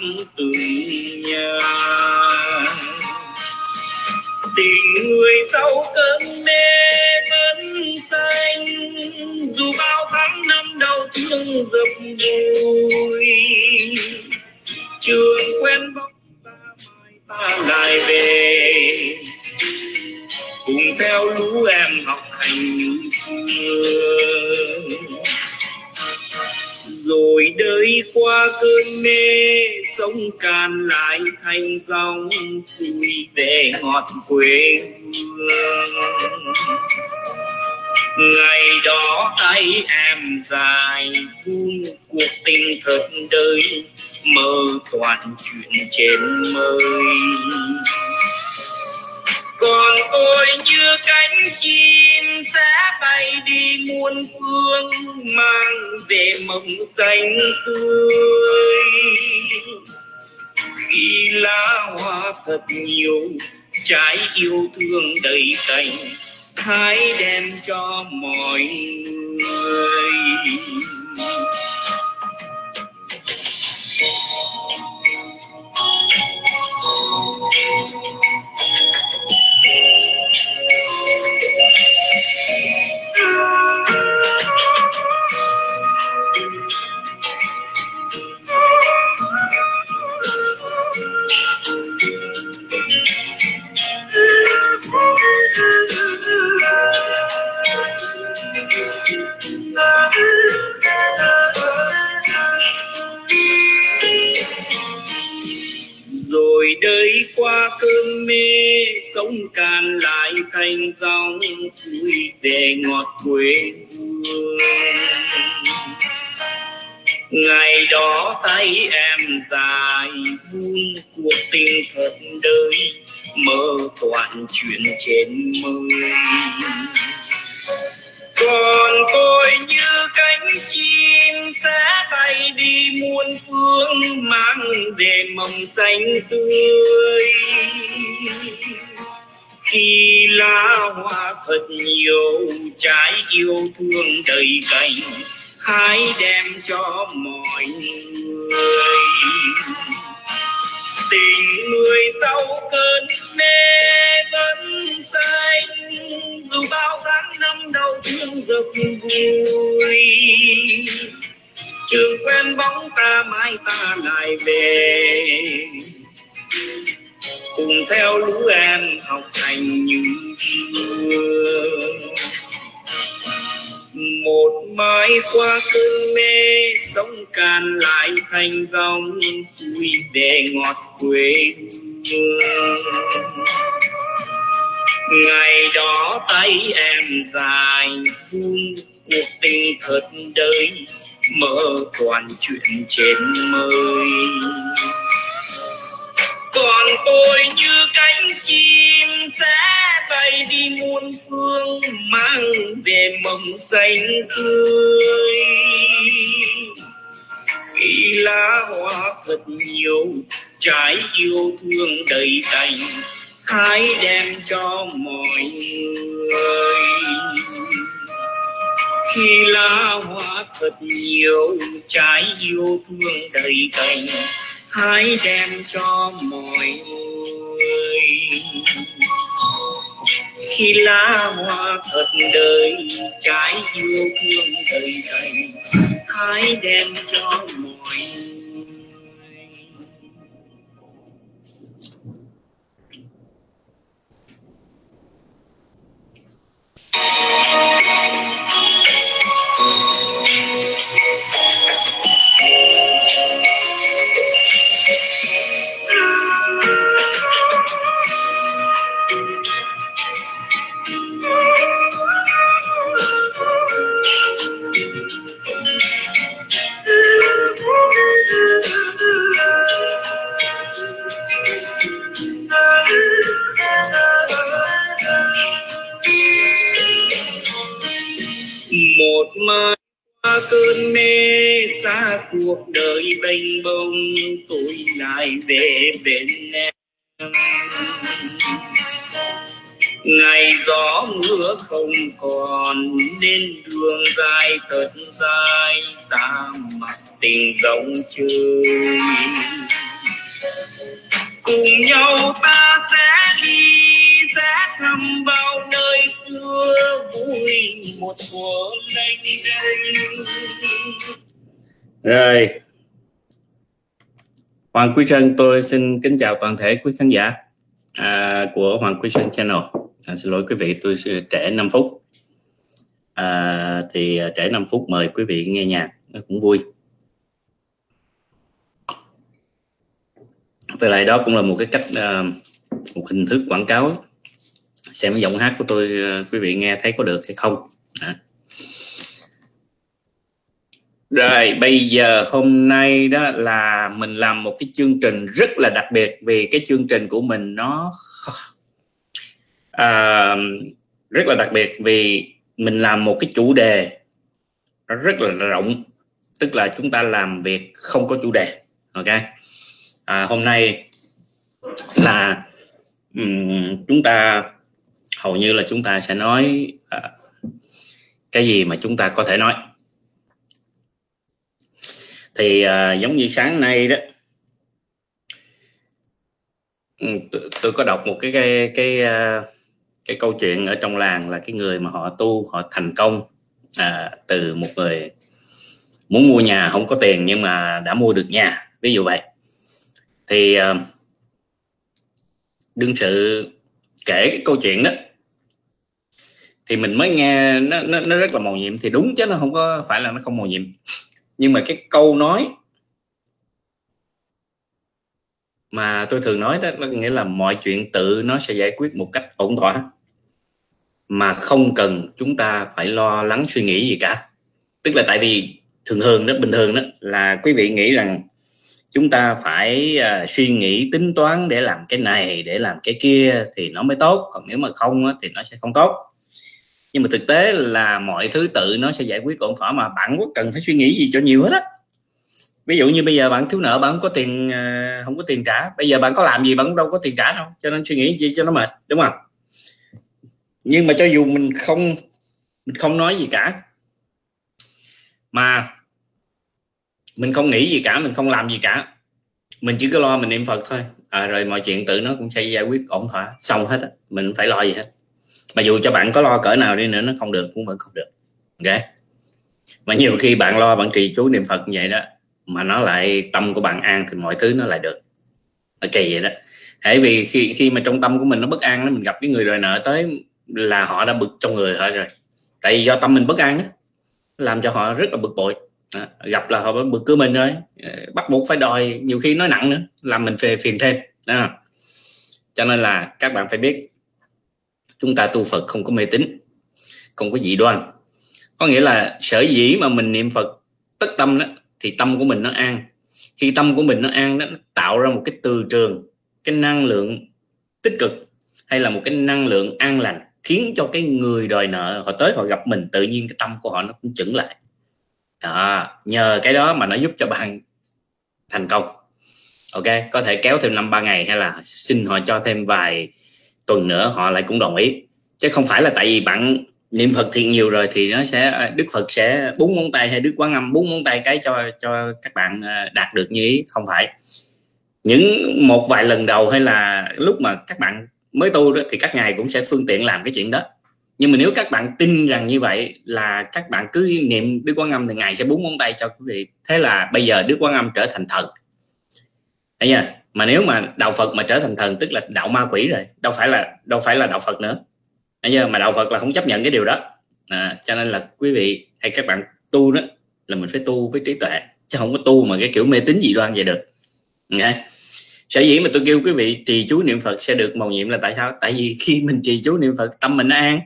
vô từng nhà tình người sau cơn mê vẫn xanh. Dù bao tháng năm đau thương dập vui trường quen bóng ta mai ta lại về. Cùng theo lũ em học hành như xưa rồi đời qua cơn mê, sống càn lại thành dòng suy về ngọt quê hương ngày đó tay em dài vun cuộc tình thật đời, mơ toàn chuyện trên mây còn tôi như cánh chim sẽ bay đi muôn phương, mang về mộng xanh tươi. Khi lá hoa thật nhiều, trái yêu thương đầy cành, hãy đem cho mọi người. Rồi đời qua cơn mê, sống càn lại thành dòng suối về ngọt quê hương ngày đó tay em dài vun cuộc tình thật đời, mơ toàn chuyện trên mây. Còn tôi như cánh chim sẽ bay đi muôn phương, mang về mầm xanh tươi. Khi lá hoa thật nhiều, trái yêu thương đầy cành hãy đem cho mọi người tình người sau cơn mê vẫn xanh dù bao tháng năm đau thương dập vui, trường quen bóng ta mai ta lại về. Cùng theo lũ em học thành như xưa một mái qua cơn mê sông càn lại thành dòng suối để ngọt quê hương. Ngày đó tay em dài vun cuộc tình thật đời mơ toàn chuyện trên mây còn tôi như cánh chim sẽ bay đi muôn phương, mang về mầm xanh tươi. Khi lá hoa thật nhiều, trái yêu thương đầy cành hãy đem cho mọi người. Khi lá hoa thật nhiều, trái yêu thương đầy cành hãy đem cho mọi người. Khi lá hoa thật đời, trái yêu thương đời đầy hãy đem cho mọi người. một mai qua cơn mê xa cuộc đời bênh bông, tôi lại về bên em. Ngày gió mưa không còn nên đường dài thật dài, ta mặc tình rộng chơi cùng nhau ta sẽ đi sẽ thăm bao nơi xưa vui một mùa lênh đênh rồi. Hoàng Quý Sơn tôi xin kính chào toàn thể quý khán giả à, của Hoàng Quý Sơn Channel. À, xin lỗi quý vị tôi sẽ trễ 5 phút. À, thì à, trễ 5 phút mời quý vị nghe nhạc nó cũng vui. Về lại đó cũng là một cái cách à, một hình thức quảng cáo xem cái giọng hát của tôi ờ, quý vị nghe thấy có được hay không à. Rồi bây giờ hôm nay đó là mình làm một cái chương trình rất là đặc biệt vì cái chương trình của mình nó à, rất là đặc biệt vì mình làm một cái chủ đề rất là rộng tức là chúng ta làm việc không có chủ đề ok à, hôm nay là um, chúng ta hầu như là chúng ta sẽ nói à, cái gì mà chúng ta có thể nói. Thì à, giống như sáng nay đó ừ, tôi, tôi có đọc một cái cái cái à, cái câu chuyện ở trong làng là cái người mà họ tu họ thành công à, từ một người muốn mua nhà không có tiền nhưng mà đã mua được nhà ví dụ vậy. Thì à, đương sự kể cái câu chuyện đó thì mình mới nghe nó, nó, nó rất là màu nhiệm. Thì đúng chứ nó không có phải là nó không màu nhiệm. Nhưng mà cái câu nói mà tôi thường nói đó, đó nghĩa là mọi chuyện tự nó sẽ giải quyết một cách ổn thỏa. Mà không cần chúng ta phải lo lắng suy nghĩ gì cả. Tức là tại vì thường thường đó bình thường đó là quý vị nghĩ rằng chúng ta phải uh, suy nghĩ tính toán để làm cái này để làm cái kia thì nó mới tốt. Còn nếu mà không á, thì nó sẽ không tốt nhưng mà thực tế là mọi thứ tự nó sẽ giải quyết ổn thỏa mà bạn có cần phải suy nghĩ gì cho nhiều hết á. Ví dụ như bây giờ bạn thiếu nợ bạn không có tiền à, không có tiền trả. Bây giờ bạn có làm gì bạn cũng đâu có tiền trả đâu cho nên suy nghĩ gì cho nó mệt đúng không? Nhưng mà cho dù mình không mình không nói gì cả mà mình không nghĩ gì cả mình không làm gì cả mình chỉ có lo mình niệm phật thôi. À, rồi mọi chuyện tự nó cũng sẽ giải quyết ổn thỏa xong hết á. Mình phải lo gì hết mà dù cho bạn có lo cỡ nào đi nữa, nó không được, cũng vẫn không được. Ok? Mà nhiều khi bạn lo, bạn trì chú niệm phật như vậy đó, mà nó lại, tâm của bạn an thì mọi thứ nó lại được. Nó kỳ vậy đó. Hãy vì khi khi mà trong tâm của mình nó bất an đó, mình gặp cái người đòi nợ tới là họ đã bực trong người họ rồi. Tại vì do tâm mình bất an đó làm cho họ rất là bực bội. Đó. gặp là họ bực cứ mình rồi ờ, bắt buộc phải đòi, nhiều khi nói nặng nữa, làm mình phê, phiền thêm. Đó. cho nên là các bạn phải biết chúng ta tu Phật không có mê tín không có dị đoan. Có nghĩa là sở dĩ mà mình niệm Phật tất tâm đó thì tâm của mình nó an. Khi tâm của mình nó an đó, nó tạo ra một cái từ trường cái năng lượng tích cực hay là một cái năng lượng an lành khiến cho cái người đòi nợ họ tới họ gặp mình tự nhiên cái tâm của họ nó cũng chững lại. Đó, nhờ cái đó mà nó giúp cho bạn thành công. Ok có thể kéo thêm năm ba ngày hay là xin họ cho thêm vài tuần nữa họ lại cũng đồng ý. Chứ không phải là tại vì bạn niệm phật thiện nhiều rồi thì nó sẽ, đức phật sẽ bốn ngón tay hay đức quán âm bốn ngón tay cái cho cho các bạn à, đạt được như ý. Không phải. Những một vài lần đầu hay là lúc mà các bạn mới tu đó thì các ngài cũng sẽ phương tiện làm cái chuyện đó. Nhưng mà nếu các bạn tin rằng như vậy là các bạn cứ niệm đức quán âm thì ngài sẽ bốn ngón tay cho quý vị. Thế là bây giờ đức quán âm trở thành thần. Thấy chưa? Mà nếu mà đạo phật mà trở thành thần tức là đạo ma quỷ rồi đâu phải là đâu phải là đạo phật nữa. Bây giờ mà đạo phật là không chấp nhận cái điều đó. À, cho nên là quý vị hay các bạn tu đó là mình phải tu với trí tuệ chứ không có tu mà cái kiểu mê tín dị đoan vậy được. Okay sở dĩ mà tôi kêu quý vị trì chú niệm phật sẽ được màu nhiệm là tại sao? Tại vì khi mình trì chú niệm phật tâm mình nó an.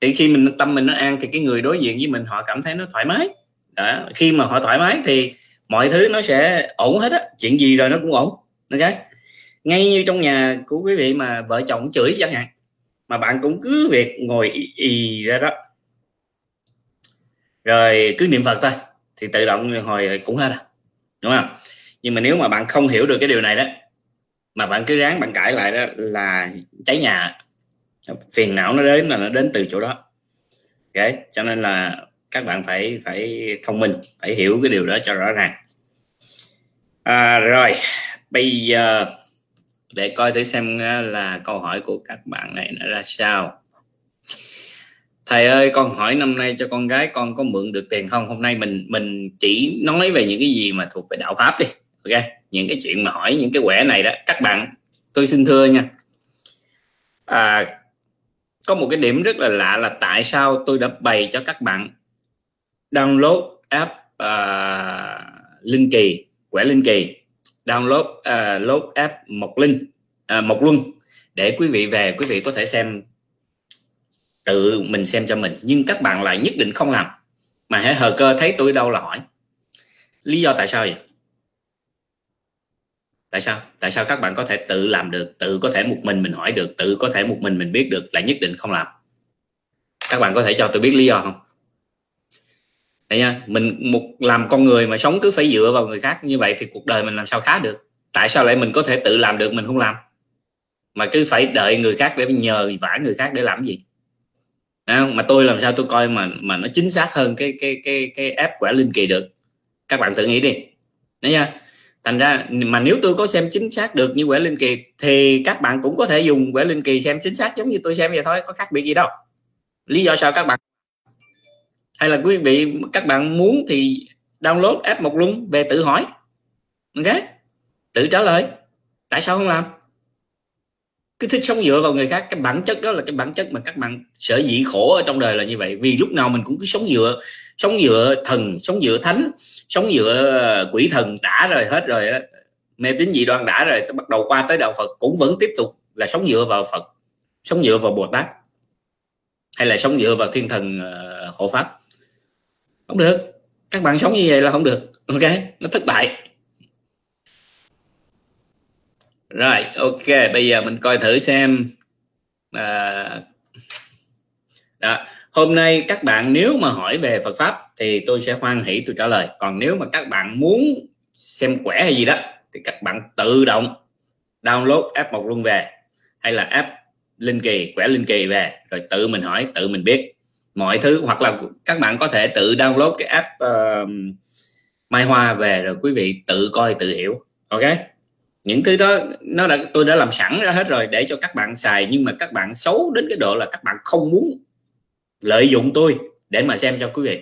Thì khi mình tâm mình nó an thì cái người đối diện với mình họ cảm thấy nó thoải mái. Đó. khi mà họ thoải mái thì mọi thứ nó sẽ ổn hết á. Chuyện gì rồi nó cũng ổn ok. Ngay như trong nhà của quý vị mà vợ chồng chửi chẳng hạn mà bạn cũng cứ việc ngồi y, y ra đó. Rồi cứ niệm phật thôi thì tự động hồi cũng hết à đúng không? Nhưng mà nếu mà bạn không hiểu được cái điều này đó mà bạn cứ ráng bạn cãi lại đó là cháy nhà. Phiền não nó đến là nó đến từ chỗ đó. Ok cho nên là các bạn phải phải thông minh phải hiểu cái điều đó cho rõ ràng. À, rồi bây giờ để coi thử xem ờ, là câu hỏi của các bạn này nó ra sao. Thầy ơi con hỏi năm nay cho con gái con có mượn được tiền không? Hôm nay mình mình chỉ nói về những cái gì mà thuộc về đạo pháp đi ok? Những cái chuyện mà hỏi những cái quẻ này đó. Các bạn tôi xin thưa nha. À, có một cái điểm rất là lạ là tại sao tôi đã bày cho các bạn download app uh, linh kỳ quẻ linh kỳ download uh, load app một linh à, uh, một luân để quý vị về quý vị có thể xem tự mình xem cho mình. Nhưng các bạn lại nhất định không làm. Mà hãy hờ cơ thấy tôi đâu là hỏi. Lý do tại sao vậy? Tại sao? Tại sao các bạn có thể tự làm được tự có thể một mình mình hỏi được tự có thể một mình mình biết được lại nhất định không làm? Các bạn có thể cho tôi biết lý do không? Nha mình một làm con người mà sống cứ phải dựa vào người khác như vậy thì cuộc đời mình làm sao khá được? Tại sao lại mình có thể tự làm được mình không làm? Mà cứ phải đợi người khác để nhờ vả người khác để làm gì? À, mà tôi làm sao tôi coi mà mà nó chính xác hơn cái cái cái cái app quả linh kỳ được. Các bạn tự nghĩ đi. Đấy nha? Thành ra mà nếu tôi có xem chính xác được như quẻ linh kỳ thì các bạn cũng có thể dùng quẻ linh kỳ xem chính xác giống như tôi xem vậy thôi có khác biệt gì đâu. Lý do sao các bạn hay là quý vị, các bạn muốn thì download app một luôn về tự hỏi. Ok? Tự trả lời. Tại sao không làm? Cứ thích sống dựa vào người khác. Cái bản chất đó là cái bản chất mà các bạn sở dĩ khổ ở trong đời là như vậy. Vì lúc nào mình cũng cứ sống dựa sống dựa thần, sống dựa thánh, sống dựa quỷ thần đã rồi, hết rồi mê tín dị đoan đã rồi, bắt đầu qua tới đạo phật cũng vẫn tiếp tục là sống dựa vào phật, sống dựa vào bồ tát, hay là sống dựa vào thiên thần ờ, hộ pháp không được. Các bạn sống như vậy là không được. Ok? Nó thất bại. Rồi ok. Bây giờ mình coi thử xem à, đó. hôm nay các bạn nếu mà hỏi về Phật pháp thì tôi sẽ hoan hỷ tôi trả lời. Còn nếu mà các bạn muốn xem quẻ hay gì đó thì các bạn tự động download app một luôn về hay là app linh kỳ quẻ linh kỳ về rồi tự mình hỏi tự mình biết mọi thứ hoặc là các bạn có thể tự download cái app uh, mai hoa về rồi quý vị tự coi tự hiểu. Ok? Những thứ đó nó đã tôi đã làm sẵn ra hết rồi để cho các bạn xài nhưng mà các bạn xấu đến cái độ là các bạn không muốn lợi dụng tôi để mà xem cho quý vị.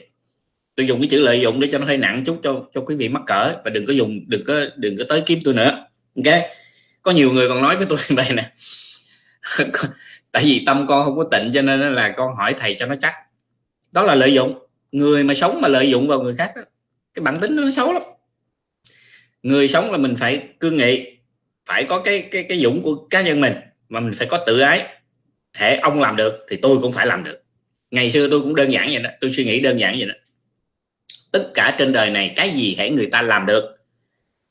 Tôi dùng cái chữ lợi dụng để cho nó hơi nặng chút cho cho quý vị mắc cỡ và đừng có dùng đừng có đừng có tới kiếm tôi nữa. Ok? Có nhiều người còn nói với tôi đây nè. Tại vì tâm con không có tịnh cho nên là con hỏi thầy cho nó chắc đó là lợi dụng. Người mà sống mà lợi dụng vào người khác đó, cái bản tính nó xấu lắm. Người sống là mình phải cương nghị phải có cái cái cái dũng của cá nhân mình mà mình phải có tự ái. Hệ ông làm được thì tôi cũng phải làm được. Ngày xưa tôi cũng đơn giản vậy đó tôi suy nghĩ đơn giản vậy đó. Tất cả trên đời này cái gì hãy người ta làm được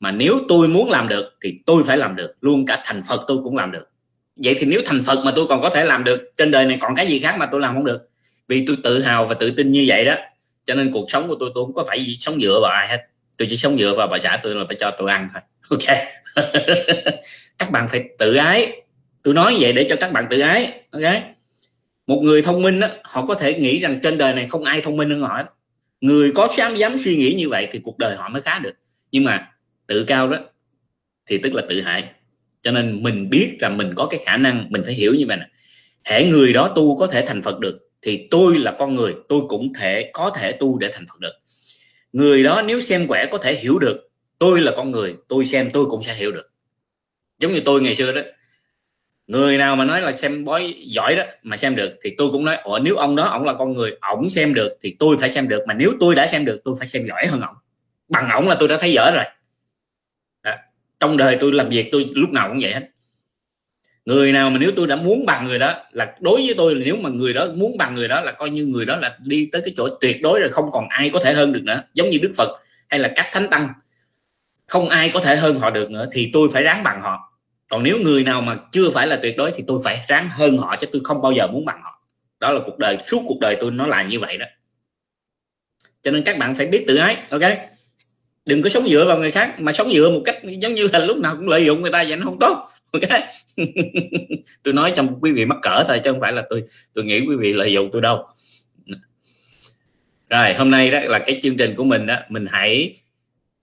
mà nếu tôi muốn làm được thì tôi phải làm được. Luôn cả thành phật tôi cũng làm được. Vậy thì nếu thành phật mà tôi còn có thể làm được trên đời này còn cái gì khác mà tôi làm không được? Vì tôi tự hào và tự tin như vậy đó. Cho nên cuộc sống của tôi tôi không có phải sống dựa vào ai hết. Tôi chỉ sống dựa vào bà xã tôi là phải cho tôi ăn thôi. Ok. Các bạn phải tự ái. Tôi nói vậy để cho các bạn tự ái. Ok. Một người thông minh đó, họ có thể nghĩ rằng trên đời này không ai thông minh hơn họ người có dám dám suy nghĩ như vậy thì cuộc đời họ mới khá được. Nhưng mà tự cao đó thì tức là tự hại. Cho nên mình biết là mình có cái khả năng mình phải hiểu như vậy nè. Hệ người đó tu có thể thành phật được thì tôi là con người, tôi cũng thể, có thể tu để thành phật được. Người đó nếu xem quẻ có thể hiểu được, tôi là con người, tôi xem tôi cũng sẽ hiểu được. Giống như tôi ngày xưa đó, người nào mà nói là xem bói giỏi đó mà xem được thì tôi cũng nói, ủa, nếu ông đó ông là con người, ổng xem được thì tôi phải xem được, mà nếu tôi đã xem được, tôi phải xem giỏi hơn ổng. Bằng ổng là tôi đã thấy giỏi rồi. Đó. trong đời tôi làm việc tôi lúc nào cũng vậy hết người nào mà nếu tôi đã muốn bằng người đó, là đối với tôi là nếu mà người đó muốn bằng người đó là coi như người đó là đi tới cái chỗ tuyệt đối rồi, không còn ai có thể hơn được nữa, giống như đức phật hay là các thánh tăng. Không ai có thể hơn họ được nữa, thì tôi phải ráng bằng họ. Còn nếu người nào mà chưa phải là tuyệt đối thì tôi phải ráng hơn họ, chứ tôi không bao giờ muốn bằng họ. Đó là cuộc đời, suốt cuộc đời tôi nó là như vậy đó. Cho nên các bạn phải biết tự ái, ok? Đừng có sống dựa vào người khác, mà sống dựa một cách giống như là lúc nào cũng lợi dụng người ta vậy, nó không tốt. tôi nói trong quý vị mắc cỡ thôi chứ không phải là tôi tôi nghĩ quý vị lợi dụng tôi đâu. Rồi hôm nay đó là cái chương trình của mình đó. Mình hãy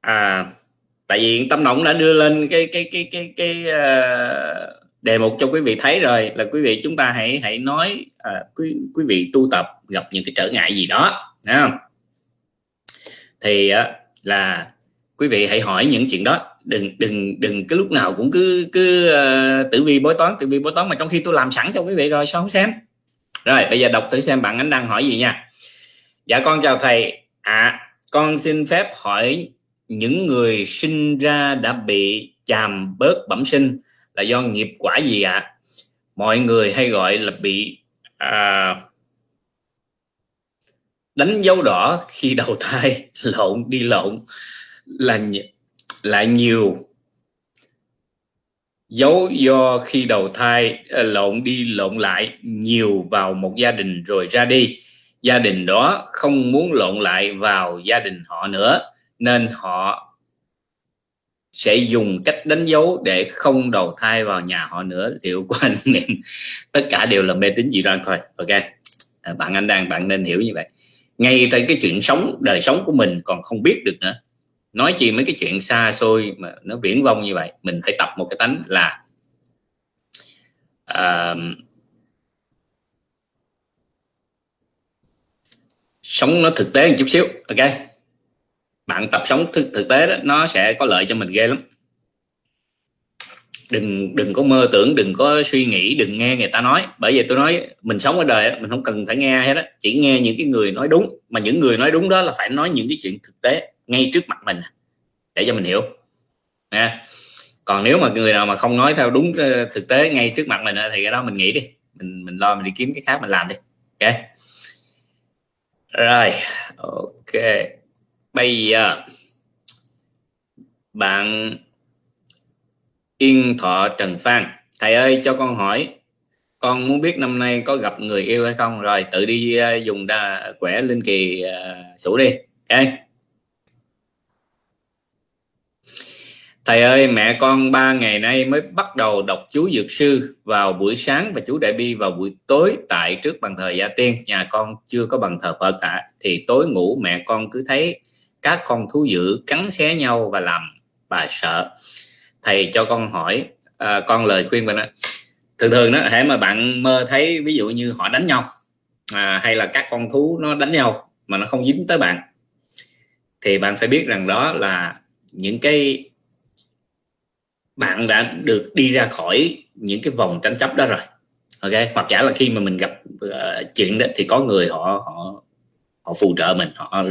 à tại vì tâm động đã đưa lên cái cái cái cái cái uh, đề mục cho quý vị thấy rồi là quý vị chúng ta hãy hãy nói à, quý quý vị tu tập gặp những cái trở ngại gì đó không? Thì uh, là quý vị hãy hỏi những chuyện đó. Đừng đừng đừng cái lúc nào cũng cứ cứ uh, tử vi bói toán tử vi bói toán mà trong khi tôi làm sẵn cho quý vị rồi sao không xem? Rồi bây giờ đọc thử xem bạn ánh đang hỏi gì nha. Dạ con chào thầy. À con xin phép hỏi những người sinh ra đã bị chàm bớt bẩm sinh là do nghiệp quả gì ạ? À? mọi người hay gọi là bị à, đánh dấu đỏ khi đầu thai lộn đi lộn là là nhiều. Dấu do khi đầu thai ờ, lộn đi lộn lại nhiều vào một gia đình rồi ra đi. Gia đình đó không muốn lộn lại vào gia đình họ nữa nên họ sẽ dùng cách đánh dấu để không đầu thai vào nhà họ nữa. Liệu của anh em tất cả đều là mê tín dị đoan thôi. Ok. À, bạn anh đang bạn nên hiểu như vậy. Ngay tới cái chuyện sống đời sống của mình còn không biết được nữa nói chi mấy cái chuyện xa xôi mà nó viễn vông như vậy mình phải tập một cái tánh là uh, sống nó thực tế một chút xíu ok? Bạn tập sống thực, thực tế đó nó sẽ có lợi cho mình ghê lắm. Đừng đừng có mơ tưởng đừng có suy nghĩ đừng nghe người ta nói. Bởi vì tôi nói mình sống ở đời mình không cần phải nghe hết á, chỉ nghe những cái người nói đúng. Mà những người nói đúng đó là phải nói những cái chuyện thực tế ngay trước mặt mình. Để cho mình hiểu. Nha. Còn nếu mà người nào mà không nói theo đúng ờ, thực tế ngay trước mặt mình ờ, thì cái đó mình nghĩ đi. Mình mình lo mình đi kiếm cái khác mình làm đi. Ok. Rồi. Ok. Bây giờ bạn yên thọ trần phan. Thầy ơi cho con hỏi con muốn biết năm nay có gặp người yêu hay không? Rồi tự đi ờ, dùng đa quẻ linh kỳ uh, sủ đi. Ok. Thầy ơi mẹ con ba ngày nay mới bắt đầu đọc chú dược sư vào buổi sáng và chú đại bi vào buổi tối tại trước bàn thờ gia tiên. Nhà con chưa có bàn thờ phật cả thì tối ngủ mẹ con cứ thấy các con thú dữ cắn xé nhau và làm bà sợ. Thầy cho con hỏi à, con lời khuyên bạn đó. Thường thường đó hãy mà bạn mơ thấy ví dụ như họ đánh nhau à, hay là các con thú nó đánh nhau mà nó không dính tới bạn thì bạn phải biết rằng đó là những cái bạn đã được đi ra khỏi những cái vòng tranh chấp đó rồi. Ok? Hoặc giả là khi mà mình gặp uh, chuyện đó thì có người họ họ họ phù trợ mình họ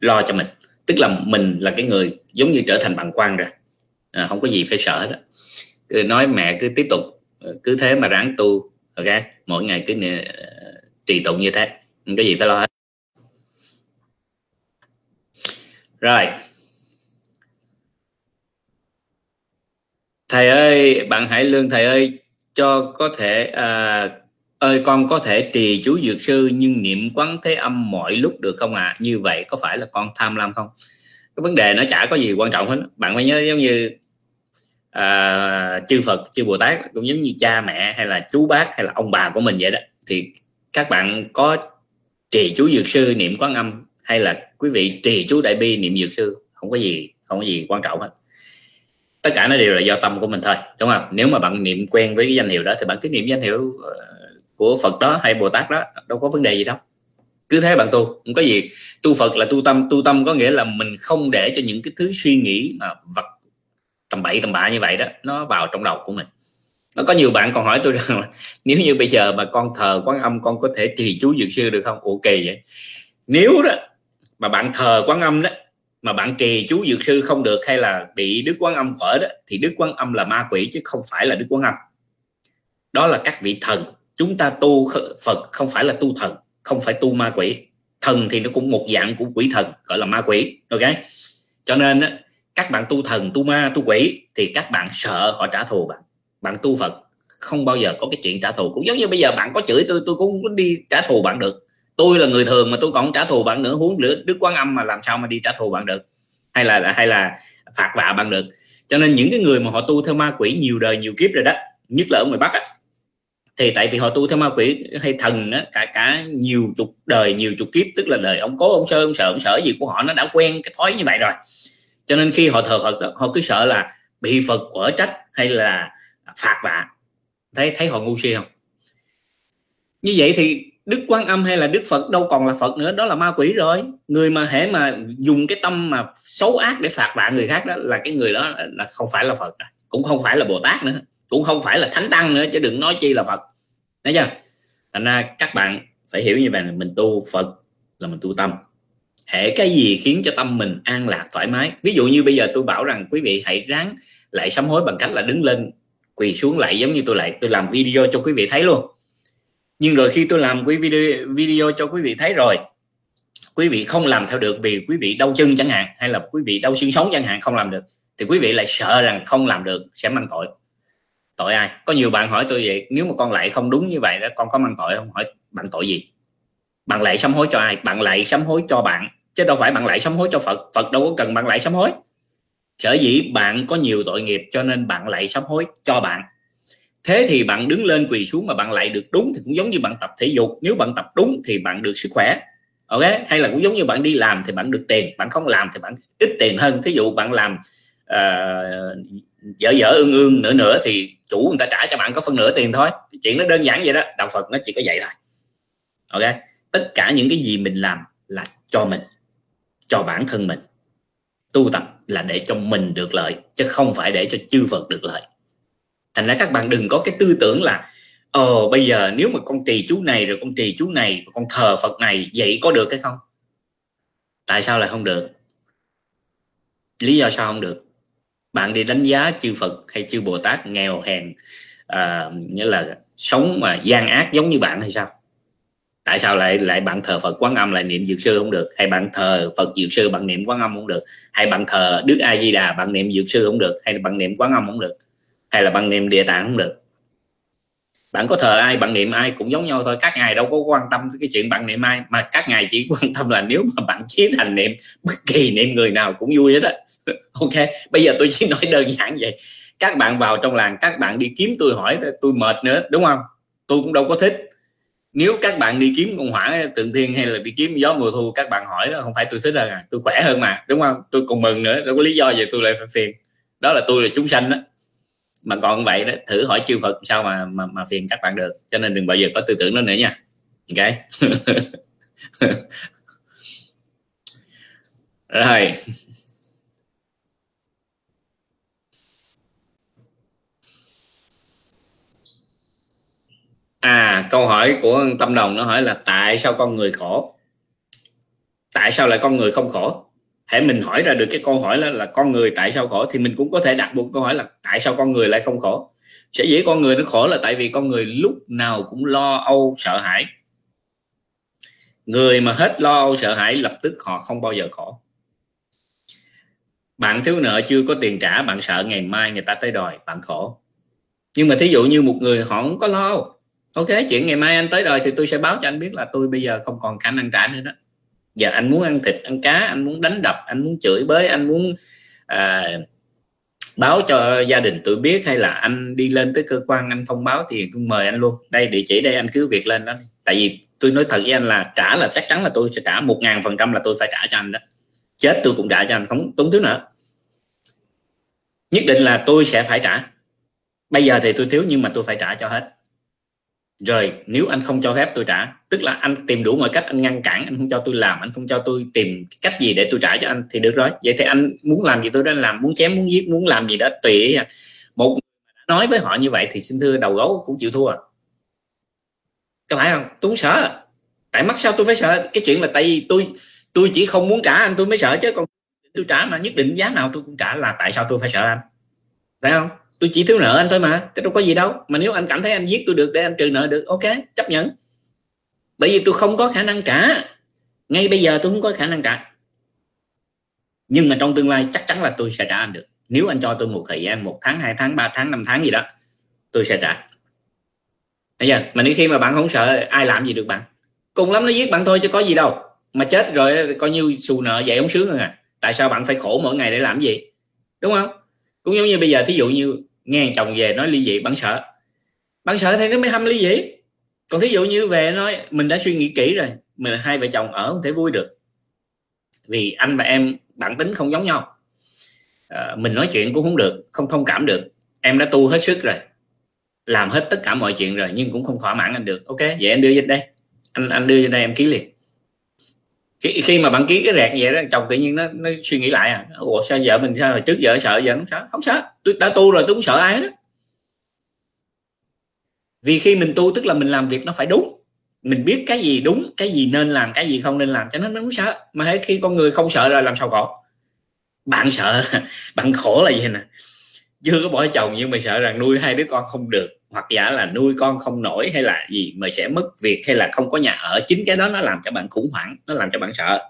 lo cho mình. Tức là mình là cái người giống như trở thành bằng quan rồi. À, không có gì phải sợ đó cứ nói mẹ cứ tiếp tục ờ, cứ thế mà ráng tu ok? Mỗi ngày cứ uh, trì tụng như thế không có gì phải lo hết. Rồi thầy ơi bạn hải lương thầy ơi cho có thể à, ơi con có thể trì chú dược sư nhưng niệm quán thế âm mọi lúc được không ạ? À? như vậy có phải là con tham lam không? Cái vấn đề nó chả có gì quan trọng hết. Bạn phải nhớ giống như à, chư Phật chư Bồ Tát cũng giống như cha mẹ hay là chú bác hay là ông bà của mình vậy đó. Thì các bạn có trì chú dược sư niệm quán âm hay là quý vị trì chú đại bi niệm dược sư không có gì không có gì quan trọng hết tất cả nó đều là do tâm của mình thôi đúng không? Nếu mà bạn niệm quen với cái danh hiệu đó thì bạn cứ niệm danh hiệu ờ, của Phật đó hay Bồ Tát đó đâu có vấn đề gì đâu. Cứ thế bạn tu không có gì. Tu Phật là tu tâm tu tâm có nghĩa là mình không để cho những cái thứ suy nghĩ mà vật tầm bậy tầm bạ như vậy đó nó vào trong đầu của mình. Nó có nhiều bạn còn hỏi tôi rằng là, nếu như bây giờ mà con thờ quán âm con có thể trì chú dược sư được không? Ok vậy. Nếu đó mà bạn thờ quán âm đó mà bạn trì chú dược sư không được hay là bị đức quán âm quở đó thì đức quán âm là ma quỷ chứ không phải là đức quán âm. Đó là các vị thần. Chúng ta tu phật không phải là tu thần không phải tu ma quỷ. Thần thì nó cũng một dạng của quỷ thần gọi là ma quỷ ok? Cho nên á, các bạn tu thần tu ma tu quỷ thì các bạn sợ họ trả thù bạn. Bạn tu phật không bao giờ có cái chuyện trả thù. Cũng giống như bây giờ bạn có chửi tôi tôi cũng đi trả thù bạn được tôi là người thường mà tôi còn trả thù bạn nữa. Huống nữa đức quán âm mà làm sao mà đi trả thù bạn được? Hay là hay là phạt vạ bạn được? Cho nên những cái người mà họ tu theo ma quỷ nhiều đời nhiều kiếp rồi đó nhất là ở ngoài bắc á, thì tại vì họ tu theo ma quỷ hay thần đó, cả cả nhiều chục đời nhiều chục kiếp tức là đời ông cố ông sơ ông sợ ông sợ gì của họ nó đã quen cái thói như vậy rồi. Cho nên khi họ thờ phật đó, họ cứ sợ là bị phật quở trách hay là phạt vạ. Thấy thấy họ ngu si không? Như vậy thì đức quan âm hay là đức phật, đâu còn là phật nữa, đó là ma quỷ rồi. Người mà hễ mà dùng cái tâm mà xấu ác để phạt vạ người khác đó, là cái người đó là không phải là phật cũng không phải là bồ tát nữa. Cũng không phải là thánh tăng nữa, chứ đừng nói chi là phật. Thấy chưa? Thành ra các bạn phải hiểu như vậy là mình tu phật là mình tu tâm. Hệ cái gì khiến cho tâm mình an lạc, thoải mái? Ví dụ như bây giờ tôi bảo rằng quý vị hãy ráng lại sám hối bằng cách là đứng lên quỳ xuống lại, giống như tôi lại, tôi làm video cho quý vị thấy luôn nhưng rồi khi tôi làm quý video video cho quý vị thấy rồi, quý vị không làm theo được vì quý vị đau chân chẳng hạn, hay là quý vị đau xương sống chẳng hạn không làm được, thì quý vị lại sợ rằng không làm được, sẽ mang tội. Tội ai? Có nhiều bạn hỏi tôi vậy, nếu mà con lại không đúng như vậy đó, con có mang tội không? Hỏi, bạn tội gì? Bạn lại sám hối cho ai? Bạn lại sám hối cho bạn. Chứ đâu phải bạn lại sám hối cho phật phật đâu có cần bạn lại sám hối. Sở dĩ bạn có nhiều tội nghiệp cho nên bạn lại sám hối cho bạn thế thì bạn đứng lên quỳ xuống mà bạn lại được đúng thì cũng giống như bạn tập thể dục. Nếu bạn tập đúng thì bạn được sức khỏe. Ok? Hay là cũng giống như bạn đi làm thì bạn được tiền. Bạn không làm thì bạn ít tiền hơn. Thí dụ bạn làm uh, dở dở ương ương nữa nữa thì chủ người ta trả cho bạn có phân nửa tiền thôi. Chuyện nó đơn giản vậy đó. Đạo phật nó chỉ có vậy thôi. Ok? Tất cả những cái gì mình làm là cho mình cho bản thân mình. Tu tập là để cho mình được lợi chứ không phải để cho chư phật được lợi thành ra các bạn đừng có cái tư tưởng là ờ bây giờ nếu mà con trì chú này rồi con trì chú này con thờ phật này vậy có được hay không? Tại sao lại không được? Lý do sao không được? Bạn đi đánh giá chư phật hay chư bồ tát nghèo hèn à, nghĩa là sống mà gian ác giống như bạn hay sao? Tại sao lại lại bạn thờ phật quán âm lại niệm dược sư không được? Hay bạn thờ phật dược sư bạn niệm quán âm không được? Hay bạn thờ đức a di đà bạn niệm dược sư không được? Hay là bạn niệm quán âm không được? Hay là bạn niệm địa tạng không được. Bạn có thờ ai, bạn niệm ai cũng giống nhau thôi. Các ngài đâu có quan tâm cái chuyện bạn niệm ai. Mà các ngài chỉ quan tâm là nếu mà bạn chí thành niệm, bất kỳ niệm người nào cũng vui hết á. Ok, bây giờ tôi chỉ nói đơn giản vậy. Các bạn vào trong làng, các bạn đi kiếm tôi hỏi, tôi mệt nữa, đúng không? Tôi cũng đâu có thích. Nếu các bạn đi kiếm con hỏa tượng thiên hay là đi kiếm gió mùa thu, các bạn hỏi đó, không phải tôi thích hơn à. Tôi khỏe hơn mà, đúng không? Tôi còn mừng nữa, đâu có lý do gì tôi lại phải phiền. Đó là tôi là chúng sanh đó mà còn vậy đó thử hỏi chư Phật sao mà mà, mà phiền các bạn được. Cho nên đừng bao giờ có tư tưởng đó nữa nha. Ok? Rồi. À câu hỏi của tâm đồng nó hỏi là tại sao con người khổ? Tại sao lại con người không khổ? Hãy mình hỏi ra được cái câu hỏi là, là con người tại sao khổ thì mình cũng có thể đặt một câu hỏi là tại sao con người lại không khổ? Sẽ dễ con người nó khổ là tại vì con người lúc nào cũng lo âu sợ hãi. Người mà hết lo âu sợ hãi lập tức họ không bao giờ khổ. Bạn thiếu nợ chưa có tiền trả bạn sợ ngày mai người ta tới đòi bạn khổ. Nhưng mà thí dụ như một người họ không có lo ok chuyện ngày mai anh tới đòi thì tôi sẽ báo cho anh biết là tôi bây giờ không còn khả năng trả nữa đó giờ anh muốn ăn thịt ăn cá anh muốn đánh đập anh muốn chửi bới anh muốn à, báo cho gia đình tôi biết hay là anh đi lên tới cơ quan anh thông báo thì tôi mời anh luôn. Đây địa chỉ đây anh cứ việc lên đó tại vì tôi nói thật với anh là trả là chắc chắn là tôi sẽ trả một ngàn phần trăm là tôi phải trả cho anh đó. Chết tôi cũng trả cho anh không tốn thiếu nữa. Nhất định là tôi sẽ phải trả. Bây giờ thì tôi thiếu nhưng mà tôi phải trả cho hết rồi, nếu anh không cho phép tôi trả, tức là anh tìm đủ mọi cách anh ngăn cản, anh không cho tôi làm, anh không cho tôi tìm cách gì để tôi trả cho anh, thì được rồi. Vậy thì anh muốn làm gì tôi đã làm, muốn chém, muốn giết, muốn làm gì đó tùy một nói với họ như vậy thì xin thưa đầu gấu cũng chịu thua. Có phải không? Tôi không sợ. Tại mắc sao tôi phải sợ? Cái chuyện là tại vì tôi tôi chỉ không muốn trả anh, tôi mới sợ chứ. Còn tôi trả mà nhất định giá nào tôi cũng trả là tại sao tôi phải sợ anh. Phải không? Tôi chỉ thiếu nợ anh thôi mà cái đâu có gì đâu. Mà nếu anh cảm thấy anh giết tôi được để anh trừ nợ được, ok, chấp nhận. Bởi vì tôi không có khả năng trả. Ngay bây giờ tôi không có khả năng trả. Nhưng mà trong tương lai chắc chắn là tôi sẽ trả anh được. Nếu anh cho tôi một thời gian, một tháng, hai tháng, ba tháng, năm tháng gì đó, tôi sẽ trả. Bây giờ mà nếu khi mà bạn không sợ, ai làm gì được bạn? Cùng lắm nó giết bạn thôi chứ có gì đâu. Mà chết rồi, coi như xù nợ vậy không sướng hơn à. Tại sao bạn phải khổ mỗi ngày để làm gì? Đúng không? Cũng giống như bây giờ, thí dụ như nghe chồng về nói ly dị bạn sợ. Bạn sợ thì nó mới hâm ly dị. Còn thí dụ như về nói mình đã suy nghĩ kỹ rồi mình hai vợ chồng ở không thể vui được. Vì anh và em bản tính không giống nhau. À, mình nói chuyện cũng không được không thông cảm được. Em đã tu hết sức rồi làm hết tất cả mọi chuyện rồi nhưng cũng không thỏa mãn anh được. Ok vậy anh đưa dịch đây. Anh anh đưa vô đây em ký liền khi, khi mà bạn ký cái rẹt vậy đó chồng tự nhiên nó, nó suy nghĩ lại à ủa sao vợ mình sao trước vợ sợ giờ nó sợ? Không sợ tôi đã tu rồi tôi không sợ ai hết vì khi mình tu tức là mình làm việc nó phải đúng. Mình biết cái gì đúng cái gì nên làm cái gì không nên làm cho nên nó không sợ. Mà khi con người không sợ rồi làm sao khổ? Bạn sợ bạn khổ là gì nè? Chưa có bỏ chồng nhưng mà sợ rằng nuôi hai đứa con không được. Hoặc giả là nuôi con không nổi hay là gì mà sẽ mất việc hay là không có nhà ở. Chính cái đó nó làm cho bạn khủng hoảng, nó làm cho bạn sợ.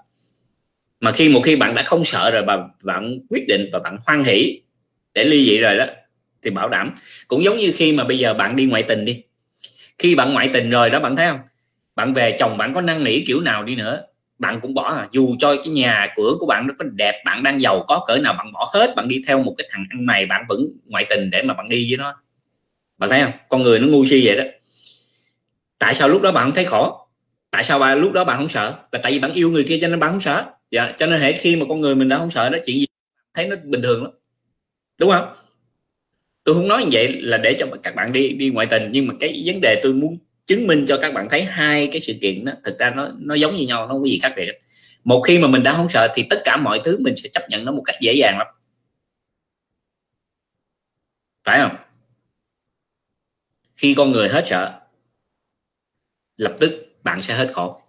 Mà khi một khi bạn đã không sợ rồi bạn bạn quyết định và bạn hoan hỷ để ly dị rồi đó, thì bảo đảm. Cũng giống như khi mà bây giờ bạn đi ngoại tình đi. Khi bạn ngoại tình rồi đó, bạn thấy không? Bạn về chồng bạn có năn nỉ kiểu nào đi nữa bạn cũng bỏ à. Dù cho cái nhà cửa của bạn nó có đẹp, bạn đang giàu có, cỡ nào bạn bỏ hết, bạn đi theo một cái thằng ăn mày, bạn vẫn ngoại tình để mà bạn đi với nó. Bạn thấy không? Con người nó ngu si vậy đó. Tại sao lúc đó bạn không thấy khổ? Tại sao bạn lúc đó bạn không sợ? Là tại vì bạn yêu người kia cho nên bạn không sợ. Dạ cho nên hệ khi mà con người mình đã không sợ đó, chuyện gì thấy nó bình thường lắm. Đúng không? Tôi không nói như vậy là để cho các bạn đi đi ngoại tình, nhưng mà cái vấn đề tôi muốn chứng minh cho các bạn thấy hai cái sự kiện đó, thực ra nó nó giống như nhau, nó không có gì khác biệt. Một khi mà mình đã không sợ thì tất cả mọi thứ mình sẽ chấp nhận nó một cách dễ dàng lắm. Phải không? Khi con người hết sợ, lập tức bạn sẽ hết khổ.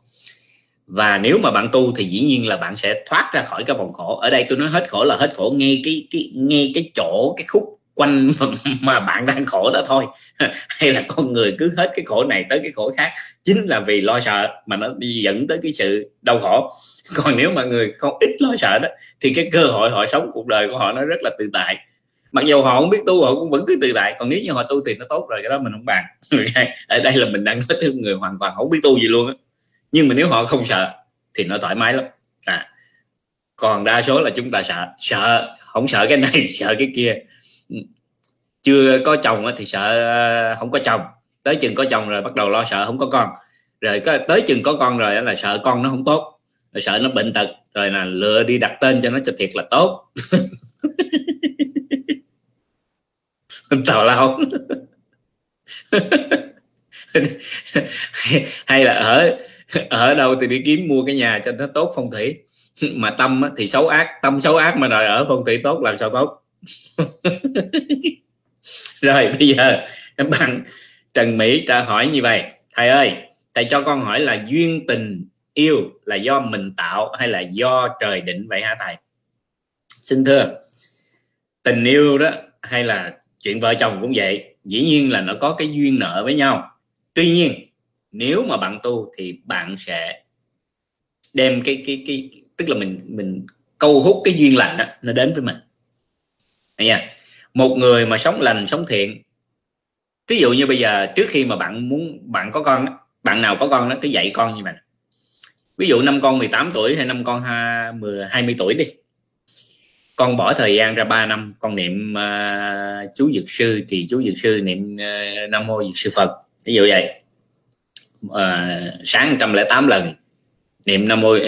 Và nếu mà bạn tu thì dĩ nhiên là bạn sẽ thoát ra khỏi cái vòng khổ. Ở đây tôi nói hết khổ là hết khổ ngay cái cái, ngay cái chỗ, cái khúc quanh mà, bạn đang khổ đó thôi. Hay là con người cứ hết cái khổ này tới cái khổ khác chính là vì lo sợ mà nó đi dẫn tới cái sự đau khổ. Còn nếu mà người không ít lo sợ đó thì cái cơ hội họ sống cuộc đời của họ nó rất là tự tại. Mặc dù họ không biết tu họ cũng vẫn cứ tự tại. Còn nếu như họ tu thì nó tốt rồi cái đó mình không bàn. Ở đây là mình đang nói tới người hoàn toàn không biết tu gì luôn á. Nhưng mà nếu họ không sợ thì nó thoải mái lắm. À còn đa số là chúng ta sợ. Sợ không sợ cái này sợ cái kia chưa có chồng thì sợ ờ, không có chồng. Tới chừng có chồng rồi bắt đầu lo sợ không có con. Rồi tới chừng có con rồi là sợ con nó không tốt, rồi sợ nó bệnh tật, rồi là lựa đi đặt tên cho nó cho thiệt là tốt. Tào lao. Hay là ở ở đâu thì đi kiếm mua cái nhà cho nó tốt phong thủy. Mà tâm thì xấu ác, tâm xấu ác mà đòi ở phong thủy tốt làm sao tốt? rồi, bây giờ bạn Trần Mỹ trả hỏi như vậy. Thầy ơi, thầy cho con hỏi là duyên tình yêu là do mình tạo hay là do trời định vậy hả thầy? Xin thưa, tình yêu đó hay là chuyện vợ chồng cũng vậy, dĩ nhiên là nó có cái duyên nợ với nhau. Tuy nhiên, nếu mà bạn tu thì bạn sẽ đem cái cái cái, tức là mình mình câu hút cái duyên lành đó, nó đến với mình nha một người mà sống lành sống thiện. Ví dụ như bây giờ trước khi mà bạn muốn bạn có con bạn nào có con đó cứ dạy con như vậy ví dụ năm con 18 tuổi hay năm con 20, 20 tuổi đi. Con bỏ thời gian ra 3 năm con niệm uh, chú dược sư thì chú dược sư niệm uh, nam mô dược sư phật. Ví dụ vậy. Uh, sáng 108 lần niệm nam mô uh,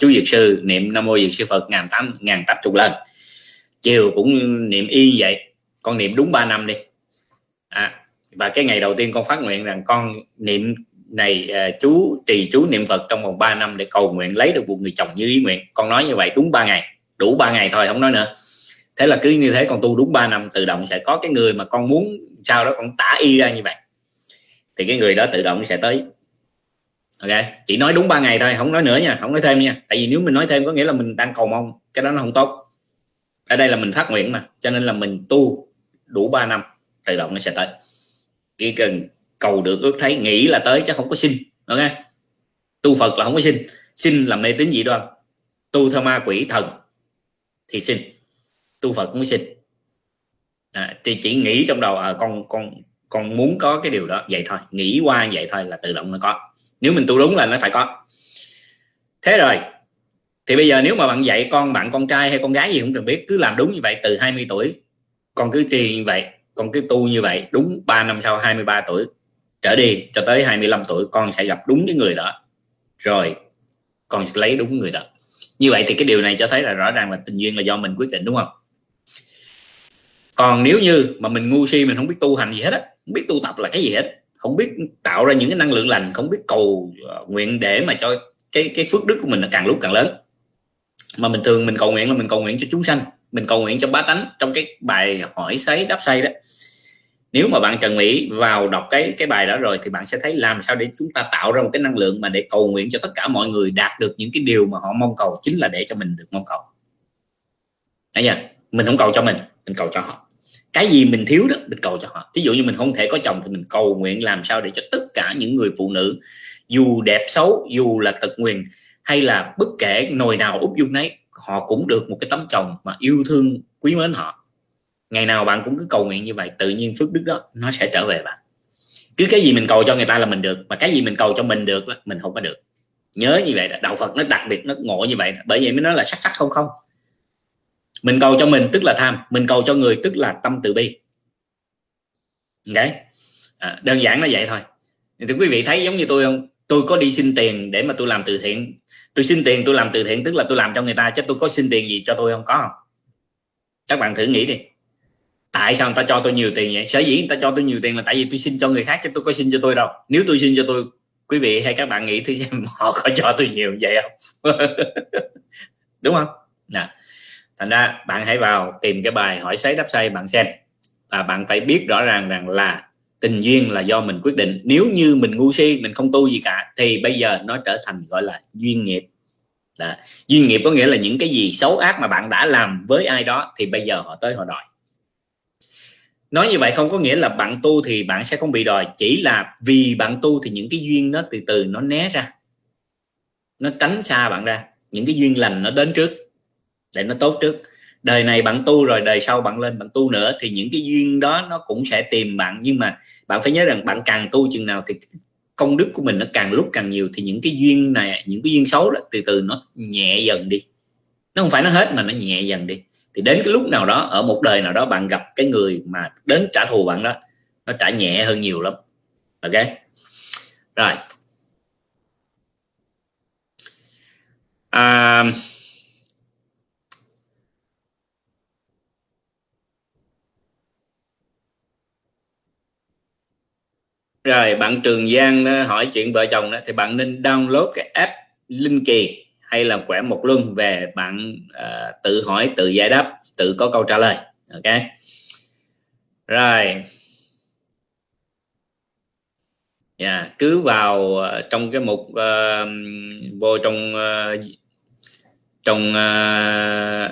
chú dược sư niệm nam mô dược sư phật ngàn tám ngàn tám chục lần chiều cũng niệm y vậy. Con niệm đúng 3 năm đi. À, và cái ngày đầu tiên con phát nguyện rằng con niệm này à, chú trì chú niệm Phật trong vòng 3 năm để cầu nguyện lấy được một người chồng như ý nguyện. Con nói như vậy đúng 3 ngày. Đủ 3 ngày thôi không nói nữa. Thế là cứ như thế con tu đúng 3 năm tự động sẽ có cái người mà con muốn sau đó con tả y ra như vậy. Thì cái người đó tự động sẽ tới. Ok chỉ nói đúng 3 ngày thôi không nói nữa nha không nói thêm nha. Tại vì nếu mình nói thêm có nghĩa là mình đang cầu mong cái đó nó không tốt ở đây là mình phát nguyện mà cho nên là mình tu đủ 3 năm tự động nó sẽ tới. Chỉ cần cầu được ước thấy nghĩ là tới chứ không có xin ok? Tu phật là không có xin xin là mê tín dị đoan. Tu theo ma quỷ thần thì xin tu phật cũng xin. À, thì chỉ nghĩ trong đầu à, con con con muốn có cái điều đó vậy thôi. Nghĩ qua vậy thôi là tự động nó có. Nếu mình tu đúng là nó phải có. Thế rồi thì bây giờ nếu mà bạn dạy con bạn, con trai hay con gái gì không cần biết, cứ làm đúng như vậy từ 20 tuổi, con cứ trì như vậy, con cứ tu như vậy, đúng 3 năm sau 23 tuổi, trở đi cho tới 25 tuổi, con sẽ gặp đúng cái người đó. Rồi, con sẽ lấy đúng người đó. Như vậy thì cái điều này cho thấy là rõ ràng là tình duyên là do mình quyết định, đúng không? Còn nếu như mà mình ngu si, mình không biết tu hành gì hết á, không biết tu tập là cái gì hết, không biết tạo ra những cái năng lượng lành, không biết cầu ờ, nguyện để mà cho cái cái phước đức của mình là càng lúc càng lớn mà mình thường mình cầu nguyện là mình cầu nguyện cho chúng sanh, mình cầu nguyện cho bá tánh trong cái bài hỏi sấy đáp say đó. Nếu mà bạn trần mỹ vào đọc cái cái bài đó rồi thì bạn sẽ thấy làm sao để chúng ta tạo ra một cái năng lượng mà để cầu nguyện cho tất cả mọi người đạt được những cái điều mà họ mong cầu, chính là để cho mình được mong cầu. Thấy chưa? Mình không cầu cho mình mình cầu cho họ. Cái gì mình thiếu đó, mình cầu cho họ. Ví dụ như mình không thể có chồng thì mình cầu nguyện làm sao để cho tất cả những người phụ nữ, dù đẹp xấu, dù là tật nguyền hay là bất kể nồi nào úp dung nấy họ cũng được một cái tấm chồng mà yêu thương quý mến họ. Ngày nào bạn cũng cứ cầu nguyện như vậy tự nhiên phước đức đó nó sẽ trở về bạn. Cứ cái gì mình cầu cho người ta là mình được mà cái gì mình cầu cho mình được mình không có được. Nhớ như vậy đạo phật nó đặc biệt nó ngộ như vậy bởi vậy mới nói là sắc sắc không không. Mình cầu cho mình tức là tham mình cầu cho người tức là tâm từ bi. Đấy. À, đơn giản là vậy thôi. Thì quý vị thấy giống như tôi không? Tôi có đi xin tiền để mà tôi làm từ thiện tôi xin tiền tôi làm từ thiện, tức là tôi làm cho người ta, chứ tôi có xin tiền gì cho tôi không? Có không? Các bạn thử nghĩ đi. Tại sao người ta cho tôi nhiều tiền vậy? Sở dĩ người ta cho tôi nhiều tiền là tại vì tôi xin cho người khác chứ tôi có xin cho tôi đâu. Nếu tôi xin cho tôi, quý vị hay các bạn nghĩ thì xem họ có cho tôi nhiều vậy không? Đúng không? Nè, thành ra bạn hãy vào tìm cái bài hỏi xoáy đáp say bạn xem. Và bạn phải biết rõ ràng rằng là tình duyên là do mình quyết định. Nếu như mình ngu si, mình không tu gì cả, thì bây giờ nó trở thành, gọi là, duyên nghiệp. Đó. duyên nghiệp có nghĩa là những cái gì xấu ác mà bạn đã làm với ai đó, thì bây giờ họ tới họ đòi. Nói như vậy không có nghĩa là bạn tu thì bạn sẽ không bị đòi. Chỉ là vì bạn tu thì những cái duyên nó từ từ nó né ra. Nó tránh xa bạn ra. Những cái duyên lành nó đến trước, để nó tốt trước đời này bạn tu rồi đời sau bạn lên bạn tu nữa thì những cái duyên đó nó cũng sẽ tìm bạn. Nhưng mà bạn phải nhớ rằng bạn càng tu chừng nào thì công đức của mình nó càng lúc càng nhiều thì những cái duyên này những cái duyên xấu đó từ từ nó nhẹ dần đi. Nó không phải nó hết mà nó nhẹ dần đi. Thì đến cái lúc nào đó ở một đời nào đó bạn gặp cái người mà đến trả thù bạn đó nó trả nhẹ hơn nhiều lắm. Ok? Rồi. À, rồi bạn Trường Giang hỏi chuyện vợ chồng đó thì bạn nên download cái app Linh Kỳ hay là quẻ một luân về bạn uh, tự hỏi tự giải đáp tự có câu trả lời. Ok. Rồi. Yeah, cứ vào uh, trong cái mục uh, vô trong uh, trong uh,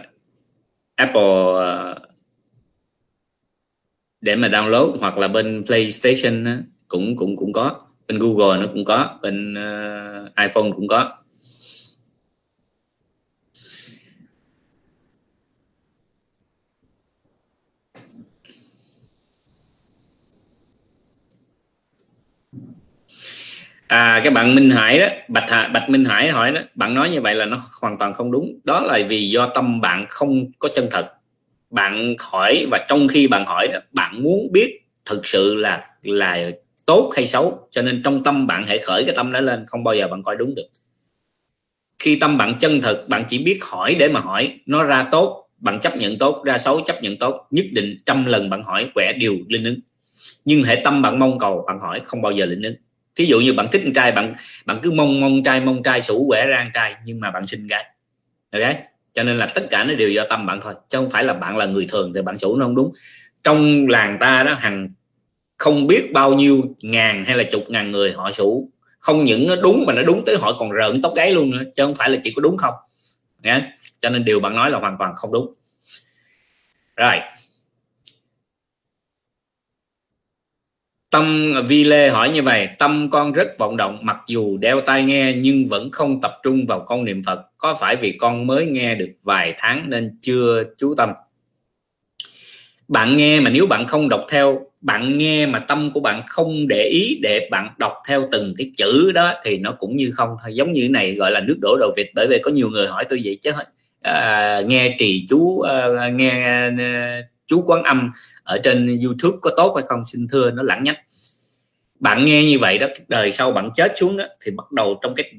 Apple uh, để mà download hoặc là bên PlayStation uh, cũng cũng cũng có. Bên Google nó cũng có bên uh, iPhone cũng có. À các bạn Minh Hải đó Bạch Hà, Bạch Minh Hải hỏi đó bạn nói như vậy là nó hoàn toàn không đúng. Đó là vì do tâm bạn không có chân thật. Bạn hỏi và trong khi bạn hỏi đó bạn muốn biết thực sự là là tốt hay xấu, cho nên trong tâm bạn hãy khởi cái tâm đó lên, không bao giờ bạn coi đúng được. Khi tâm bạn chân thực bạn chỉ biết hỏi để mà hỏi, nó ra tốt, bạn chấp nhận tốt, ra xấu, chấp nhận tốt, nhất định trăm lần bạn hỏi quẻ điều linh ứng. Nhưng hệ tâm bạn mong cầu, bạn hỏi không bao giờ linh ứng. Thí dụ như bạn thích con trai, bạn bạn cứ mong mong trai mong trai, sủ quẻ ra trai, nhưng mà bạn sinh gái. Ok? Cho nên là tất cả nó đều do tâm bạn thôi, chứ không phải là bạn là người thường thì bạn sủ nó không đúng. Trong làng ta đó hàng không biết bao nhiêu ngàn hay là chục ngàn người họ sủ không những nó đúng mà nó đúng tới họ còn rợn tóc gáy luôn nữa, chứ không phải là chỉ có đúng không? Nhé cho nên điều bạn nói là hoàn toàn không đúng. Rồi. Tâm vi lê hỏi như vậy, tâm con rất vọng động, mặc dù đeo tai nghe nhưng vẫn không tập trung vào con niệm phật. Có phải vì con mới nghe được vài tháng nên chưa chú tâm? Bạn nghe mà nếu bạn không đọc theo bạn nghe mà tâm của bạn không để ý để bạn đọc theo từng cái chữ đó thì nó cũng như không thôi. Giống như này gọi là nước đổ đầu vịt bởi vì có nhiều người hỏi tôi vậy chứ à, nghe trì chú à, nghe à, chú quán âm ở trên youtube có tốt hay không xin thưa nó lẳng nhách. Bạn nghe như vậy đó đời sau bạn chết xuống đó thì bắt đầu trong cái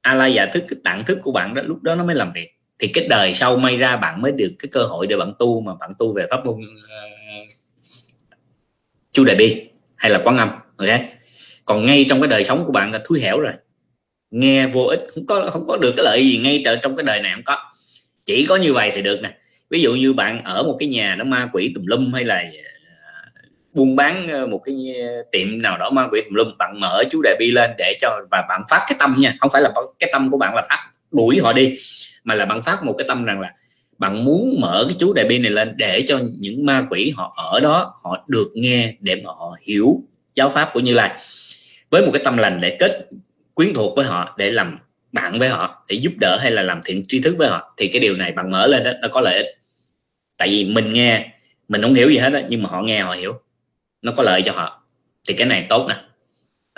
a la giả thức cái tạng thức của bạn đó lúc đó nó mới làm việc. Thì cái đời sau may ra bạn mới được cái cơ hội để bạn tu mà bạn tu về pháp môn uh, chu đại bi hay là quán âm, ok? Còn ngay trong cái đời sống của bạn là thui hẻo rồi. Nghe vô ích, không có không có được cái lợi gì ngay trong cái đời này không có. Chỉ có như vậy thì được nè. Ví dụ như bạn ở một cái nhà nó ma quỷ tùm lum hay là à, buôn bán à, một cái à, tiệm nào đó ma quỷ tùm lum, bạn mở chú đại bi lên để cho, và bạn phát cái tâm nha. Không phải là cái tâm của bạn là phát đuổi họ đi, mà là bạn phát một cái tâm rằng là bạn muốn mở cái chú đại bi này lên để cho những ma quỷ họ ở đó, họ được nghe để mà họ hiểu giáo pháp của như lai. Với một cái tâm lành để kết quyến thuộc với họ, để làm bạn với họ, để giúp đỡ hay là làm thiện tri thức với họ, thì cái điều này bạn mở lên đó, nó có lợi ích. Tại vì mình nghe, mình không hiểu gì hết đó nhưng mà họ nghe, họ hiểu. Nó có lợi cho họ. Thì cái này tốt nè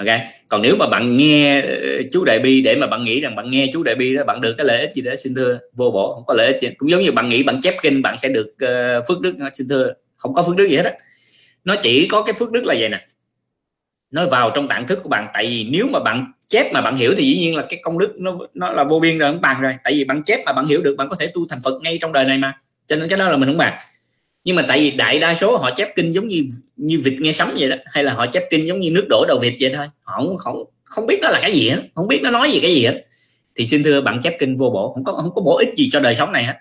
ok? Còn nếu mà bạn nghe ờ, chú đại bi để mà bạn nghĩ rằng bạn nghe chú đại bi đó bạn được cái lợi ích gì đó xin thưa vô bổ không có lợi ích gì. Cũng giống như bạn nghĩ bạn chép kinh bạn sẽ được uh, phước đức ờ, xin thưa không có phước đức gì hết á. Nó chỉ có cái phước đức là vậy nè. Nó vào trong tạng thức của bạn tại vì nếu mà bạn chép mà bạn hiểu thì dĩ nhiên là cái công đức nó nó là vô biên rồi không bằng rồi. Tại vì bạn chép mà bạn hiểu được bạn có thể tu thành phật ngay trong đời này mà. Cho nên cái đó là mình không bàn nhưng mà tại vì đại đa số họ chép kinh giống như như vịt nghe sấm vậy đó hay là họ chép kinh giống như nước đổ đầu vịt vậy thôi. Họ không không không biết nó là cái gì hết không biết nó nói gì cái gì hết. Thì xin thưa bạn chép kinh vô bổ không có không có bổ ích gì cho đời sống này hết.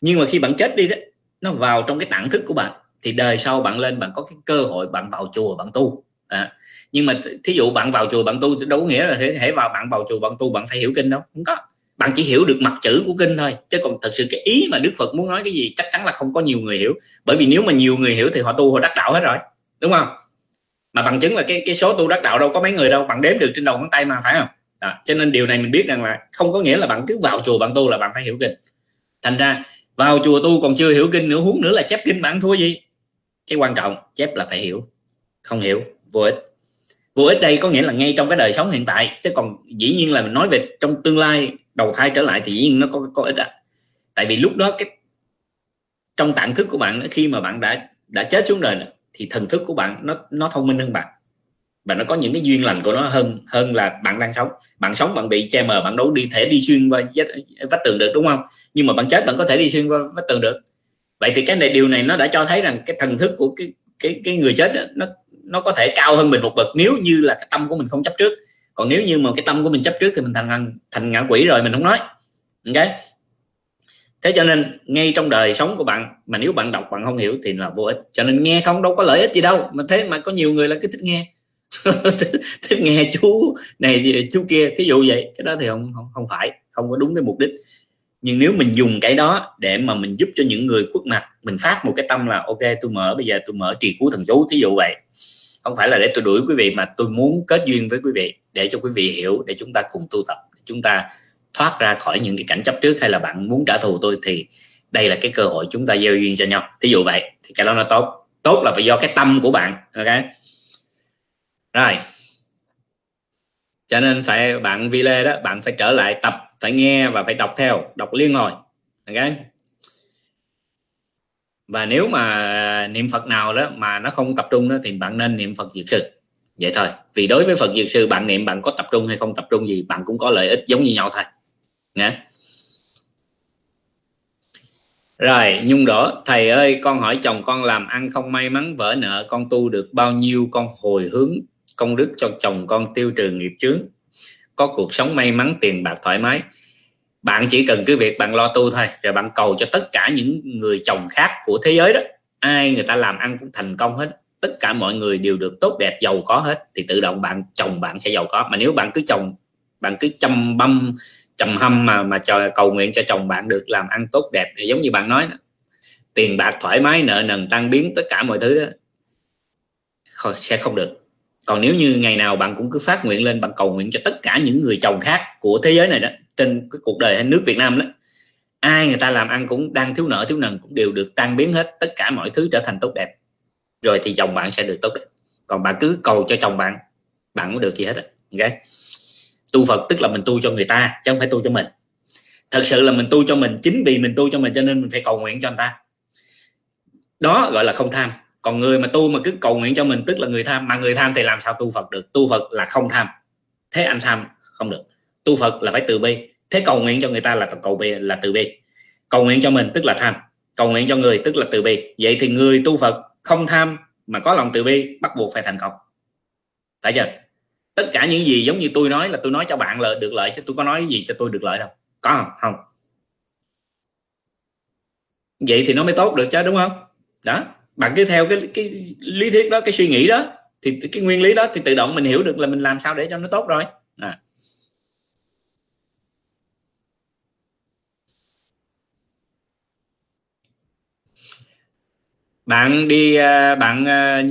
Nhưng mà khi bạn chết đi đó nó vào trong cái tạng thức của bạn thì đời sau bạn lên bạn có cái cơ hội bạn vào chùa bạn tu. À, nhưng mà thí dụ bạn vào chùa bạn tu đâu có nghĩa là thể, thể vào bạn vào chùa bạn tu bạn phải hiểu kinh đâu không có bạn chỉ hiểu được mặt chữ của kinh thôi, chứ còn thật sự cái ý mà đức phật muốn nói cái gì chắc chắn là không có nhiều người hiểu. Bởi vì nếu mà nhiều người hiểu thì họ tu họ đắc đạo hết rồi, đúng không? Mà bằng chứng là cái cái số tu đắc đạo đâu có mấy người đâu, bạn đếm được trên đầu ngón tay mà, phải không? Đó. cho nên điều này mình biết rằng là không có nghĩa là bạn cứ vào chùa bạn tu là bạn phải hiểu kinh. Thành ra, vào chùa tu còn chưa hiểu kinh nữa, huống nữa là chép kinh bạn thua gì? Cái quan trọng, chép là phải hiểu. Không hiểu, vô ích. Vô ích đây có nghĩa là ngay trong cái đời sống hiện tại, chứ còn dĩ nhiên là mình nói về trong tương lai đầu thai trở lại thì dĩ nhiên nó có có ích à tại vì lúc đó cái trong tạng thức của bạn khi mà bạn đã đã chết xuống đời thì thần thức của bạn nó nó thông minh hơn bạn. Và nó có những cái duyên lành của nó hơn hơn là bạn đang sống. Bạn sống bạn bị che mờ bạn đâu đi thể đi xuyên qua vách tường được đúng không? Nhưng mà bạn chết bạn có thể đi xuyên qua vách tường được. Vậy thì cái này điều này nó đã cho thấy rằng cái thần thức của cái cái cái người chết đó, nó nó có thể cao hơn mình một bậc nếu như là cái tâm của mình không chấp trước còn nếu như mà cái tâm của mình chấp trước thì mình thành thành ngạ quỷ rồi mình không nói. Ok? Thế cho nên ngay trong đời sống của bạn mà nếu bạn đọc bạn không hiểu thì là vô ích. Cho nên nghe không đâu có lợi ích gì đâu. Mà thế mà có nhiều người là cứ thích nghe. Thích, nghe chú này chú kia. Cái dụ vậy. Cái đó thì không không không phải. Không có đúng cái mục đích. Nhưng nếu mình dùng cái đó để mà mình giúp cho những người khuất mặt mình phát một cái tâm là ok tôi mở bây giờ tôi mở trì cứu thần chú. Thí dụ vậy không phải là để tôi đuổi quý vị, mà tôi muốn kết duyên với quý vị, để cho quý vị hiểu, để chúng ta cùng tu tập, để chúng ta thoát ra khỏi những cái cảnh chấp trước, hay là bạn muốn trả thù tôi thì đây là cái cơ hội chúng ta gieo duyên cho nhau. Thí dụ vậy, thì cái đó nó tốt. Tốt là phải do cái tâm của bạn, ok? Rồi. Cho nên phải, bạn vi lê đó, bạn phải trở lại tập, phải nghe và phải đọc theo, đọc liên hồi, ok? Và nếu mà niệm phật nào đó mà nó không tập trung đó, thì bạn nên niệm phật diệt sư. Vậy thôi. Vì đối với phật diệt sư, bạn niệm bạn có tập trung hay không tập trung gì, bạn cũng có lợi ích giống như nhau thôi. Nghe rồi, nhung đỏ thầy ơi, con hỏi chồng con làm ăn không may mắn, vỡ nợ, con tu được bao nhiêu, con hồi hướng công đức cho chồng con tiêu trừ nghiệp chướng. Có cuộc sống may mắn, tiền bạc thoải mái bạn chỉ cần cứ việc bạn lo tu thôi rồi bạn cầu cho tất cả những người chồng khác của thế giới đó. Ai người ta làm ăn cũng thành công hết. Tất cả mọi người đều được tốt đẹp giàu có hết thì tự động bạn chồng bạn sẽ giàu có. Mà nếu bạn cứ chồng bạn cứ chăm băm chầm hâm mà mà chờ cầu nguyện cho chồng bạn được làm ăn tốt đẹp thì giống như bạn nói đó, tiền bạc thoải mái nợ nần tăng biến tất cả mọi thứ đó sẽ không được. Còn nếu như ngày nào bạn cũng cứ phát nguyện lên bạn cầu nguyện cho tất cả những người chồng khác của thế giới này đó trên cái cuộc đời hay nước Việt Nam đó, ai người ta làm ăn cũng đang thiếu nợ, thiếu nần, cũng đều được tan biến hết, tất cả mọi thứ trở thành tốt đẹp. Rồi thì chồng bạn sẽ được tốt đẹp. Còn bạn cứ cầu cho chồng bạn bạn cũng được gì hết rồi ok? Tu Phật tức là mình tu cho người ta, chứ không phải tu cho mình. Thật sự là mình tu cho mình, chính vì mình tu cho mình cho nên mình phải cầu nguyện cho người ta. Đó gọi là không tham. Còn người mà tu mà cứ cầu nguyện cho mình, tức là người tham. Mà người tham thì làm sao tu Phật được? Tu Phật là không tham. Thế anh tham không được tu Phật là phải từ bi. Thế cầu nguyện cho người ta là cầu bi, là từ bi. Cầu nguyện cho mình tức là tham. Cầu nguyện cho người tức là từ bi. Vậy thì người tu Phật không tham mà có lòng từ bi, bắt buộc phải thành công. Phải chưa? Tất cả những gì giống như tôi nói là tôi nói cho bạn là được lợi chứ tôi có nói gì cho tôi được lợi đâu. Có không? Không. Vậy thì nó mới tốt được chứ, đúng không? Đó. Bạn cứ theo cái cái lý thuyết đó, cái suy nghĩ đó, thì cái nguyên lý đó thì tự động mình hiểu được là mình làm sao để cho nó tốt rồi. À. bạn đi à, bạn à,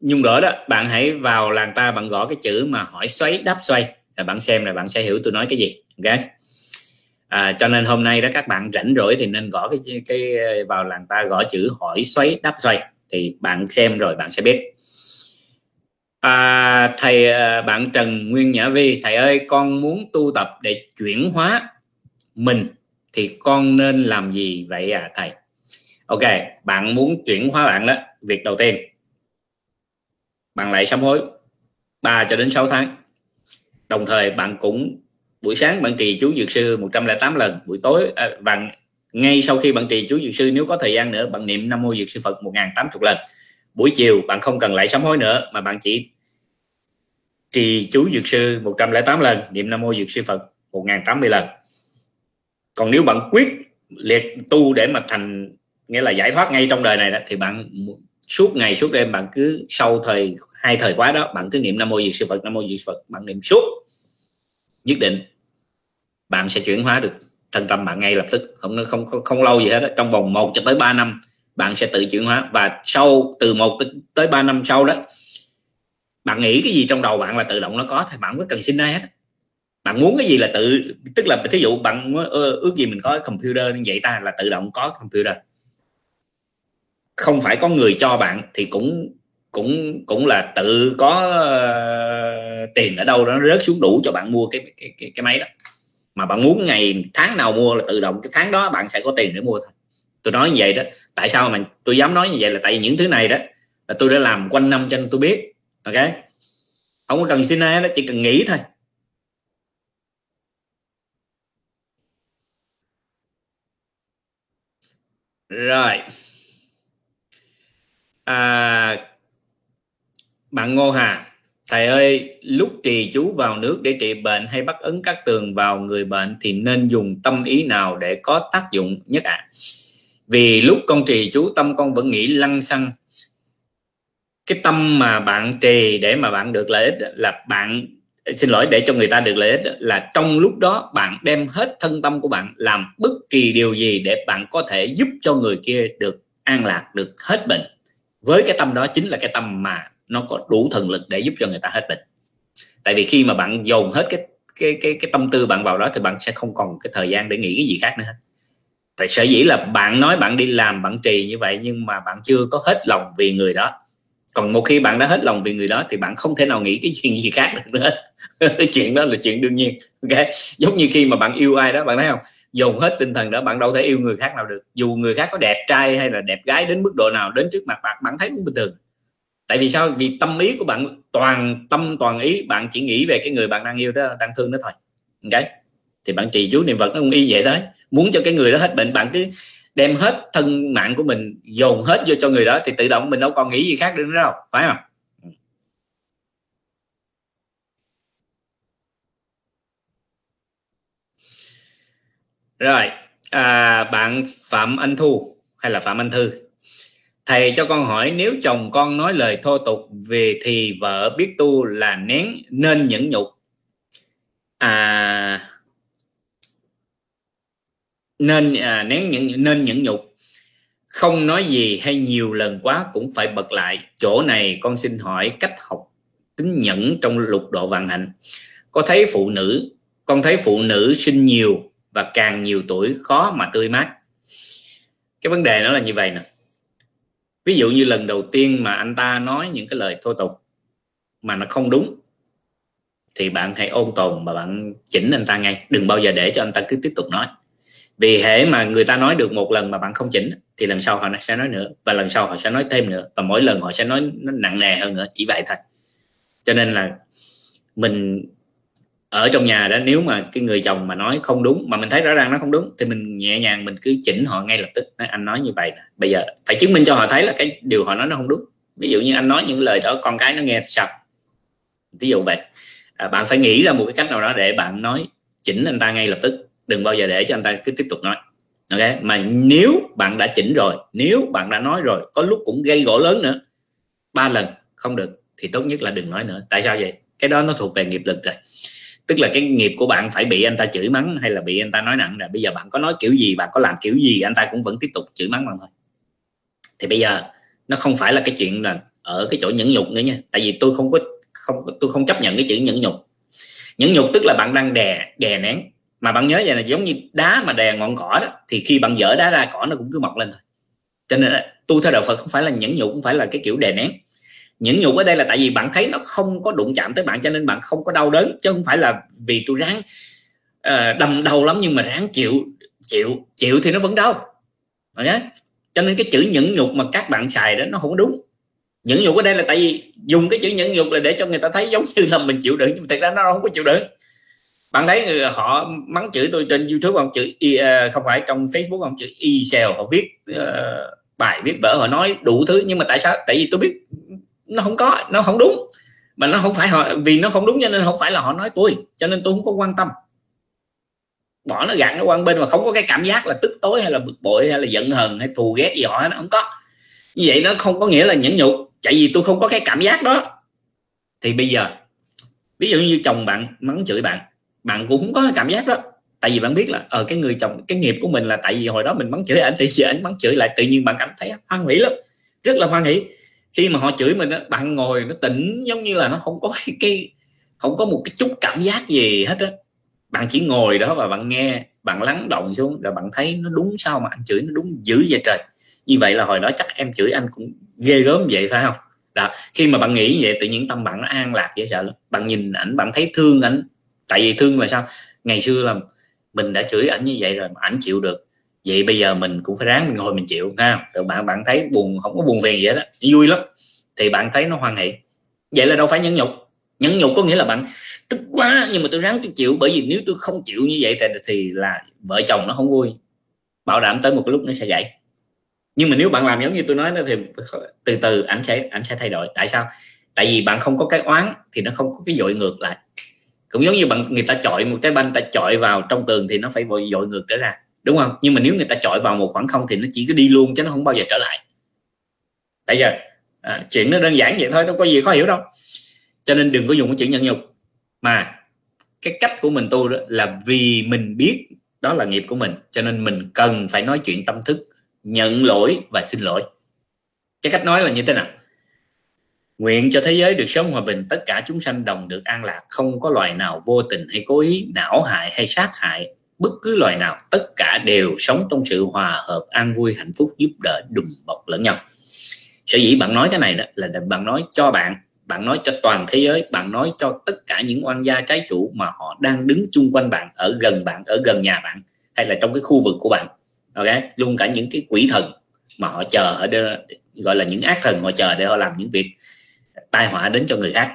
nhung đỡ đó bạn hãy vào làng ta bạn gõ cái chữ mà hỏi xoáy đáp xoay. Là bạn xem là bạn sẽ hiểu tôi nói cái gì ok? À, cho nên hôm nay đó các bạn rảnh rỗi thì nên gõ cái cái vào làng ta gõ chữ hỏi xoáy đáp xoay. Thì bạn xem rồi bạn sẽ biết. À, thầy à, bạn Trần Nguyên Nhã Vi thầy ơi con muốn tu tập để chuyển hóa mình thì con nên làm gì vậy à thầy? Ok bạn muốn chuyển hóa bạn đó việc đầu tiên. Bạn lại sám hối 3 cho đến 6 tháng. Đồng thời bạn cũng buổi sáng bạn trì chú dược sư 108 lần buổi tối à, bạn ngay sau khi bạn trì chú dược sư nếu có thời gian nữa bạn niệm nam mô dược sư phật 1080 lần. Buổi chiều bạn không cần lại sám hối nữa mà bạn chỉ trì chú dược sư 108 lần niệm nam mô dược sư phật 1080 lần. Còn nếu bạn quyết liệt tu để mà thành nghĩa là giải thoát ngay trong đời này đó thì bạn suốt ngày suốt đêm bạn cứ sau thời hai thời quá đó bạn cứ niệm nam mô diệt sư phật nam mô diệt phật bạn niệm suốt nhất định bạn sẽ chuyển hóa được thân tâm bạn ngay lập tức. Không không không, không lâu gì hết đó. trong vòng 1 cho tới 3 năm bạn sẽ tự chuyển hóa. Và sau từ 1 tới 3 năm sau đó bạn nghĩ cái gì trong đầu bạn là tự động nó có thì bạn có cần xin ai hết bạn muốn cái gì là tự tức là thí dụ bạn ước gì mình có computer như vậy ta là tự động có computer không phải có người cho bạn thì cũng cũng cũng là tự có uh, tiền ở đâu đó nó rớt xuống đủ cho bạn mua cái cái cái, cái máy đó. Mà bạn muốn ngày tháng nào mua là tự động cái tháng đó bạn sẽ có tiền để mua thôi. Tôi nói như vậy đó tại sao mà tôi dám nói như vậy là tại vì những thứ này đó là tôi đã làm quanh năm cho nên tôi biết ok? Không có cần xin ai đó chỉ cần nghĩ thôi. Rồi à, bạn Ngô Hà thầy ơi lúc trì chú vào nước để trị bệnh hay bắt ấn các tường vào người bệnh thì nên dùng tâm ý nào để có tác dụng nhất ạ à? vì lúc con trì chú tâm con vẫn nghĩ lăng xăng cái tâm mà bạn trì để mà bạn được lợi ích là bạn xin lỗi để cho người ta được lợi ích là trong lúc đó bạn đem hết thân tâm của bạn làm bất kỳ điều gì để bạn có thể giúp cho người kia được an lạc được hết bệnh với cái tâm đó chính là cái tâm mà nó có đủ thần lực để giúp cho người ta hết bệnh. Tại vì khi mà bạn dồn hết cái cái cái cái tâm tư bạn vào đó thì bạn sẽ không còn cái thời gian để nghĩ cái gì khác nữa hết. Tại sở dĩ là bạn nói bạn đi làm, bạn trì như vậy nhưng mà bạn chưa có hết lòng vì người đó. Còn một khi bạn đã hết lòng vì người đó thì bạn không thể nào nghĩ cái chuyện gì khác được nữa chuyện đó là chuyện đương nhiên, ok? Giống như khi mà bạn yêu ai đó, bạn thấy không? Dồn hết tinh thần đó bạn đâu thể yêu người khác nào được. Dù người khác có đẹp trai hay là đẹp gái đến mức độ nào, đến trước mặt bạn bạn thấy cũng bình thường. Tại vì sao? Vì tâm ý của bạn, toàn tâm, toàn ý, bạn chỉ nghĩ về cái người bạn đang yêu đó, đang thương đó thôi. Ok? Thì bạn trì chú niệm phật nó cũng y vậy đấy muốn cho cái người đó hết bệnh, bạn cứ đem hết thân mạng của mình dồn hết vô cho người đó, thì tự động mình đâu còn nghĩ gì khác nữa đâu. Phải không? Rồi à, bạn phạm anh thu hay là phạm anh thư. Thầy cho con hỏi nếu chồng con nói lời thô tục về thì vợ biết tu là nén nên nhẫn nhục? À nên à, nén nhẫn nên nhẫn nhục. Không nói gì hay nhiều lần quá cũng phải bật lại. Chỗ này con xin hỏi cách học tính nhẫn trong lục độ vạn hạnh. Có thấy phụ nữ con thấy phụ nữ sinh nhiều và càng nhiều tuổi khó mà tươi mát. Cái vấn đề nó là như vậy nè. Ví dụ như lần đầu tiên mà anh ta nói những cái lời thô tục mà nó không đúng, thì bạn hãy ôn tồn và bạn chỉnh anh ta ngay. Đừng bao giờ để cho anh ta cứ tiếp tục nói. Vì hệ mà người ta nói được một lần mà bạn không chỉnh, thì lần sau họ sẽ nói nữa, và lần sau họ sẽ nói thêm nữa, và mỗi lần họ sẽ nói nó nặng nề hơn nữa, chỉ vậy thôi. Cho nên là mình ở trong nhà đó nếu mà cái người chồng mà nói không đúng mà mình thấy rõ ràng nó không đúng thì mình nhẹ nhàng mình cứ chỉnh họ ngay lập tức. Nói, anh nói như vậy nè bây giờ phải chứng minh cho họ thấy là cái điều họ nói nó không đúng. Ví dụ như anh nói những lời đó con cái nó nghe sập ví dụ vậy. À, bạn phải nghĩ ra một cái cách nào đó để bạn nói chỉnh anh ta ngay lập tức. Đừng bao giờ để cho anh ta cứ tiếp tục nói. Ok? Mà nếu bạn đã chỉnh rồi nếu bạn đã nói rồi có lúc cũng gây gỗ lớn nữa. Ba lần không được thì tốt nhất là đừng nói nữa. Tại sao vậy? Cái đó nó thuộc về nghiệp lực rồi tức là cái nghiệp của bạn phải bị anh ta chửi mắng hay là bị anh ta nói nặng rồi bây giờ bạn có nói kiểu gì, bạn có làm kiểu gì, anh ta cũng vẫn tiếp tục chửi mắng bạn thôi. Thì bây giờ, nó không phải là cái chuyện là ở cái chỗ nhẫn nhục nữa nha. Tại vì tôi không có, không, tôi không chấp nhận cái chữ nhẫn nhục. Nhẫn nhục tức là bạn đang đè đè nén. Mà bạn nhớ vậy là giống như đá mà đè ngọn cỏ đó, thì khi bạn dở đá ra, cỏ nó cũng cứ mọc lên thôi. Cho nên tôi theo đạo Phật không phải là nhẫn nhục, không phải là cái kiểu đè nén nhẫn nhục ở đây là tại vì bạn thấy nó không có đụng chạm tới bạn cho nên bạn không có đau đớn chứ không phải là vì tôi ráng uh, đầm đầu lắm nhưng mà ráng chịu chịu chịu thì nó vẫn đau. Nhé cho nên cái chữ nhẫn nhục mà các bạn xài đó nó không đúng. Nhẫn nhục ở đây là tại vì dùng cái chữ nhẫn nhục là để cho người ta thấy giống như là mình chịu đựng nhưng mà thật ra nó không có chịu đựng. Bạn thấy họ mắng chữ tôi trên youtube không? Chữ ờ, không phải trong facebook không? Chữ y xèo họ viết uh, bài viết vở họ nói đủ thứ nhưng mà tại sao? Tại vì tôi biết nó không có nó không đúng. Mà nó không phải họ vì nó không đúng cho nên không phải là họ nói tôi. Cho nên tôi không có quan tâm. Bỏ nó gặn nó quan bên mà không có cái cảm giác là tức tối hay là bực bội hay là giận hờn hay thù ghét gì họ nó không có. Như vậy nó không có nghĩa là nhẫn nhục. Tại vì tôi không có cái cảm giác đó. Thì bây giờ ví dụ như chồng bạn mắng chửi bạn bạn cũng không có cái cảm giác đó. Tại vì bạn biết là ở ờ, cái người chồng cái nghiệp của mình là tại vì hồi đó mình mắng chửi anh thì giờ anh mắng chửi lại tự nhiên bạn cảm thấy hoan hỷ lắm rất là hoan hỷ khi mà họ chửi mình bạn ngồi nó tỉnh giống như là nó không có cái, cái không có một cái chút cảm giác gì hết á. Bạn chỉ ngồi đó và bạn nghe bạn lắng động xuống rồi bạn thấy nó đúng sao mà anh chửi nó đúng dữ vậy trời. Như vậy là hồi đó chắc em chửi anh cũng ghê gớm vậy phải không? Đó khi mà bạn nghĩ vậy tự nhiên tâm bạn nó an lạc dễ sợ lắm. Bạn nhìn ảnh bạn thấy thương ảnh. Tại vì thương là sao? Ngày xưa là mình đã chửi ảnh như vậy rồi mà ảnh chịu được vậy bây giờ mình cũng phải ráng mình ngồi mình chịu ha. Tự bạn bạn thấy buồn không có buồn phiền gì hết đó vui lắm. Thì bạn thấy nó hoan hỷ. Vậy là đâu phải nhẫn nhục. Nhẫn nhục có nghĩa là bạn tức quá nhưng mà tôi ráng tôi chịu bởi vì nếu tôi không chịu như vậy thì, thì là vợ chồng nó không vui. Bảo đảm tới một cái lúc nó sẽ gãy nhưng mà nếu bạn làm giống như tôi nói đó thì từ từ ảnh sẽ ảnh sẽ thay đổi. Tại sao? Tại vì bạn không có cái oán thì nó không có cái dội ngược lại. Cũng giống như bạn người ta chọi một trái banh ta chọi vào trong tường thì nó phải vội dội ngược trở ra đúng không? Nhưng mà nếu người ta chọi vào một khoảng không thì nó chỉ có đi luôn chứ nó không bao giờ trở lại. Bây giờ à, chuyện nó đơn giản vậy thôi đâu có gì khó hiểu đâu. Cho nên đừng có dùng cái chữ nhân nhục. Mà cái cách của mình tu đó là vì mình biết đó là nghiệp của mình cho nên mình cần phải nói chuyện tâm thức nhận lỗi và xin lỗi. Cái cách nói là như thế nào? Nguyện cho thế giới được sống hòa bình, tất cả chúng sanh đồng được an lạc, không có loài nào vô tình hay cố ý não hại hay sát hại bất cứ loài nào, tất cả đều sống trong sự hòa hợp, an vui, hạnh phúc, giúp đỡ, đùm bọc lẫn nhau. Sở dĩ bạn nói cái này đó là bạn nói cho bạn, bạn nói cho toàn thế giới, bạn nói cho tất cả những oan gia trái chủ mà họ đang đứng chung quanh bạn, ở gần bạn, ở gần nhà bạn hay là trong cái khu vực của bạn. Ok, luôn cả những cái quỷ thần mà họ chờ ở đây, gọi là những ác thần họ chờ để họ làm những việc tai họa đến cho người khác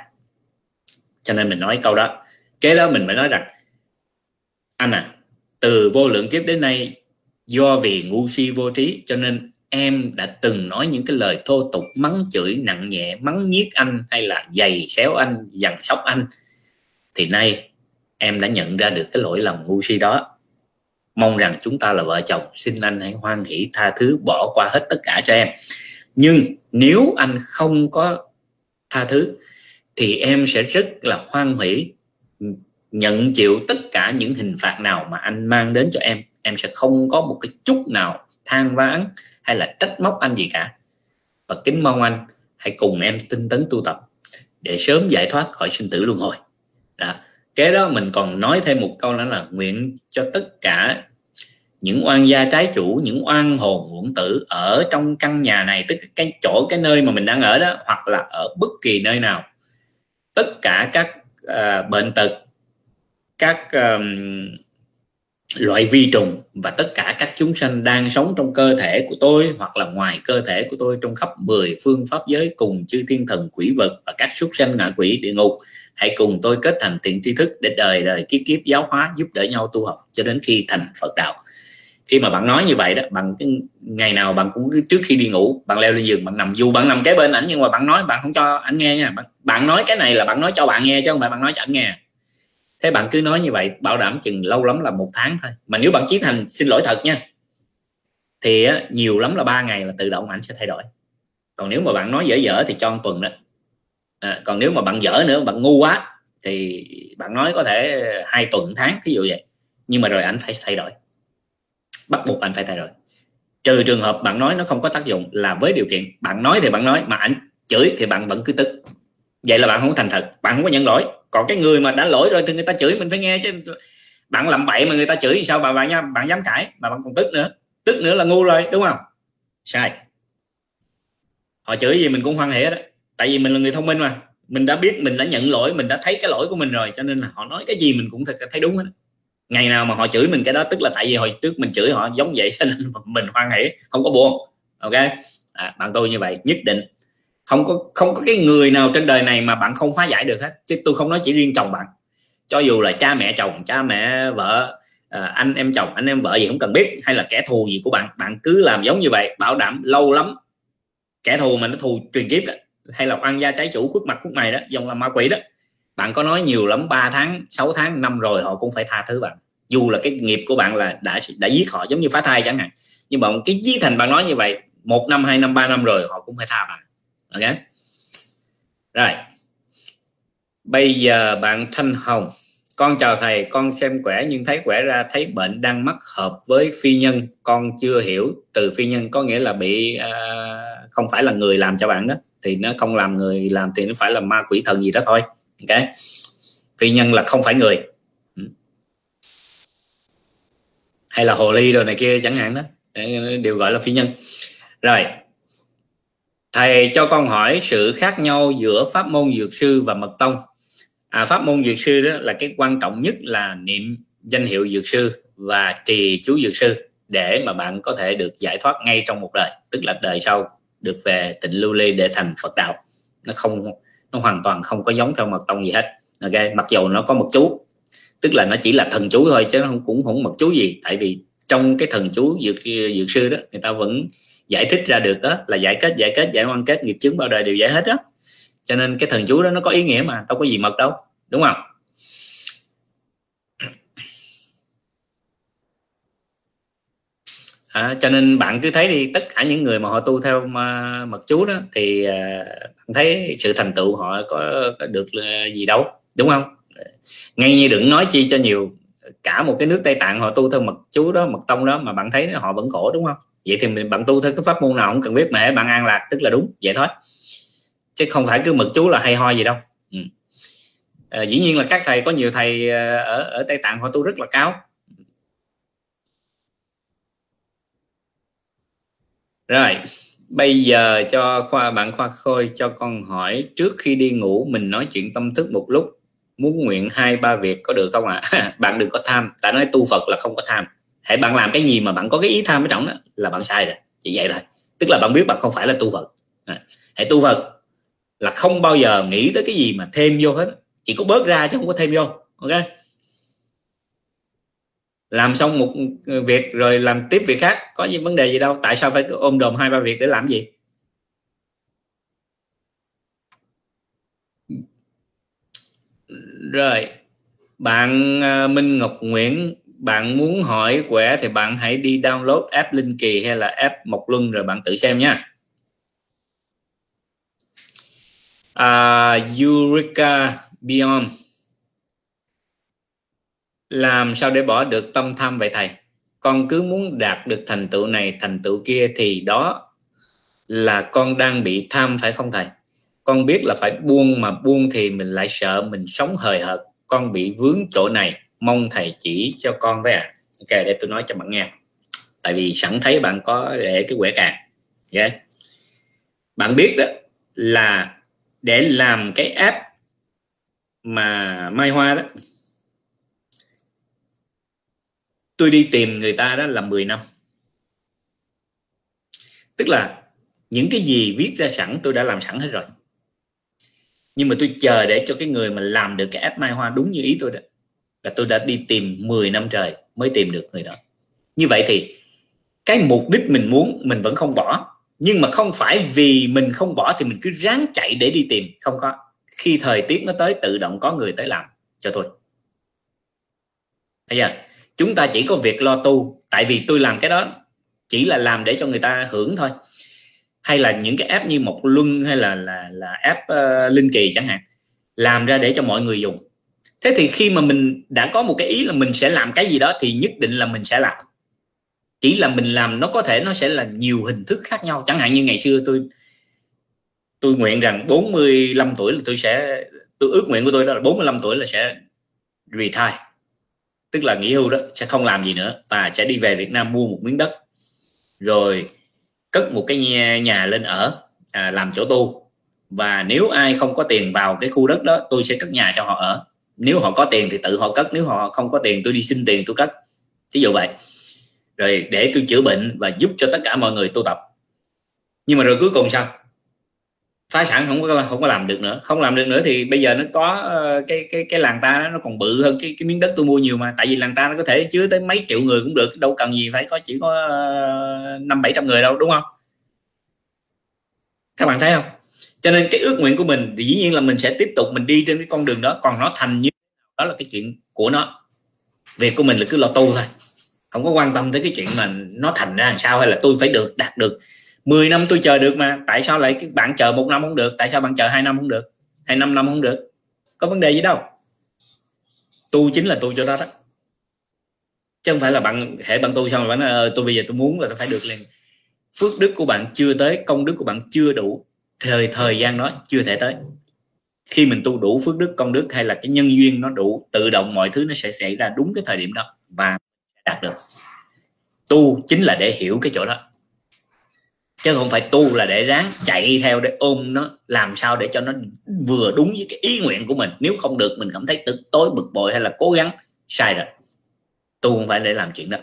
cho nên mình nói câu đó kế đó mình phải nói rằng anh à từ vô lượng kiếp đến nay, do vì ngu si vô trí, cho nên em đã từng nói những cái lời thô tục, mắng chửi, nặng nhẹ, mắng nhiếc anh hay là giày xéo anh, dằn sóc anh, thì nay em đã nhận ra được cái lỗi lầm ngu si đó. Mong rằng chúng ta là vợ chồng, xin anh hãy hoan hỷ, tha thứ, bỏ qua hết tất cả cho em. Nhưng nếu anh không có tha thứ, thì em sẽ rất là hoan hỷ nhận chịu tất cả những hình phạt nào mà anh mang đến cho em em sẽ không có một cái chút nào than vãn hay là trách móc anh gì cả. Và kính mong anh hãy cùng em tinh tấn tu tập để sớm giải thoát khỏi sinh tử luân hồi. Đó. kế đó mình còn nói thêm một câu nữa là nguyện cho tất cả những oan gia trái chủ những oan hồn uổng tử ở trong căn nhà này tức cái chỗ cái nơi mà mình đang ở đó hoặc là ở bất kỳ nơi nào. Tất cả các uh, bệnh tật các um, loại vi trùng và tất cả các chúng sanh đang sống trong cơ thể của tôi hoặc là ngoài cơ thể của tôi trong khắp 10 phương pháp giới cùng chư thiên thần quỷ vật và các súc sanh ngạ quỷ địa ngục. Hãy cùng tôi kết thành thiện tri thức để đời đời kiếp kiếp giáo hóa giúp đỡ nhau tu học cho đến khi thành Phật đạo. Khi mà bạn nói như vậy đó bằng cái ngày nào bạn cũng trước khi đi ngủ bạn leo lên giường bạn nằm dù bạn nằm kế bên ảnh nhưng mà bạn nói bạn không cho ảnh nghe nha. Bạn, bạn nói cái này là bạn nói cho bạn nghe chứ không phải bạn nói cho ảnh nghe thế bạn cứ nói như vậy bảo đảm chừng lâu lắm là một tháng thôi. Mà nếu bạn chí thành xin lỗi thật nha thì á, nhiều lắm là ba ngày là tự động ảnh sẽ thay đổi. Còn nếu mà bạn nói dở dở thì cho một tuần đó. À, còn nếu mà bạn dở nữa bạn ngu quá thì bạn nói có thể hai tuần tháng ví dụ vậy. Nhưng mà rồi anh phải thay đổi. Bắt buộc anh phải thay đổi. Trừ trường hợp bạn nói nó không có tác dụng là với điều kiện bạn nói thì bạn nói mà anh chửi thì bạn vẫn cứ tức. Vậy là bạn không thành thật bạn không có nhận lỗi còn cái người mà đã lỗi rồi thì người ta chửi mình phải nghe chứ. Bạn làm bậy mà người ta chửi thì sao? Bà bạn nha bạn dám cãi mà bạn còn tức nữa. Tức nữa là ngu rồi đúng không? Sai. Họ chửi gì mình cũng hoan hỉ đó tại vì mình là người thông minh mà. Mình đã biết mình đã nhận lỗi mình đã thấy cái lỗi của mình rồi cho nên là họ nói cái gì mình cũng thấy đúng hết ngày nào mà họ chửi mình cái đó tức là tại vì hồi trước mình chửi họ giống vậy cho nên mình hoan hỉ không có buồn. Ok? À, bạn tôi như vậy nhất định không có không có cái người nào trên đời này mà bạn không phá giải được hết. Chứ tôi không nói chỉ riêng chồng bạn. Cho dù là cha mẹ chồng cha mẹ vợ à, anh em chồng anh em vợ gì không cần biết hay là kẻ thù gì của bạn bạn cứ làm giống như vậy bảo đảm lâu lắm. Kẻ thù mà nó thù truyền kiếp đó hay là ăn gia trái chủ khuất mặt khuất mày đó dòng là ma quỷ đó. Bạn có nói nhiều lắm 3 tháng 6 tháng năm rồi họ cũng phải tha thứ bạn. Dù là cái nghiệp của bạn là đã đã giết họ giống như phá thai chẳng hạn. Nhưng mà cái giết thành bạn nói như vậy một năm hai năm ba năm rồi họ cũng phải tha bạn ok. Rồi. Bây giờ bạn thanh hồng con chào thầy con xem quẻ nhưng thấy quẻ ra thấy bệnh đang mắc hợp với phi nhân con chưa hiểu từ phi nhân có nghĩa là bị uh, không phải là người làm cho bạn đó thì nó không làm người làm thì nó phải là ma quỷ thần gì đó thôi. Ok. Phi nhân là không phải người. Ừ. Hay là hồ ly rồi này kia chẳng hạn đó. Đều gọi là phi nhân. Rồi thầy cho con hỏi sự khác nhau giữa pháp môn dược sư và mật tông. À, pháp môn dược sư đó là cái quan trọng nhất là niệm danh hiệu dược sư và trì chú dược sư để mà bạn có thể được giải thoát ngay trong một đời tức là đời sau được về tịnh lưu ly để thành phật đạo. Nó không nó hoàn toàn không có giống theo mật tông gì hết. Ok mặc dù nó có một chú tức là nó chỉ là thần chú thôi chứ nó không cũng không mật chú gì. Tại vì trong cái thần chú dược dược sư đó người ta vẫn giải thích ra được đó là giải kết giải kết giải quan kết nghiệp chứng bao đời đều giải hết đó cho nên cái thần chú đó nó có ý nghĩa mà đâu có gì mật đâu đúng không? À, cho nên bạn cứ thấy đi tất cả những người mà họ tu theo mà, mật chú đó thì à, bạn thấy sự thành tựu họ có, có được à, gì đâu đúng không? Ngay như đừng nói chi cho nhiều cả một cái nước tây tạng họ tu theo mật chú đó mật tông đó mà bạn thấy họ vẫn khổ đúng không? Vậy thì mình bạn tu theo cái pháp môn nào cũng cần biết mà bạn an lạc tức là đúng. Vậy thôi. Chứ không phải cứ mực chú là hay ho gì đâu. Ừ. à, dĩ nhiên là các thầy có nhiều thầy à, ở ở tây tạng họ tu rất là cao. Rồi bây giờ cho khoa bạn khoa khôi cho con hỏi trước khi đi ngủ mình nói chuyện tâm thức một lúc muốn nguyện hai ba việc có được không ạ? À? bạn đừng có tham. Tại nói tu phật là không có tham hãy bạn làm cái gì mà bạn có cái ý tham ở trong đó là bạn sai rồi. Chỉ vậy thôi. Tức là bạn biết bạn không phải là tu phật à, hãy tu phật là không bao giờ nghĩ tới cái gì mà thêm vô hết. Chỉ có bớt ra chứ không có thêm vô. Ok? Làm xong một việc rồi làm tiếp việc khác có gì vấn đề gì đâu. Tại sao phải ôm đồm hai ba việc để làm gì? Rồi. Bạn à, Minh Ngọc Nguyễn bạn muốn hỏi quẻ thì bạn hãy đi download app Linh Kỳ hay là app Mộc Luân rồi bạn tự xem nha. À, Eureka Beyond. Làm sao để bỏ được tâm tham vậy thầy? Con cứ muốn đạt được thành tựu này thành tựu kia thì đó là con đang bị tham phải không thầy? Con biết là phải buông mà buông thì mình lại sợ mình sống hời hợt. Con bị vướng chỗ này mong thầy chỉ cho con với ạ à. ok, để tôi nói cho bạn nghe tại vì sẵn thấy bạn có để cái quẻ càng okay. bạn biết đó là để làm cái app mà mai hoa đó, tôi đi tìm người ta đó là 10 năm tức là những cái gì viết ra sẵn tôi đã làm sẵn hết rồi nhưng mà tôi chờ để cho cái người mà làm được cái app mai hoa đúng như ý tôi đó là tôi đã đi tìm 10 năm trời mới tìm được người đó. Như vậy thì cái mục đích mình muốn mình vẫn không bỏ. Nhưng mà không phải vì mình không bỏ thì mình cứ ráng chạy để đi tìm. Không có. Khi thời tiết nó tới tự động có người tới làm cho tôi. Thấy chưa? Chúng ta chỉ có việc lo tu. Tại vì tôi làm cái đó chỉ là làm để cho người ta hưởng thôi. Hay là những cái app như một luân hay là là là app uh, linh kỳ chẳng hạn làm ra để cho mọi người dùng thế thì khi mà mình đã có một cái ý là mình sẽ làm cái gì đó thì nhất định là mình sẽ làm. Chỉ là mình làm nó có thể nó sẽ là nhiều hình thức khác nhau. Chẳng hạn như ngày xưa tôi tôi nguyện rằng 45 tuổi là tôi sẽ tôi ước nguyện của tôi đó là 45 tuổi là sẽ retire. Tức là nghỉ hưu đó sẽ không làm gì nữa và sẽ đi về Việt Nam mua một miếng đất. Rồi cất một cái nhà, nhà lên ở à, làm chỗ tu. Và nếu ai không có tiền vào cái khu đất đó tôi sẽ cất nhà cho họ ở nếu họ có tiền thì tự họ cất, nếu họ không có tiền tôi đi xin tiền tôi cất. Ví dụ vậy. Rồi để tôi chữa bệnh và giúp cho tất cả mọi người tu tập. Nhưng mà rồi cuối cùng sao? Phá sản không có không có làm được nữa. Không làm được nữa thì bây giờ nó có ờ, cái cái cái làng ta nó còn bự hơn cái cái miếng đất tôi mua nhiều mà. Tại vì làng ta nó có thể chứa tới mấy triệu người cũng được. Đâu cần gì phải có chỉ có ờ, năm bảy trăm người đâu, đúng không? Các bạn thấy không? Cho nên cái ước nguyện của mình thì dĩ nhiên là mình sẽ tiếp tục mình đi trên cái con đường đó, còn nó thành như đó là cái chuyện của nó. Việc của mình là cứ lo tu thôi, không có quan tâm tới cái chuyện mà nó thành ra làm sao hay là tôi phải được, đạt được. 10 năm tôi chờ được mà, tại sao lại các bạn chờ một năm không được, tại sao bạn chờ hai năm không được, hay năm năm không được? Có vấn đề gì đâu. Tu chính là tu cho đó đó. Chứ không phải là bạn hệ bạn tu xong rồi bạn nói ờ, tôi bây giờ tôi muốn là tôi phải được liền. Phước đức của bạn chưa tới, công đức của bạn chưa đủ thời thời gian đó chưa thể tới. Khi mình tu đủ phước đức, công đức hay là cái nhân duyên nó đủ, tự động mọi thứ nó sẽ xảy ra đúng cái thời điểm đó và đạt được. Tu chính là để hiểu cái chỗ đó. Chứ không phải tu là để ráng chạy theo để ôm nó, làm sao để cho nó vừa đúng với cái ý nguyện của mình. Nếu không được, mình cảm thấy tức tối, bực bội hay là cố gắng, sai rồi. Tu không phải để làm chuyện đó.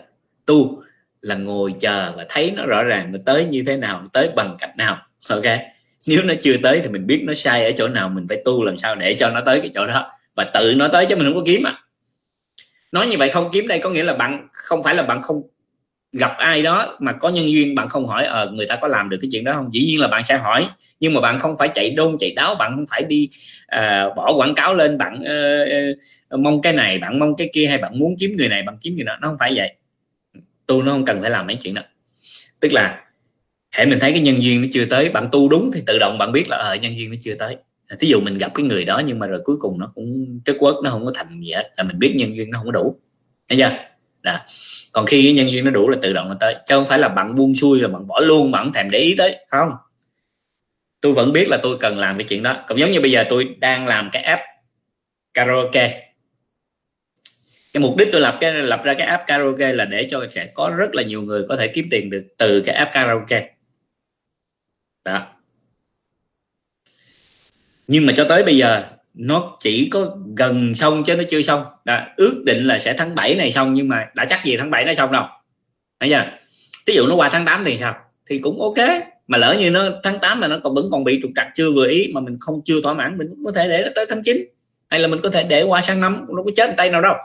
Tu là ngồi chờ và thấy nó rõ ràng nó tới như thế nào, tới bằng cách nào. Ok? Nếu nó chưa tới thì mình biết nó sai ở chỗ nào mình phải tu làm sao để cho nó tới cái chỗ đó và tự nó tới chứ mình không có kiếm à nói như vậy không kiếm đây có nghĩa là bạn không phải là bạn không gặp ai đó mà có nhân duyên bạn không hỏi ờ người ta có làm được cái chuyện đó không? Dĩ nhiên là bạn sẽ hỏi nhưng mà bạn không phải chạy đôn chạy đáo bạn không phải đi à, bỏ quảng cáo lên bạn uh, uh, mong cái này bạn mong cái kia hay bạn muốn kiếm người này bạn kiếm người đó nó không phải vậy. Tu nó không cần phải làm mấy chuyện đó. Tức là hãy mình thấy cái nhân duyên nó chưa tới, bạn tu đúng thì tự động bạn biết là ờ nhân duyên nó chưa tới. Thí dụ mình gặp cái người đó nhưng mà rồi cuối cùng nó cũng trớt quất nó không có thành gì hết, là mình biết nhân duyên nó không có đủ. Thấy chưa? Đó. còn khi cái nhân duyên nó đủ là tự động nó tới, chứ không phải là bạn buông xuôi là bạn bỏ luôn, bạn không thèm để ý tới không? Tôi vẫn biết là tôi cần làm cái chuyện đó. Cũng giống như bây giờ tôi đang làm cái app karaoke. Cái mục đích tôi lập cái, lập ra cái app karaoke là để cho sẽ có rất là nhiều người có thể kiếm tiền được từ cái app karaoke đó. Nhưng mà cho tới bây giờ, nó chỉ có gần xong chứ nó chưa xong. Đã ước định là sẽ tháng 7 này xong, nhưng mà đã chắc gì tháng 7 nó xong đâu. Bây giờ ví dụ nó qua tháng 8 thì sao? Thì cũng ok. Mà lỡ như nó tháng 8 là nó còn vẫn còn bị trục trặc, chưa vừa ý, mà mình không, chưa thỏa mãn, mình có thể để nó tới tháng 9 hay là mình có thể để qua sang năm, nó có chết tay nào đâu.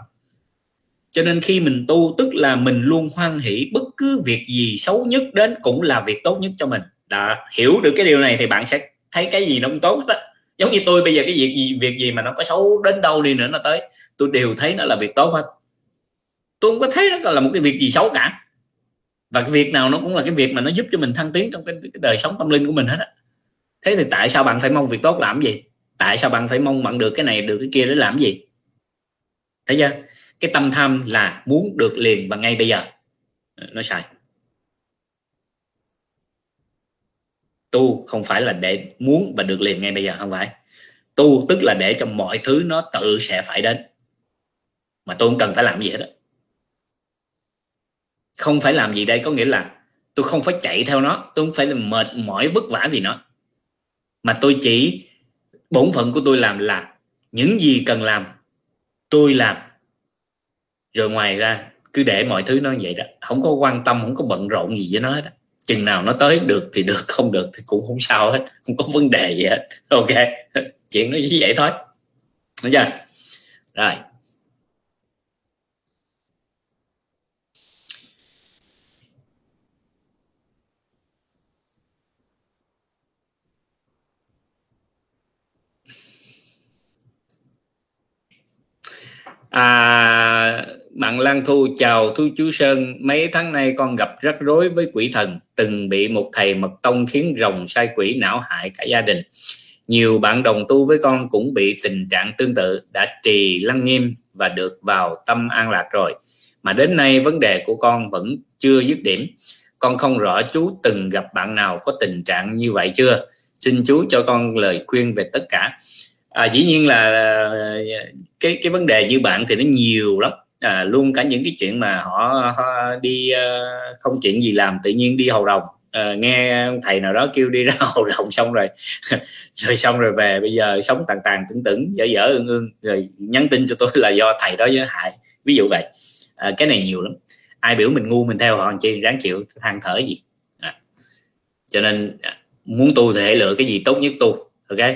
Cho nên khi mình tu, tức là mình luôn hoan hỷ bất cứ việc gì xấu nhất đến cũng là việc tốt nhất cho mình đó hiểu được cái điều này thì bạn sẽ thấy cái gì nó cũng tốt đó. Giống như tôi bây giờ cái việc gì việc gì mà nó có xấu đến đâu đi nữa nó tới tôi đều thấy nó là việc tốt hết. Tôi không có thấy nó là một cái việc gì xấu cả. Và cái việc nào nó cũng là cái việc mà nó giúp cho mình thăng tiến trong cái, cái đời sống tâm linh của mình hết á. Thế thì tại sao bạn phải mong việc tốt làm gì? Tại sao bạn phải mong bạn được cái này được cái kia để làm gì? Thấy chưa? Cái tâm tham là muốn được liền và ngay bây giờ. Nó sai. Tu không phải là để muốn và được liền ngay bây giờ, không phải. Tu tức là để cho mọi thứ nó tự sẽ phải đến. Mà tôi không cần phải làm gì hết đó không phải làm gì đây có nghĩa là tôi không phải chạy theo nó, tôi không phải là mệt mỏi, vất vả vì nó. Mà tôi chỉ, bổn phận của tôi làm là những gì cần làm, tôi làm. Rồi ngoài ra, cứ để mọi thứ nó vậy đó. Không có quan tâm, không có bận rộn gì với nó hết chừng nào nó tới được thì được không được thì cũng không sao hết không có vấn đề gì hết. Ok chuyện nó chỉ vậy thôi. Được chưa? Rồi. À, bạn Lan Thu chào Thu chú Sơn. Mấy tháng nay con gặp rắc rối với quỷ thần từng bị một thầy mật tông khiến rồng sai quỷ não hại cả gia đình. Nhiều bạn đồng tu với con cũng bị tình trạng tương tự đã trì lăng nghiêm và được vào tâm an lạc rồi. Mà đến nay vấn đề của con vẫn chưa dứt điểm. Con không rõ chú từng gặp bạn nào có tình trạng như vậy chưa? Xin chú cho con lời khuyên về tất cả. À, dĩ nhiên là à, cái cái vấn đề như bạn thì nó nhiều lắm à, luôn cả những cái chuyện mà họ, họ đi uh, không chuyện gì làm tự nhiên đi hầu đồng à, ờ, nghe thầy nào đó kêu đi ra hầu đồng xong rồi rồi xong rồi về. Bây giờ sống tàn tàn tưởng tưởng dở dở ương ương. Rồi nhắn tin cho tôi là do thầy đó với hại. Ví dụ vậy. À, cái này nhiều lắm. Ai biểu mình ngu mình theo họ chi ráng chịu than thở gì. À. cho nên à, muốn tu thì hãy lựa cái gì tốt nhất tu ok?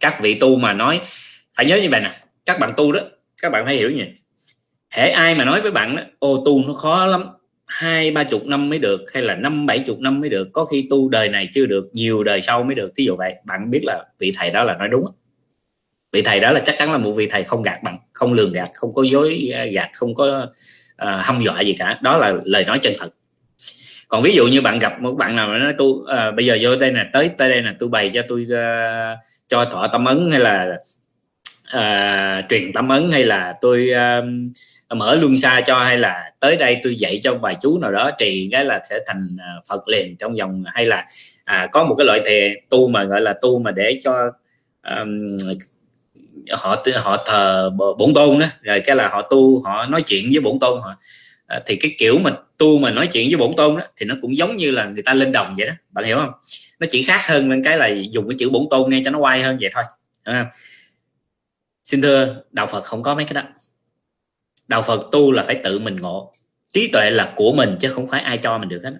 Các vị tu mà nói phải nhớ như vậy nè. Các bạn tu đó các bạn phải hiểu như hễ ai mà nói với bạn đó ô tu nó khó lắm. Hai ba chục năm mới được hay là năm bảy chục năm mới được. Có khi tu đời này chưa được nhiều đời sau mới được. Thí dụ vậy bạn biết là vị thầy đó là nói đúng vị thầy đó là chắc chắn là một vị thầy không gạt bạn không lường gạt không có dối à, gạt không có à, uh, hâm dọa gì cả. Đó là lời nói chân thật. Còn ví dụ như bạn gặp một bạn nào mà nói tu uh, bây giờ vô đây nè tới tới đây nè tôi bày cho tôi uh, cho thọ tâm ấn hay là uh, truyền tâm ấn hay là tôi uh, mở luân xa cho hay là tới đây tôi dạy cho bài chú nào đó trì cái là sẽ thành à, phật liền trong vòng à, hay là à, có một cái loại thề tu mà gọi là tu mà để cho um, họ họ thờ bổn tôn đó. Rồi cái là họ tu họ nói chuyện với bổn tôn họ. À, thì cái kiểu mà tu mà nói chuyện với bổn tôn đó thì nó cũng giống như là người ta lên đồng vậy đó. Bạn hiểu không? Nó chỉ khác hơn bên cái là dùng cái chữ bổn tôn nghe cho nó quay hơn vậy thôi. À. xin thưa đạo phật không có mấy cái đó đạo phật tu là phải tự mình ngộ. Trí tuệ là của mình chứ không phải ai cho mình được hết.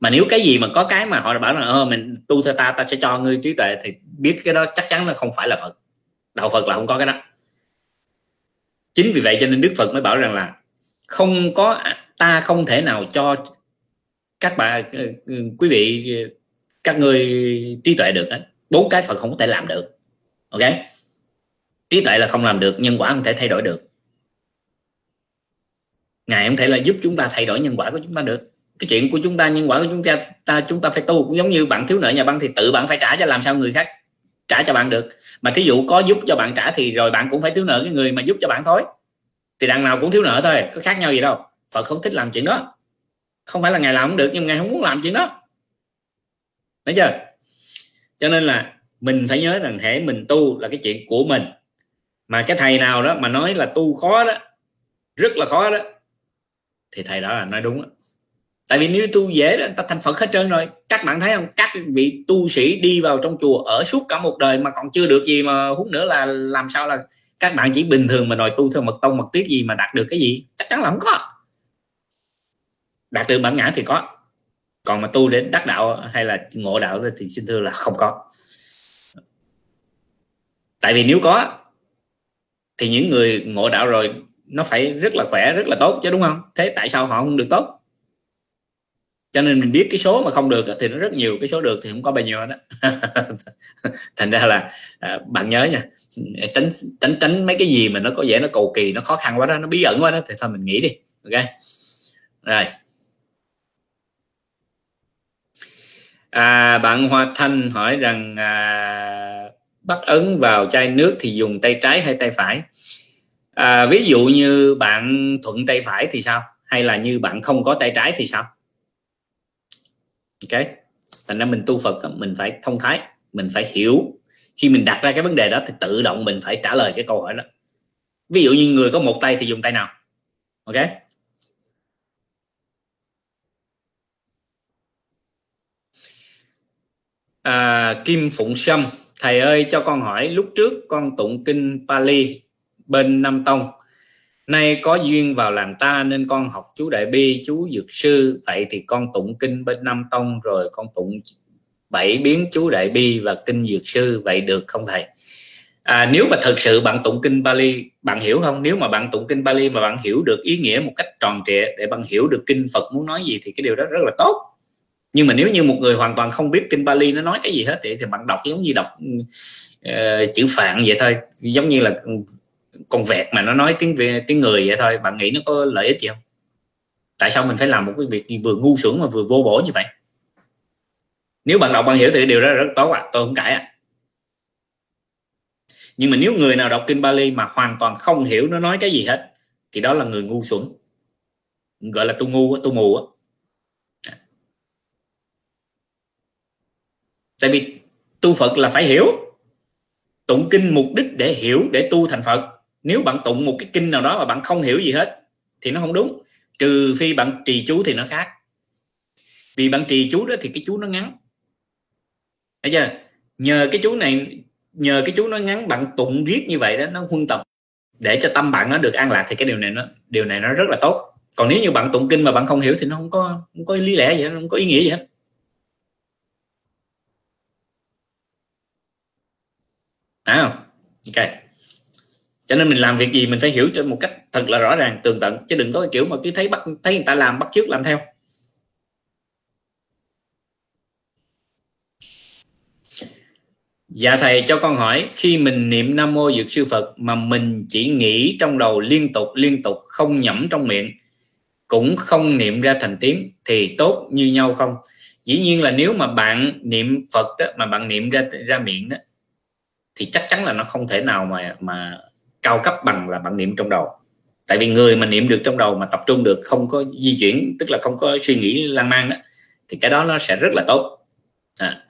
Mà nếu cái gì mà có cái mà họ bảo là ờ, mình tu theo ta ta sẽ cho ngươi trí tuệ thì biết cái đó chắc chắn là không phải là phật. Đạo phật là không có cái đó. Chính vì vậy cho nên đức phật mới bảo rằng là không có ta không thể nào cho các bạn ờ, ờ, quý vị các người trí tuệ được hết. Bốn cái phật không có thể làm được. Ok? Trí tuệ là không làm được nhân quả không thể thay đổi được ngài không thể là giúp chúng ta thay đổi nhân quả của chúng ta được. Cái chuyện của chúng ta, nhân quả của chúng ta ta, chúng ta phải tu, cũng giống như bạn thiếu nợ nhà băng thì tự bạn phải trả cho làm sao người khác trả cho bạn được. Mà thí dụ có giúp cho bạn trả thì rồi bạn cũng phải thiếu nợ cái người mà giúp cho bạn thôi. Thì đằng nào cũng thiếu nợ thôi, có khác nhau gì đâu. Phật không thích làm chuyện đó. Không phải là ngài làm không được, nhưng ngài không muốn làm chuyện đó. Thấy chưa? Cho nên là mình phải nhớ rằng thể mình tu là cái chuyện của mình. Mà cái thầy nào đó mà nói là tu khó đó, rất là khó đó thì thầy đó là nói đúng đó. tại vì nếu tu dễ là ta thành phật hết trơn rồi. Các bạn thấy không? Các vị tu sĩ đi vào trong chùa ở suốt cả một đời mà còn chưa được gì mà hút nữa là làm sao là các bạn chỉ bình thường mà đòi tu theo mật tông, mật tiết gì mà đạt được cái gì? Chắc chắn là không có. Đạt được bản ngã thì có. Còn mà tu đến đắc đạo hay là ngộ đạo thì xin thưa là không có. Tại vì nếu có, thì những người ngộ đạo rồi nó phải rất là khỏe rất là tốt chứ đúng không? Thế tại sao họ không được tốt? Cho nên mình biết cái số mà không được thì nó rất nhiều cái số được thì không có bao nhiêu đó thành ra là à, bạn nhớ nha tránh tránh tránh mấy cái gì mà nó có vẻ nó cầu kỳ nó khó khăn quá đó nó bí ẩn quá đó thì thôi mình nghĩ đi ok? Rồi. À, bạn Hoa Thanh hỏi rằng à, bắt ấn vào chai nước thì dùng tay trái hay tay phải? à, ví dụ như bạn thuận tay phải thì sao? Hay là như bạn không có tay trái thì sao? Ok. Thành ra mình tu phật mình phải thông thái mình phải hiểu. Khi mình đặt ra cái vấn đề đó thì tự động mình phải trả lời cái câu hỏi đó. Ví dụ như người có một tay thì dùng tay nào? Ok. À, Kim Phụng Sâm thầy ơi cho con hỏi lúc trước con tụng kinh Pali bên Nam Tông. Nay có duyên vào làng ta nên con học chú Đại Bi chú Dược Sư. Vậy thì con tụng kinh bên Nam Tông rồi con tụng bảy biến chú Đại Bi và kinh Dược Sư. Vậy được không thầy? À, nếu mà thật sự bạn tụng kinh Bali bạn hiểu không? Nếu mà bạn tụng kinh Bali mà bạn hiểu được ý nghĩa một cách tròn trịa để bạn hiểu được kinh Phật muốn nói gì thì cái điều đó rất là tốt. Nhưng mà nếu như một người hoàn toàn không biết kinh Bali nó nói cái gì hết thì, thì bạn đọc giống như đọc uh, chữ phạn vậy thôi. Giống như là con vẹt mà nó nói tiếng tiếng người vậy thôi. Bạn nghĩ nó có lợi ích gì không? Tại sao mình phải làm một cái việc vừa ngu xuẩn mà vừa vô bổ như vậy? Nếu bạn đọc, bạn hiểu thì điều đó rất tốt ạ. À. tôi không cãi ạ. À. nhưng mà nếu người nào đọc kinh Bali mà hoàn toàn không hiểu nó nói cái gì hết, thì đó là người ngu xuẩn. Gọi là tu ngu tu mù á. Tại vì tu Phật là phải hiểu tụng kinh mục đích để hiểu, để tu thành Phật nếu bạn tụng một cái kinh nào đó mà bạn không hiểu gì hết, thì nó không đúng. Trừ phi bạn trì chú thì nó khác. Vì bạn trì chú đó thì cái chú nó ngắn. Thấy chưa? Nhờ cái chú này, nhờ cái chú nó ngắn, bạn tụng riết như vậy đó, nó huân tập. Để cho tâm bạn nó được an lạc thì cái điều này nó, điều này nó rất là tốt. Còn nếu như bạn tụng kinh mà bạn không hiểu thì nó không có không có lý lẽ gì hết không có ý nghĩa gì hết. À ok cho nên mình làm việc gì mình phải hiểu cho một cách thật là rõ ràng, tường tận, chứ đừng có kiểu mà cứ thấy bắt, thấy người ta làm bắt trước làm theo Dạ thầy, cho con hỏi, khi mình niệm Nam Mô Dược Sư Phật mà mình chỉ nghĩ trong đầu liên tục liên tục, không nhẩm trong miệng, cũng không niệm ra thành tiếng, thì tốt như nhau không? Dĩ nhiên là nếu mà bạn niệm Phật đó, mà bạn niệm ra ra miệng đó, thì chắc chắn là nó không thể nào mà mà cao cấp bằng là bạn niệm trong đầu. Tại vì người mà niệm được trong đầu mà tập trung được không có di chuyển tức là không có suy nghĩ lan man đó thì cái đó nó sẽ rất là tốt. À,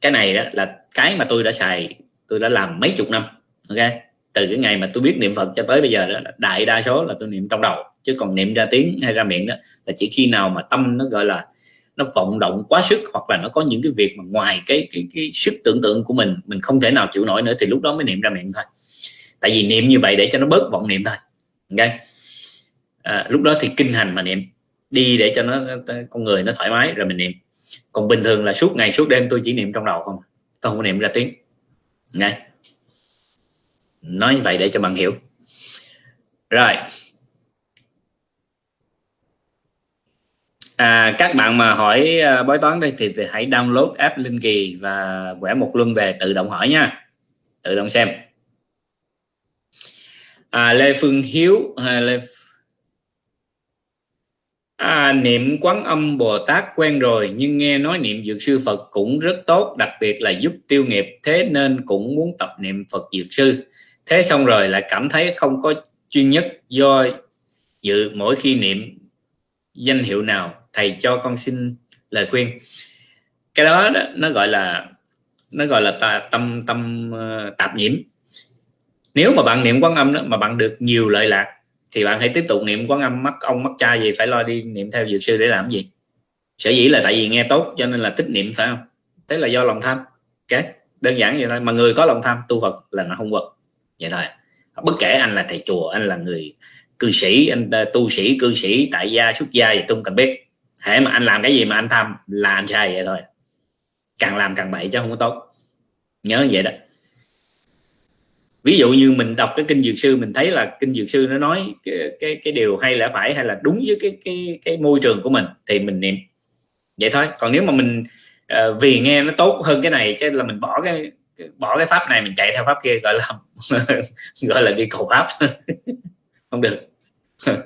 cái này đó là cái mà tôi đã xài tôi đã làm mấy chục năm ok? Từ cái ngày mà tôi biết niệm phật cho tới bây giờ đó đại đa số là tôi niệm trong đầu chứ còn niệm ra tiếng hay ra miệng đó là chỉ khi nào mà tâm nó gọi là nó vọng động quá sức hoặc là nó có những cái việc mà ngoài cái cái cái sức tưởng tượng của mình mình không thể nào chịu nổi nữa thì lúc đó mới niệm ra miệng thôi tại vì niệm như vậy để cho nó bớt vọng niệm thôi. Ok? À, lúc đó thì kinh hành mà niệm. Đi để cho nó con người nó thoải mái rồi mình niệm. Còn bình thường là suốt ngày suốt đêm tôi chỉ niệm trong đầu không à. tôi không có niệm ra tiếng. Ok? Nói như vậy để cho bạn hiểu. Rồi. À, các bạn mà hỏi uh, bói toán đây thì, thì hãy download app linh kỳ và quẻ một luân về tự động hỏi nha. Tự động xem à, lê phương hiếu à, lê À, niệm quán âm Bồ Tát quen rồi nhưng nghe nói niệm dược sư Phật cũng rất tốt đặc biệt là giúp tiêu nghiệp thế nên cũng muốn tập niệm Phật dược sư. Thế xong rồi lại cảm thấy không có chuyên nhất do dự mỗi khi niệm danh hiệu nào. Thầy cho con xin lời khuyên. Cái đó nó gọi là nó gọi là tâm tâm ờ, tạp nhiễm nếu mà bạn niệm quán âm đó, mà bạn được nhiều lợi lạc, thì bạn hãy tiếp tục niệm quán âm mắc ông mắc cha gì phải lo đi, niệm theo dược sư để làm gì? Sở dĩ là tại vì nghe tốt, cho nên là tích niệm, phải không? Thế là do lòng tham. Ok, đơn giản vậy thôi. Mà người có lòng tham, tu phật là nó không vật vậy thôi. Bất kể anh là thầy chùa, anh là người cư sĩ, anh à, tu sĩ, cư sĩ, tại gia, xuất gia gì tôi không cần biết. Hễ mà anh làm cái gì mà anh tham, là anh sai vậy thôi. Càng làm càng bậy chứ không có tốt. Nhớ vậy đó ví dụ như mình đọc cái kinh dược sư mình thấy là kinh dược sư nó nói cái cái, cái điều hay là phải hay là đúng với cái cái cái môi trường của mình thì mình niệm. Vậy thôi. Còn nếu mà mình uh, vì nghe nó tốt hơn cái này chứ là mình bỏ cái bỏ cái pháp này mình chạy theo pháp kia gọi là gọi là đi cầu pháp. Không được.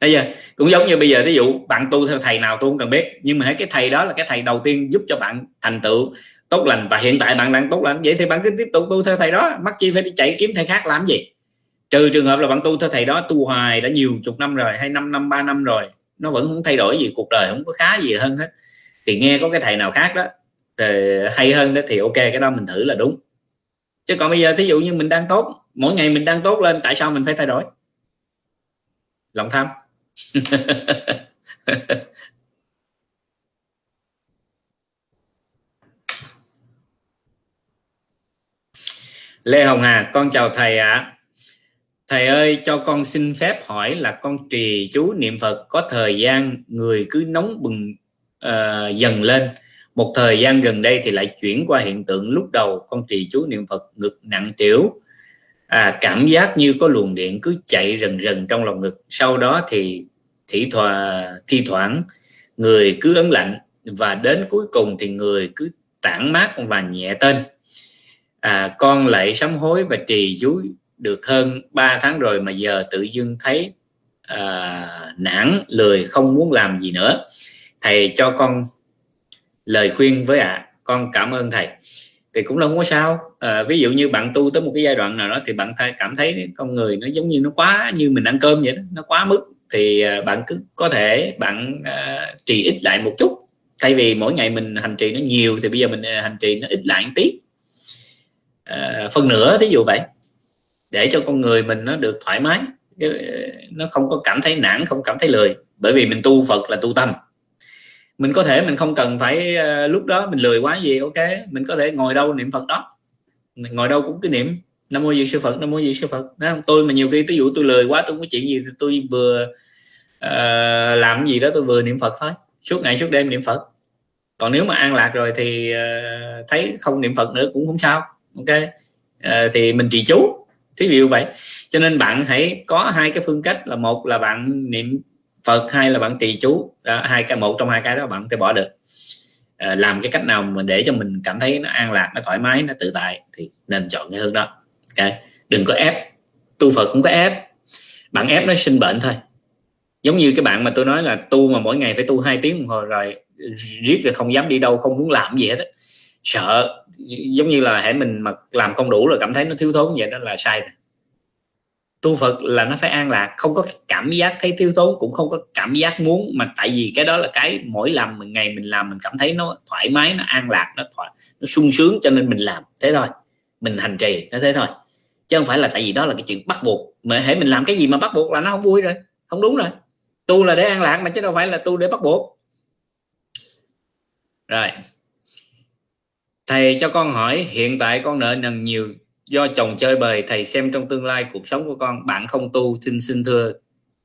Bây giờ cũng giống như bây giờ ví dụ bạn tu theo thầy nào tôi không cần biết nhưng mà cái thầy đó là cái thầy đầu tiên giúp cho bạn thành tựu tốt lành và hiện tại bạn đang tốt lành. Vậy thì bạn cứ tiếp tục tu theo thầy đó. Mắc chi phải đi chạy kiếm thầy khác làm gì? Trừ trường hợp là bạn tu theo thầy đó, tu hoài đã nhiều chục năm rồi, hay năm năm, ba năm rồi, nó vẫn không thay đổi gì, cuộc đời không có khá gì hơn hết. Thì nghe có cái thầy nào khác đó, thì hay hơn đó, thì ok, cái đó mình thử là đúng. Chứ còn bây giờ thí dụ như mình đang tốt, mỗi ngày mình đang tốt lên, tại sao mình phải thay đổi? Lòng tham. Lê Hồng Hà con chào thầy ạ. À. thầy ơi cho con xin phép hỏi là con trì chú niệm Phật có thời gian người cứ nóng bừng uh, dần lên. Một thời gian gần đây thì lại chuyển qua hiện tượng lúc đầu con trì chú niệm Phật ngực nặng trĩu. À, cảm giác như có luồng điện cứ chạy rần rần trong lòng ngực. Sau đó thì thỉ thoảng thi thoảng người cứ ấn lạnh và đến cuối cùng thì người cứ tản mát và nhẹ tên à, con lại sám hối và trì chú được hơn 3 tháng rồi mà giờ tự dưng thấy à, nản lười không muốn làm gì nữa. Thầy cho con lời khuyên với ạ. À. con cảm ơn thầy. Thì cũng không có sao. À, ví dụ như bạn tu tới một cái giai đoạn nào đó thì bạn cảm thấy con người nó giống như nó quá như mình ăn cơm vậy đó nó quá mức. Thì à, bạn cứ có thể bạn à, trì ít lại một chút. Thay vì mỗi ngày mình hành trì nó nhiều thì bây giờ mình à, hành trì nó ít lại một tí uh, phần nửa thí dụ vậy. Để cho con người mình nó được thoải mái nó không có cảm thấy nản không cảm thấy lười. Bởi vì mình tu phật là tu tâm. Mình có thể mình không cần phải ờ, lúc đó mình lười quá gì ok. Mình có thể ngồi đâu niệm phật đó. Ngồi đâu cũng cứ niệm. Nam mô di sư phật nam mô di sư phật. Đó tôi mà nhiều khi ví dụ tôi lười quá tôi không có chuyện gì thì tôi vừa uh, làm gì đó tôi vừa niệm phật thôi. Suốt ngày suốt đêm niệm phật. Còn nếu mà an lạc rồi thì uh, thấy không niệm phật nữa cũng không sao ok? À, thì mình trì chú. Thí dụ vậy. Cho nên bạn hãy có hai cái phương cách là một là bạn niệm phật hai là bạn trì chú. Đó, hai cái một trong hai cái đó bạn có thể bỏ được. À, làm cái cách nào mà để cho mình cảm thấy nó an lạc nó thoải mái nó tự tại thì nên chọn cái hướng đó. Ok? Đừng có ép. Tu phật không có ép. Bạn ép nó sinh bệnh thôi. Giống như cái bạn mà tôi nói là tu mà mỗi ngày phải tu hai tiếng đồng hồ rồi riết rồi không dám đi đâu không muốn làm gì hết đó sợ giống như là hãy mình mà làm không đủ rồi cảm thấy nó thiếu thốn vậy đó là sai rồi. Tu Phật là nó phải an lạc không có cảm giác thấy thiếu thốn cũng không có cảm giác muốn mà tại vì cái đó là cái mỗi lần mình ngày mình làm mình cảm thấy nó thoải mái nó an lạc nó thoải, nó sung sướng cho nên mình làm thế thôi. Mình hành trì nó thế thôi. Chứ không phải là tại vì đó là cái chuyện bắt buộc mà hãy mình làm cái gì mà bắt buộc là nó không vui rồi không đúng rồi. Tu là để an lạc mà chứ đâu phải là tu để bắt buộc. Rồi thầy cho con hỏi, hiện tại con nợ nần nhiều do chồng chơi bời. Thầy xem trong tương lai cuộc sống của con, bạn không tu, xin xin thưa,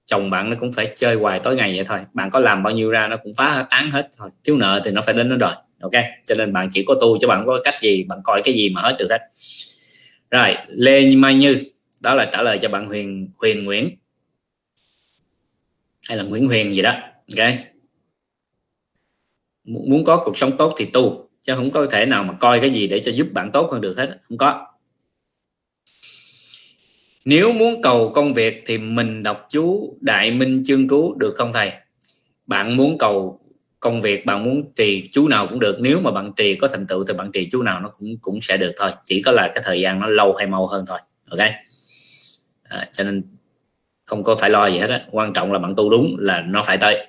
chồng bạn nó cũng phải chơi hoài tối ngày vậy thôi. Bạn có làm bao nhiêu ra nó cũng phá tán hết thôi. Thiếu nợ thì nó phải đến nó đòi ok? Cho nên bạn chỉ có tu chứ bạn có cách gì, bạn coi cái gì mà hết được hết. Rồi, lê mai như, đó là trả lời cho bạn huyền huyền nguyễn. Hay là nguyễn huyền gì đó, ok? Muốn có cuộc sống tốt thì tu chứ không có thể nào mà coi cái gì để cho giúp bạn tốt hơn được hết không có. Nếu muốn cầu công việc thì mình đọc chú đại minh chương cứu được không thầy? Bạn muốn cầu công việc bạn muốn trì chú nào cũng được. Nếu mà bạn trì có thành tựu thì bạn trì chú nào nó cũng cũng sẽ được thôi. Chỉ có là cái thời gian nó lâu hay mau hơn thôi. Ok? À, cho nên không có phải lo gì hết á. Quan trọng là bạn tu đúng là nó phải tới.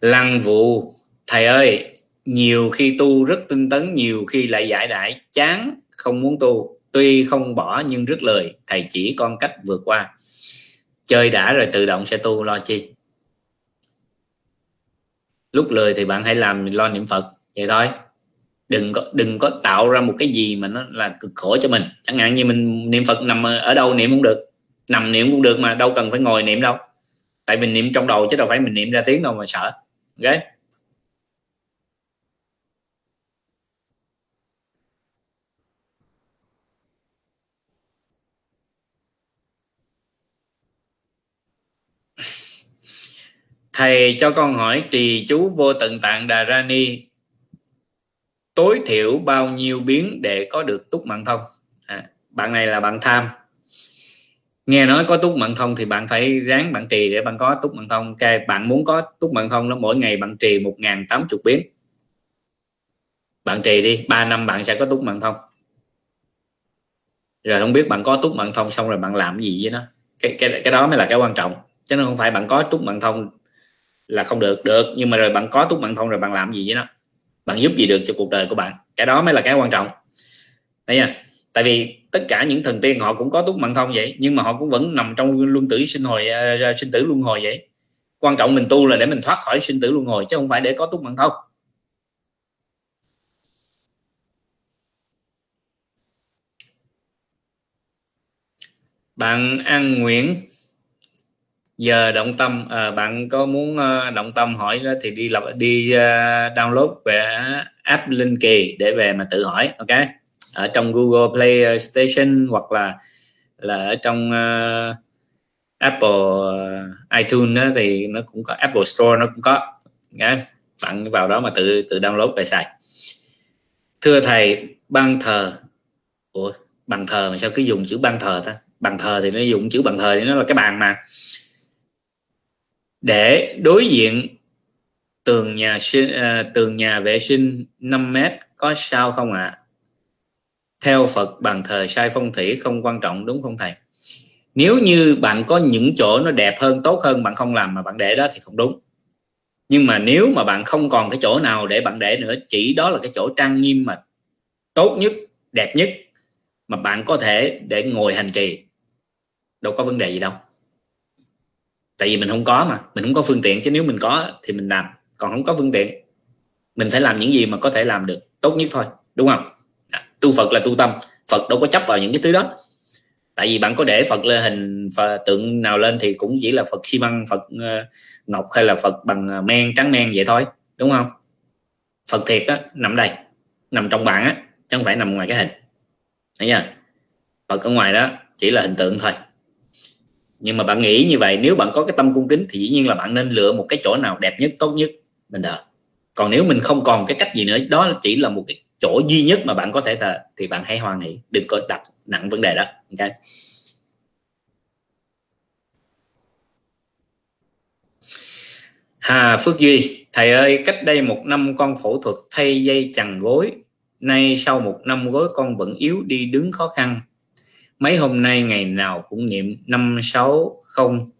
Lăng vụ thầy ơi nhiều khi tu rất tinh tấn, nhiều khi lại giải đãi. Chán, không muốn tu. Tuy không bỏ nhưng rất lười thầy chỉ con cách vượt qua. Chơi đã rồi tự động sẽ tu, lo chi? Lúc lười thì bạn hãy làm, lo niệm phật. Vậy thôi. Đừng có đừng có tạo ra một cái gì mà nó là cực khổ cho mình. Chẳng hạn như mình niệm phật nằm ở đâu niệm cũng được. Nằm niệm cũng được mà đâu cần phải ngồi niệm đâu. Tại mình niệm trong đầu chứ đâu phải mình niệm ra tiếng đâu mà sợ. Ok? Thầy cho con hỏi trì chú vô tận tạng đà ra ni tối thiểu bao nhiêu biến để có được túc mạng thông? À, bạn này là bạn tham. Nghe nói có túc mạng thông thì bạn phải ráng bạn trì để bạn có túc mạng thông. Ok bạn muốn có túc mạng thông nó mỗi ngày bạn trì một ngàn tám chục biến. Bạn trì đi 3 năm bạn sẽ có túc mạng thông. Rồi không biết bạn có túc mạng thông xong rồi bạn làm gì với nó? Cái cái cái đó mới là cái quan trọng chứ nó không phải bạn có túc mạng thông là không được được. Nhưng mà rồi bạn có túc mạng thông rồi bạn làm gì với nó? Bạn giúp gì được cho cuộc đời của bạn? Cái đó mới là cái quan trọng. Đấy nha tại vì tất cả những thần tiên họ cũng có túc mạng thông vậy nhưng mà họ cũng vẫn nằm trong luân tử sinh hồi uh, sinh tử luân hồi vậy. Quan trọng mình tu là để mình thoát khỏi sinh tử luân hồi chứ không phải để có túc mạng thông. Bạn An Nguyễn giờ động tâm à, bạn có muốn uh, động tâm hỏi đó thì đi lập đi uh, download về app linh kỳ để về mà tự hỏi ok? Ở trong Google Play Station hoặc là là ở trong uh, Apple uh, iTunes đó thì nó cũng có Apple Store nó cũng có okay? bạn vào đó mà tự tự download về xài. Thưa thầy ban thờ. Ủa bàn thờ mà sao cứ dùng chữ ban thờ ta? Bàn thờ thì nó dùng chữ bàn thờ thì nó là cái bàn mà để đối diện tường nhà sinh à, tường nhà vệ sinh 5 mét có sao không ạ? À? theo Phật, bàn thờ sai phong thủy không quan trọng, đúng không thầy? Nếu như bạn có những chỗ nó đẹp hơn, tốt hơn bạn không làm mà bạn để đó thì không đúng. Nhưng mà nếu mà bạn không còn cái chỗ nào để bạn để nữa, chỉ đó là cái chỗ trang nghiêm mà tốt nhất, đẹp nhất mà bạn có thể để ngồi hành trì, đâu có vấn đề gì đâu tại vì mình không có mà mình không có phương tiện chứ nếu mình có thì mình làm. Còn không có phương tiện mình phải làm những gì mà có thể làm được tốt nhất thôi đúng không? À, tu phật là tu tâm phật đâu có chấp vào những cái thứ đó. Tại vì bạn có để phật lên hình phật, tượng nào lên thì cũng chỉ là phật xi măng phật uh, ngọc hay là phật bằng ờ, men trắng men vậy thôi đúng không? Phật thiệt á nằm đây nằm trong bạn á chứ không phải nằm ngoài cái hình. Thấy chưa? Phật ở ngoài đó chỉ là hình tượng thôi nhưng mà bạn nghĩ như vậy, nếu bạn có cái tâm cung kính thì dĩ nhiên là bạn nên lựa một cái chỗ nào đẹp nhất, tốt nhất mình đợi. Còn nếu mình không còn cái cách gì nữa, đó chỉ là một cái chỗ duy nhất mà bạn có thể thờ thì bạn hãy hoan hỷ, đừng có đặt nặng vấn đề đó, ok? Hà Phước Duy, Thầy ơi, cách đây một năm con phẫu thuật thay dây chằng gối, Nay sau một năm gối con vẫn yếu, đi đứng khó khăn mấy hôm nay ngày nào cũng niệm năm sáu không?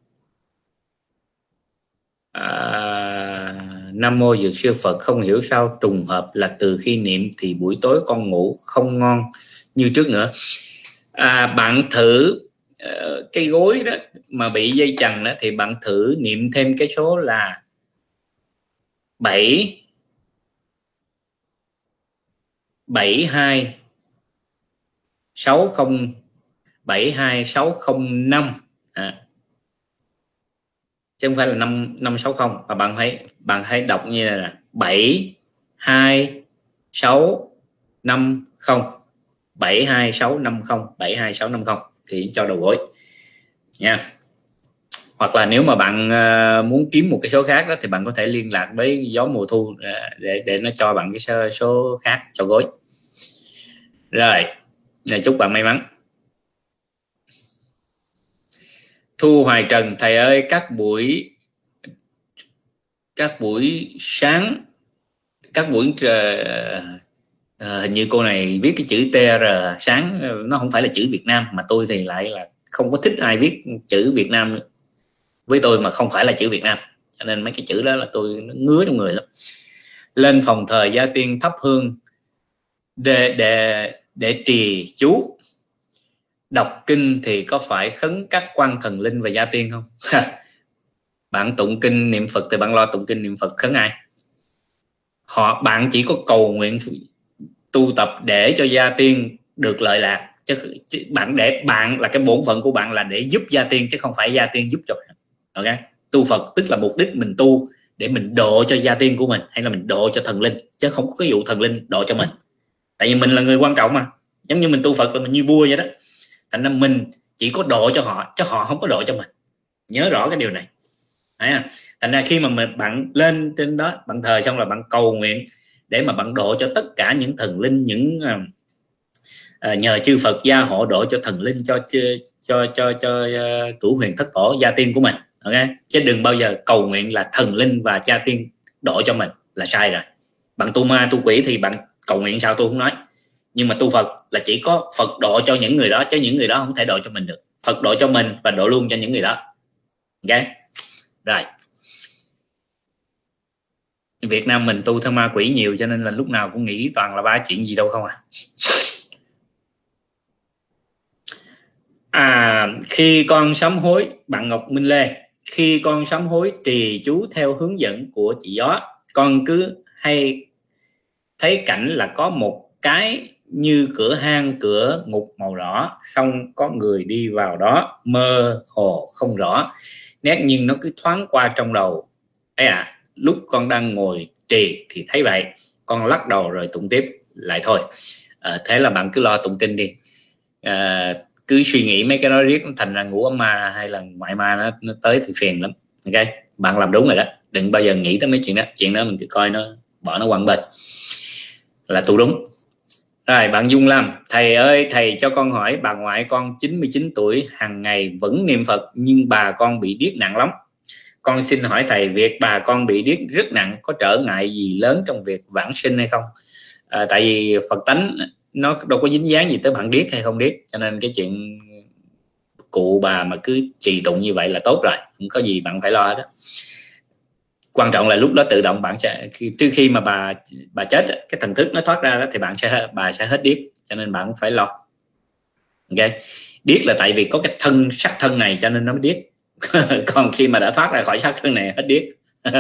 À, nam mô dược sư phật không hiểu sao trùng hợp là từ khi niệm thì buổi tối con ngủ không ngon. Như trước nữa. À, bạn thử uh, cái gối đó mà bị dây chằng đó thì bạn thử niệm thêm cái số là 7 72 60 72605 à. chứ không phải là 5 560 và bạn hãy bạn hãy đọc như này là 72650 72650 72650 thì cho đầu gối. Nha. Hoặc là nếu mà bạn ờ, muốn kiếm một cái số khác đó thì bạn có thể liên lạc với gió mùa thu ờ, để để, nó cho bạn cái số, số khác cho gối. Rồi. Chúc bạn may mắn. Thu Hoài Trần thầy ơi các buổi các buổi sáng các buổi uh, uh, hình như cô này viết cái chữ TR sáng nó không phải là chữ Việt Nam mà tôi thì lại là không có thích ai viết chữ Việt Nam với tôi mà không phải là chữ Việt Nam. Cho nên mấy cái chữ đó là tôi nó ngứa trong người lắm. Lên phòng thờ gia tiên thắp hương để để để trì chú đọc kinh thì có phải khấn các quan thần linh và gia tiên không? Bạn tụng kinh niệm phật thì bạn lo tụng kinh niệm phật khấn ai? Họ bạn chỉ có cầu nguyện tu tập để cho gia tiên được lợi lạc chứ, chứ bạn để bạn là cái bổn phận của bạn là để giúp gia tiên chứ không phải gia tiên giúp cho bạn. Ok? Tu phật tức là mục đích mình tu để mình độ cho gia tiên của mình hay là mình độ cho thần linh chứ không có cái vụ thần linh độ cho mình. Tại vì mình là người quan trọng mà. Giống như mình tu phật là mình như vua vậy đó thành ra mình chỉ có độ cho họ chứ họ không có độ cho mình. Nhớ rõ cái điều này. Đấy à? thành ra khi mà mình, bạn lên trên đó bạn thờ xong là bạn cầu nguyện để mà bạn độ cho tất cả những thần linh những uh, nhờ chư Phật gia hộ độ cho thần linh cho cho cho cho, cho uh, cửu huyền thất tổ gia tiên của mình. Ok? Chứ đừng bao giờ cầu nguyện là thần linh và gia tiên độ cho mình là sai rồi. Bạn tu ma tu quỷ thì bạn cầu nguyện sao tôi không nói nhưng mà tu Phật là chỉ có Phật độ cho những người đó, chứ những người đó không thể độ cho mình được. Phật độ cho mình và độ luôn cho những người đó. Ok? Rồi. Việt Nam mình tu theo ma quỷ nhiều cho nên là lúc nào cũng nghĩ toàn là ba chuyện gì đâu không à? À khi con sám hối, bạn Ngọc Minh Lê. Khi con sám hối, trì chú theo hướng dẫn của chị gió. Con cứ hay thấy cảnh là có một cái như cửa hang cửa ngục màu đỏ không có người đi vào đó mơ hồ không rõ. Nét nhưng nó cứ thoáng qua trong đầu. Ấy à lúc con đang ngồi trì thì thấy vậy. Con lắc đầu rồi tụng tiếp lại thôi. À, thế là bạn cứ lo tụng kinh đi. À, cứ suy nghĩ mấy cái đó riết thành ra ngủ âm ma hay là ngoại ma nó, nó tới thì phiền lắm. Ok bạn làm đúng rồi đó. Đừng bao giờ nghĩ tới mấy chuyện đó. Chuyện đó mình cứ coi nó bỏ nó quăng bên. Là tu đúng rồi bạn Dung Lâm, Thầy ơi thầy cho con hỏi bà ngoại con 99 tuổi hàng ngày vẫn niệm Phật nhưng bà con bị điếc nặng lắm. Con xin hỏi thầy việc bà con bị điếc rất nặng có trở ngại gì lớn trong việc vãng sinh hay không? À, tại vì Phật tánh nó đâu có dính dáng gì tới bạn điếc hay không điếc cho nên cái chuyện cụ bà mà cứ trì tụng như vậy là tốt rồi không có gì bạn phải lo đó quan trọng là lúc đó tự động bạn sẽ khi trước khi mà bà bà chết cái thần thức nó thoát ra đó thì bạn sẽ bà sẽ hết điếc cho nên bạn phải lo. Ok? Điếc là tại vì có cái thân sắc thân này cho nên nó mới điếc. Còn khi mà đã thoát ra khỏi sắc thân này hết điếc.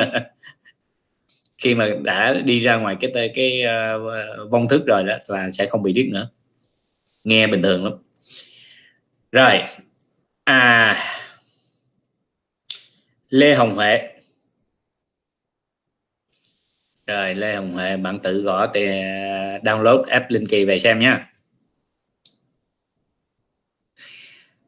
Khi mà đã đi ra ngoài cái cái uh, vong thức rồi đó là sẽ không bị điếc nữa. Nghe bình thường lắm. Rồi. À. Lê hồng huệ rồi lê hồng huệ, bạn tự gõ thì download app linh kỳ về xem nhé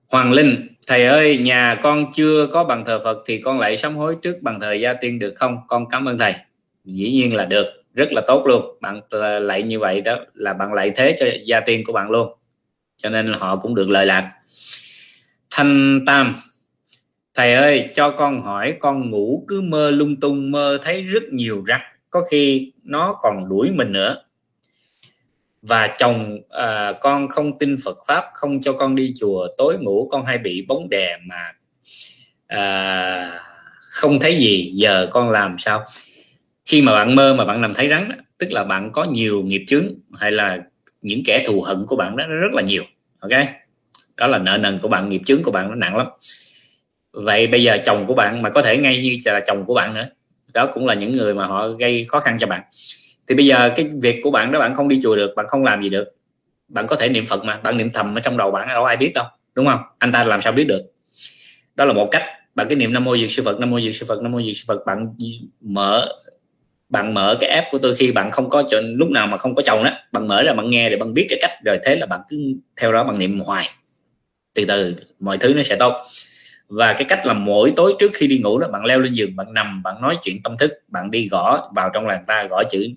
hoàng linh, thầy ơi, nhà con chưa có bằng thờ phật thì con lại sám hối trước bằng thờ gia tiên được không? Con cảm ơn thầy. Dĩ nhiên là được, rất là tốt luôn. Bạn ờ, lại như vậy đó là bạn lại thế cho gia tiên của bạn luôn. Cho nên họ cũng được lợi lạc. Thanh tam, thầy ơi, cho con hỏi con ngủ cứ mơ lung tung, mơ thấy rất nhiều rắc có khi nó còn đuổi mình nữa. Và chồng à, con không tin Phật pháp không cho con đi chùa tối ngủ con hay bị bóng đè mà à, không thấy gì giờ con làm sao? Khi mà bạn mơ mà bạn nằm thấy rắn tức là bạn có nhiều nghiệp chướng hay là những kẻ thù hận của bạn đó rất là nhiều ok? Đó là nợ nần của bạn nghiệp chướng của bạn nó nặng lắm. Vậy bây giờ chồng của bạn mà có thể ngay như là chồng của bạn nữa đó cũng là những người mà họ gây khó khăn cho bạn. Thì bây giờ cái việc của bạn đó, bạn không đi chùa được, bạn không làm gì được. Bạn có thể niệm phật mà, bạn niệm thầm ở trong đầu bạn, đâu ai biết đâu, đúng không? Anh ta làm sao biết được? Đó là một cách, bạn cái niệm nam mô dược sư phật, nam mô dược sư phật, nam mô dược sư phật. Bạn mở bạn mở cái app của tôi khi bạn không có lúc nào mà không có chồng đó, bạn mở ra bạn nghe để bạn biết cái cách. Rồi thế là bạn cứ theo đó bạn niệm hoài. Từ từ, mọi thứ nó sẽ tốt và cái cách là mỗi tối trước khi đi ngủ đó bạn leo lên giường bạn nằm bạn nói chuyện tâm thức bạn đi gõ vào trong làng ta gõ chữ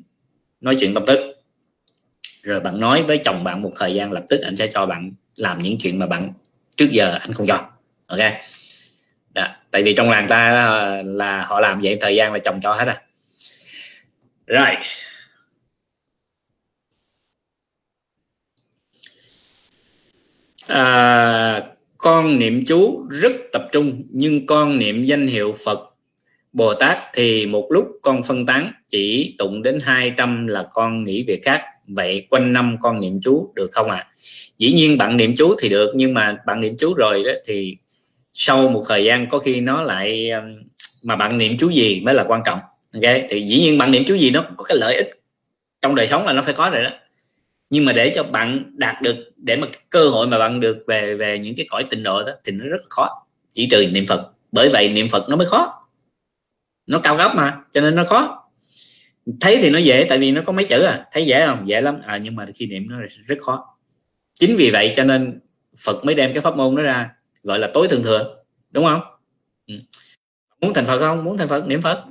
nói chuyện tâm thức. Rồi bạn nói với chồng bạn một thời gian lập tức anh sẽ cho bạn làm những chuyện mà bạn trước giờ anh không cho. Ok? Đó. tại vì trong làng ta là họ làm vậy thời gian là chồng cho hết à. Rồi. À, con niệm chú rất tập trung, nhưng con niệm danh hiệu Phật. Bồ Tát thì một lúc con phân tán, chỉ tụng đến 200 là con nghĩ việc khác. Vậy quanh năm con niệm chú được không ạ? À? dĩ nhiên bạn niệm chú thì được, nhưng mà bạn niệm chú rồi đó thì sau một thời gian có khi nó lại um, mà bạn niệm chú gì mới là quan trọng, ok? Thì dĩ nhiên bạn niệm chú gì nó có cái lợi ích trong đời sống là nó phải có rồi đó nhưng mà để cho bạn đạt được, để mà cơ hội mà bạn được về về những cái cõi tình độ đó thì nó rất khó. Chỉ trừ niệm phật. Bởi vậy niệm phật nó mới khó. Nó cao gấp mà, cho nên nó khó. Thấy thì nó dễ, tại vì nó có mấy chữ à. Thấy dễ không? Dễ lắm. À nhưng mà khi niệm nó rất khó. Chính vì vậy cho nên phật mới đem cái pháp môn đó ra, gọi là tối thượng thừa. Đúng không? Ừ. muốn thành phật không? Muốn thành phật, niệm phật.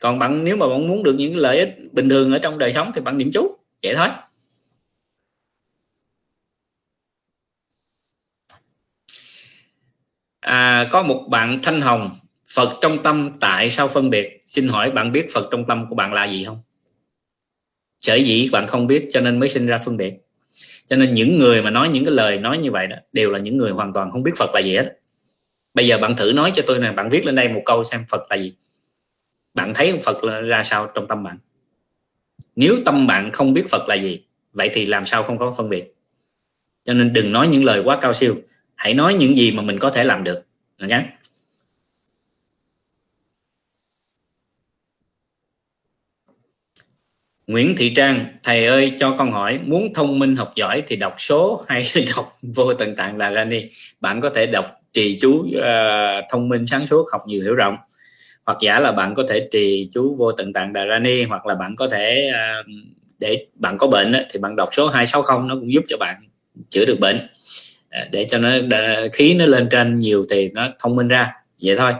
Còn bạn, nếu mà bạn muốn được những lợi ích bình thường ở trong đời sống thì bạn niệm chú. Vậy thôi. À, có một bạn thanh hồng phật trong tâm tại sao phân biệt? Xin hỏi bạn biết phật trong tâm của bạn là gì không? Sở dĩ bạn không biết cho nên mới sinh ra phân biệt. Cho nên những người mà nói những cái lời nói như vậy đó đều là những người hoàn toàn không biết phật là gì hết. Bây giờ bạn thử nói cho tôi nè bạn viết lên đây một câu xem phật là gì. Bạn thấy phật là ra sao trong tâm bạn? Nếu tâm bạn không biết phật là gì vậy thì làm sao không có phân biệt? Cho nên đừng nói những lời quá cao siêu hãy nói những gì mà mình có thể làm được. Nhé Nguyễn Thị Trang thầy ơi cho con hỏi muốn thông minh học giỏi thì đọc số hay đọc vô tận tạng là ra đi? Bạn có thể đọc trì chú uh, thông minh sáng suốt học nhiều hiểu rộng. Hoặc giả là bạn có thể trì chú vô tận tạng đà ra ni hoặc là bạn có thể uh, để bạn có bệnh thì bạn đọc số 260 nó cũng giúp cho bạn chữa được bệnh. À, để cho nó khí nó lên trên nhiều thì nó thông minh ra. Vậy thôi.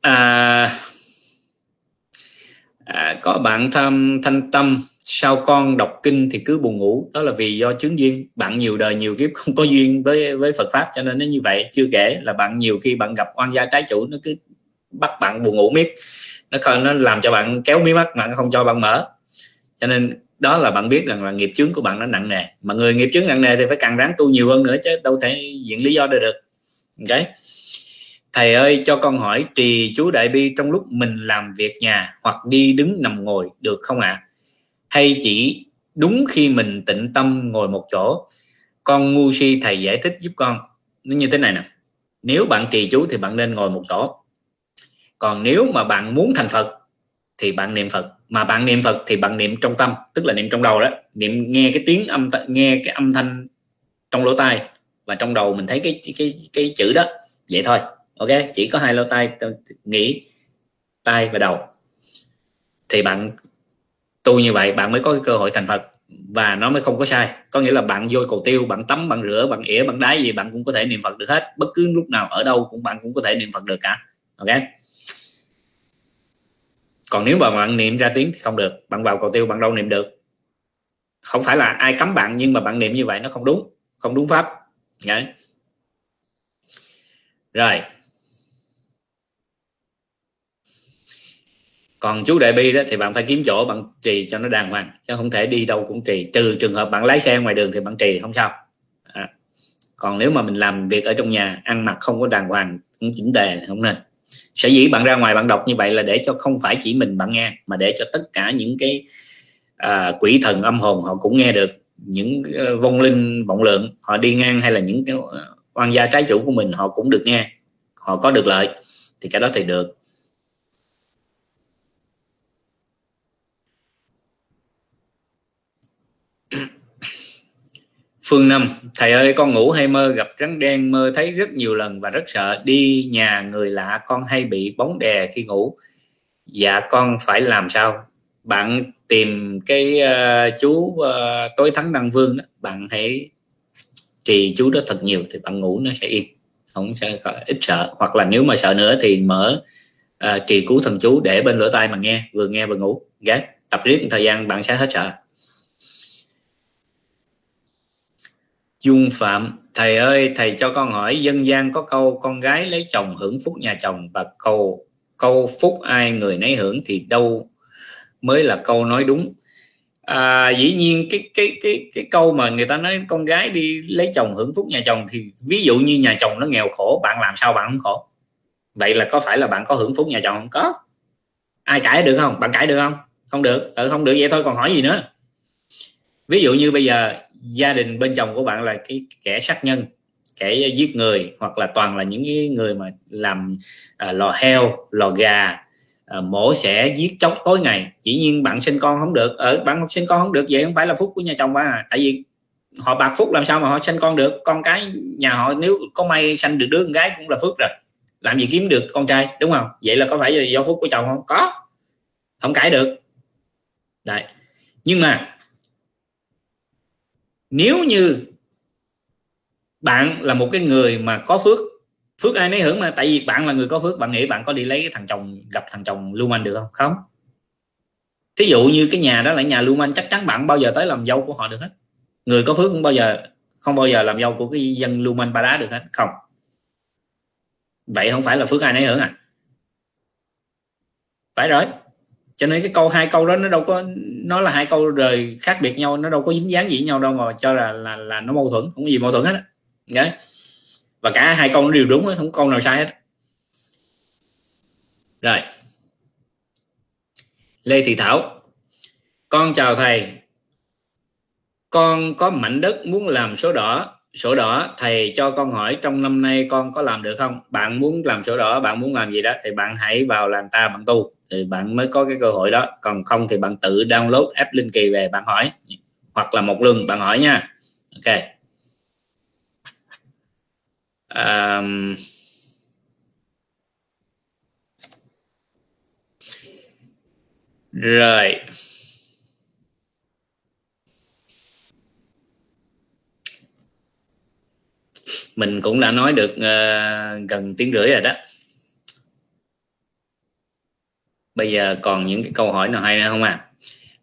À, à, có bạn tham thanh tâm sao con đọc kinh thì cứ buồn ngủ? Đó là vì do chứng duyên. Bạn nhiều đời nhiều kiếp không có duyên với với Phật pháp cho nên nó như vậy. Chưa kể là bạn nhiều khi bạn gặp oan gia trái chủ nó cứ bắt bạn buồn ngủ miết nó không nó làm cho bạn kéo mí mắt, bạn không cho bạn mở. Cho nên đó là bạn biết rằng là nghiệp chướng của bạn nó nặng nề. Mà người nghiệp chướng nặng nề thì phải càng ráng tu nhiều hơn nữa chứ đâu thể diện lý do đây được. Ok. Thầy ơi, cho con hỏi, trì chú đại bi trong lúc mình làm việc nhà hoặc đi đứng nằm ngồi được không ạ? À? hay chỉ đúng khi mình tịnh tâm ngồi một chỗ? Con ngu si thầy giải thích giúp con. Nó như thế này nè. Nếu bạn trì chú thì bạn nên ngồi một chỗ còn nếu mà bạn muốn thành phật thì bạn niệm phật. Mà bạn niệm phật thì bạn niệm trong tâm, tức là niệm trong đầu đó. Niệm nghe cái tiếng âm nghe cái âm thanh trong lỗ tai. Và trong đầu mình thấy cái cái cái chữ đó. Vậy thôi, ok? Chỉ có hai lỗ tai nghĩ, tai và đầu. Thì bạn, tu như vậy bạn mới có cái cơ hội thành phật. Và nó mới không có sai. Có nghĩa là bạn vô cầu tiêu, bạn tắm, bạn rửa, bạn ỉa, bạn đái gì, bạn cũng có thể niệm phật được hết. Bất cứ lúc nào, ở đâu cũng bạn cũng có thể niệm phật được cả. Ok? Còn nếu mà bạn niệm ra tiếng thì không được. Bạn vào cầu tiêu, bạn đâu niệm được? Không phải là ai cấm bạn, nhưng mà bạn niệm như vậy nó không đúng không đúng pháp. Đấy. rồi. Còn chú đại bi đó thì bạn phải kiếm chỗ, bạn trì cho nó đàng hoàng, chứ không thể đi đâu cũng trì. Trừ trường hợp bạn lái xe ngoài đường thì bạn trì, không sao. À. còn nếu mà mình làm việc ở trong nhà, ăn mặc không có đàng hoàng, cũng chỉnh tề không nên sở dĩ bạn ra ngoài bạn đọc như vậy là để cho không phải chỉ mình bạn nghe mà để cho tất cả những cái à, quỷ thần âm hồn họ cũng nghe được. Những uh, vong linh vọng lượng họ đi ngang hay là những cái ờ, oan gia trái chủ của mình họ cũng được nghe họ có được lợi thì cái đó thì được. Phương Năm, thầy ơi con ngủ hay mơ gặp rắn đen mơ thấy rất nhiều lần và rất sợ đi nhà người lạ con hay bị bóng đè khi ngủ. Dạ con phải làm sao? Bạn tìm cái uh, chú uh, tối thắng đăng vương đó, bạn hãy trì chú đó thật nhiều thì bạn ngủ nó sẽ yên, không sẽ ít sợ. Hoặc là nếu mà sợ nữa thì mở uh, trì cứu thần chú để bên lỗ tai mà nghe, vừa nghe vừa ngủ. Gái Tập riết thời gian bạn sẽ hết sợ. Dung Phạm Thầy ơi thầy cho con hỏi dân gian có câu con gái lấy chồng hưởng phúc nhà chồng và câu câu phúc ai người nấy hưởng thì đâu mới là câu nói đúng. À, dĩ nhiên cái cái cái cái câu mà người ta nói con gái đi lấy chồng hưởng phúc nhà chồng thì ví dụ như nhà chồng nó nghèo khổ bạn làm sao bạn không khổ? Vậy là có phải là bạn có hưởng phúc nhà chồng không? Có. Ai cãi được không? Bạn cãi được không? Không được. Ừ, không được. Vậy thôi còn hỏi gì nữa? Ví dụ như bây giờ gia đình bên chồng của bạn là cái kẻ sát nhân kẻ giết người hoặc là toàn là những người mà làm à, lò heo lò gà à, mổ sẽ giết chóc tối ngày. Dĩ nhiên bạn sinh con không được. Ở bạn sinh con không được vậy không phải là phúc của nhà chồng à. Tại vì họ bạc phúc làm sao mà họ sinh con được? Con cái nhà họ nếu có may sanh được đứa con gái cũng là phước rồi. Làm gì kiếm được con trai đúng không? Vậy là có phải là do phúc của chồng không? Có. Không cãi được. Đấy. Nhưng mà nếu như bạn là một cái người mà có phước phước ai nấy hưởng mà, tại vì bạn là người có phước, bạn nghĩ bạn có đi lấy cái thằng chồng, gặp thằng chồng lưu manh được không? Không. Thí dụ như cái nhà đó là nhà lưu manh chắc chắn bạn bao giờ tới làm dâu của họ được hết. Người có phước cũng bao giờ, không bao giờ làm dâu của cái dân lưu manh ba đá được hết. Không. Vậy không phải là phước ai nấy hưởng à? Phải rồi. Cho nên cái câu, hai câu đó nó đâu có nó là hai câu rời khác biệt nhau, nó đâu có dính dáng gì với nhau đâu mà cho là là là nó mâu thuẫn, không có gì mâu thuẫn hết đấy. Và cả hai câu nó đều đúng không có câu nào sai hết. Rồi. Lê thị thảo. Con chào thầy. Con có mảnh đất muốn làm số đỏ. Sổ đỏ, thầy cho con hỏi trong năm nay con có làm được không? Bạn muốn làm sổ đỏ, bạn muốn làm gì đó, thì bạn hãy vào làng ta bạn tu thì bạn mới có cái cơ hội đó. Còn không thì bạn tự download app linh kỳ về bạn hỏi. Hoặc là một lần bạn hỏi nha. Ok. Um, rồi. Mình cũng đã nói được uh, gần tiếng rưỡi rồi đó bây giờ còn những cái câu hỏi nào hay nữa không à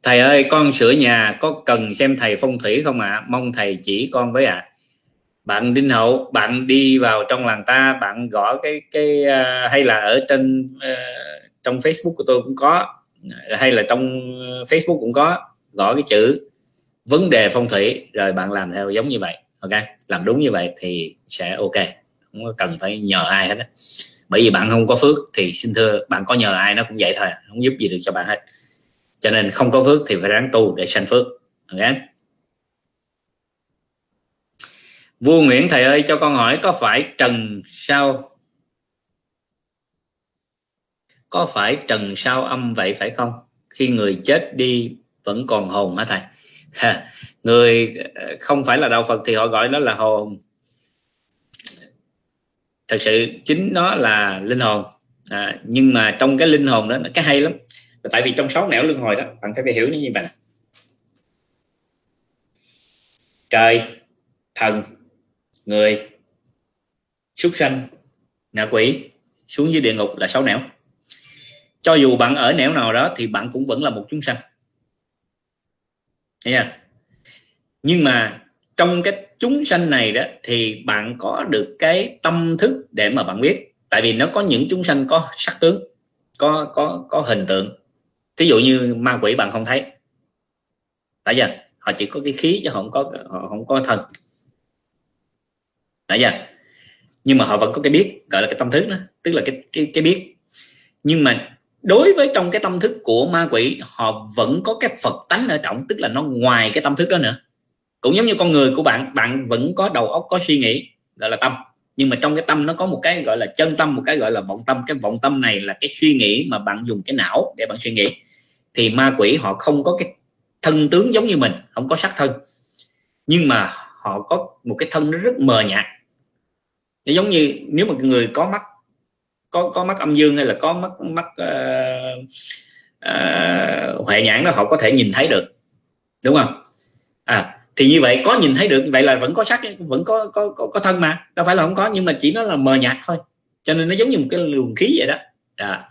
thầy ơi con sửa nhà có cần xem thầy phong thủy không ạ à? mong thầy chỉ con với ạ à. bạn đinh hậu bạn đi vào trong làng ta bạn gõ cái cái uh, hay là ở trên uh, trong facebook của tôi cũng có hay là trong facebook cũng có gõ cái chữ vấn đề phong thủy rồi bạn làm theo giống như vậy ok làm đúng như vậy thì sẽ ok không có cần phải nhờ ai hết á bởi vì bạn không có phước thì xin thưa, bạn có nhờ ai nó cũng vậy thôi, không giúp gì được cho bạn hết. Cho nên không có phước thì phải ráng tu để sanh phước. Okay? vua nguyễn, thầy ơi, cho con hỏi có phải trần sao? Có phải trần sao âm vậy phải không? Khi người chết đi vẫn còn hồn hả thầy? Người không phải là đạo phật thì họ gọi nó là hồn thật sự chính nó là linh hồn. À, nhưng mà trong cái linh hồn đó cái hay lắm. Tại vì trong sáu nẻo luân hồi đó bạn phải hiểu như vậy trời thần người súc sanh ngạ quỷ xuống dưới địa ngục là sáu nẻo. Cho dù bạn ở nẻo nào đó thì bạn cũng vẫn là một chúng sanh. Thấy nhưng mà trong cái chúng sanh này đó, thì bạn có được cái tâm thức để mà bạn biết. Tại vì nó có những chúng sanh có sắc tướng, có có có hình tượng. Thí dụ như ma quỷ bạn không thấy. Phải chưa? Họ chỉ có cái khí chứ họ không có, họ không có thân. Phải chưa? Nhưng mà họ vẫn có cái biết, gọi là cái tâm thức đó, tức là cái cái cái biết. Nhưng mà đối với trong cái tâm thức của ma quỷ, họ vẫn có cái phật tánh ở trọng, tức là nó ngoài cái tâm thức đó nữa cũng giống như con người của bạn bạn vẫn có đầu óc có suy nghĩ gọi là tâm. Nhưng mà trong cái tâm nó có một cái gọi là chân tâm một cái gọi là vọng tâm. Cái vọng tâm này là cái suy nghĩ mà bạn dùng cái não để bạn suy nghĩ. Thì ma quỷ họ không có cái thân tướng giống như mình không có sắc thân. Nhưng mà họ có một cái thân nó rất mờ nhạt. Nó giống như nếu mà người có mắt có có mắt âm dương hay là có mắt mắt uh, uh, huệ nhãn đó họ có thể nhìn thấy được. Đúng không? À thì như vậy có nhìn thấy được vậy là vẫn có sắc vẫn có có có, có thân mà. Đâu phải là không có nhưng mà chỉ nó là mờ nhạt thôi. Cho nên nó giống như một cái luồng khí vậy đó. À.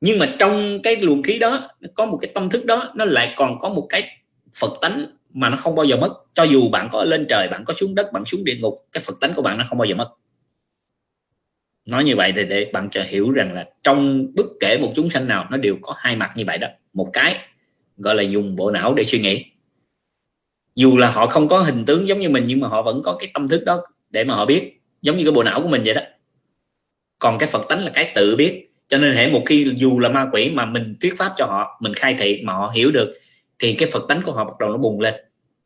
nhưng mà trong cái luồng khí đó có một cái tâm thức đó nó lại còn có một cái phật tánh mà nó không bao giờ mất. Cho dù bạn có lên trời bạn có xuống đất bạn xuống địa ngục cái phật tánh của bạn nó không bao giờ mất. Nói như vậy thì để bạn cho hiểu rằng là trong bất kể một chúng sanh nào nó đều có hai mặt như vậy đó. Một cái gọi là dùng bộ não để suy nghĩ dù là họ không có hình tướng giống như mình, nhưng mà họ vẫn có cái tâm thức đó để mà họ biết, giống như cái bộ não của mình vậy đó. Còn cái phật tánh là cái tự biết. Cho nên hệ một khi dù là ma quỷ mà mình thuyết pháp cho họ, mình khai thị mà họ hiểu được, thì cái phật tánh của họ bắt đầu nó bùng lên.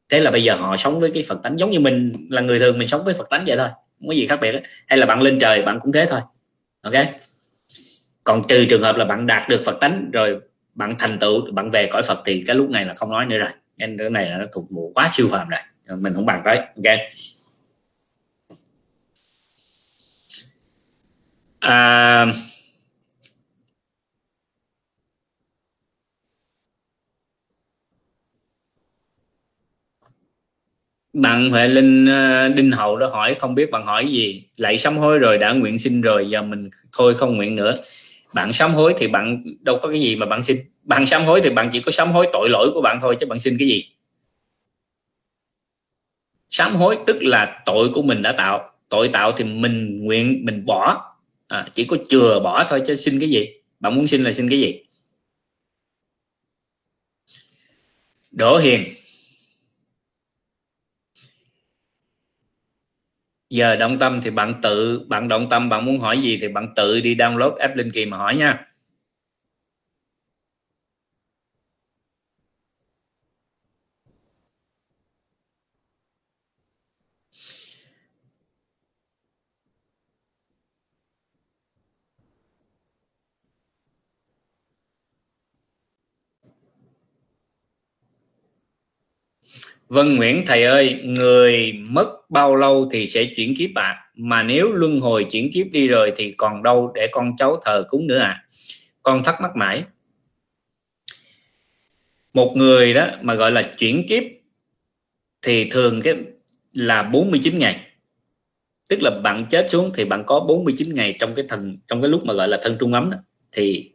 Thế là bây giờ họ sống với cái phật tánh giống như mình là người thường, mình sống với phật tánh vậy thôi. Không có gì khác biệt đó. hay là bạn lên trời, bạn cũng thế thôi. Ok? Còn trừ trường hợp là bạn đạt được phật tánh rồi bạn thành tựu, bạn về cõi phật thì cái lúc này là không nói nữa rồi nên cái này là nó thuộc bộ quá siêu phàm này. Mình không bàn tới ok? À, bạn huệ linh ờ, đinh hậu đó hỏi không biết bạn hỏi gì. Lại sám hối rồi đã nguyện xin rồi giờ mình thôi không nguyện nữa. Bạn sám hối thì bạn đâu có cái gì mà bạn xin bạn sám hối thì bạn chỉ có sám hối tội lỗi của bạn thôi chứ bạn xin cái gì? Sám hối tức là tội của mình đã tạo. Tội tạo thì mình nguyện mình bỏ. À, chỉ có chừa bỏ thôi chứ xin cái gì? Bạn muốn xin là xin cái gì? Đỗ hiền. Giờ động tâm thì bạn tự bạn động tâm bạn muốn hỏi gì thì bạn tự đi download app linh kỳ mà hỏi nha. Vân Nguyễn thầy ơi, người mất bao lâu thì sẽ chuyển kiếp ạ? À? Mà nếu luân hồi chuyển kiếp đi rồi thì còn đâu để con cháu thờ cúng nữa ạ? À? Con thắc mắc mãi. Một người đó mà gọi là chuyển kiếp thì thường cái là 49 ngày. Tức là bạn chết xuống thì bạn có 49 ngày trong cái thần trong cái lúc mà gọi là thân trung ấm đó, thì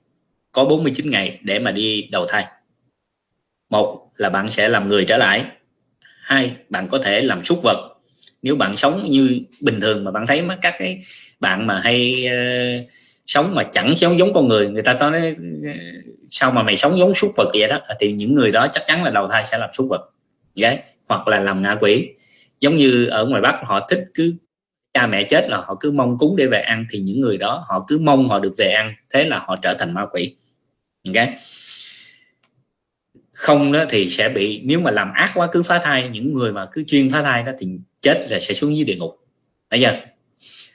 có 49 ngày để mà đi đầu thai. Một là bạn sẽ làm người trở lại hai bạn có thể làm súc vật. Nếu bạn sống như bình thường mà bạn thấy mấy các cái bạn mà hay uh, sống mà chẳng sống giống con người người ta nói ờ, sao mà mày sống giống súc vật vậy đó ờ, thì những người đó chắc chắn là đầu thai sẽ làm súc vật. Okay? hoặc là làm ngạ quỷ. Giống như ở ngoài bắc họ thích cứ cha mẹ chết là họ cứ mong cúng để về ăn thì những người đó họ cứ mong họ được về ăn thế là họ trở thành ma quỷ. Okay không đó thì sẽ bị nếu mà làm ác quá cứ phá thai những người mà cứ chuyên phá thai đó thì chết là sẽ xuống dưới địa ngục. Bây giờ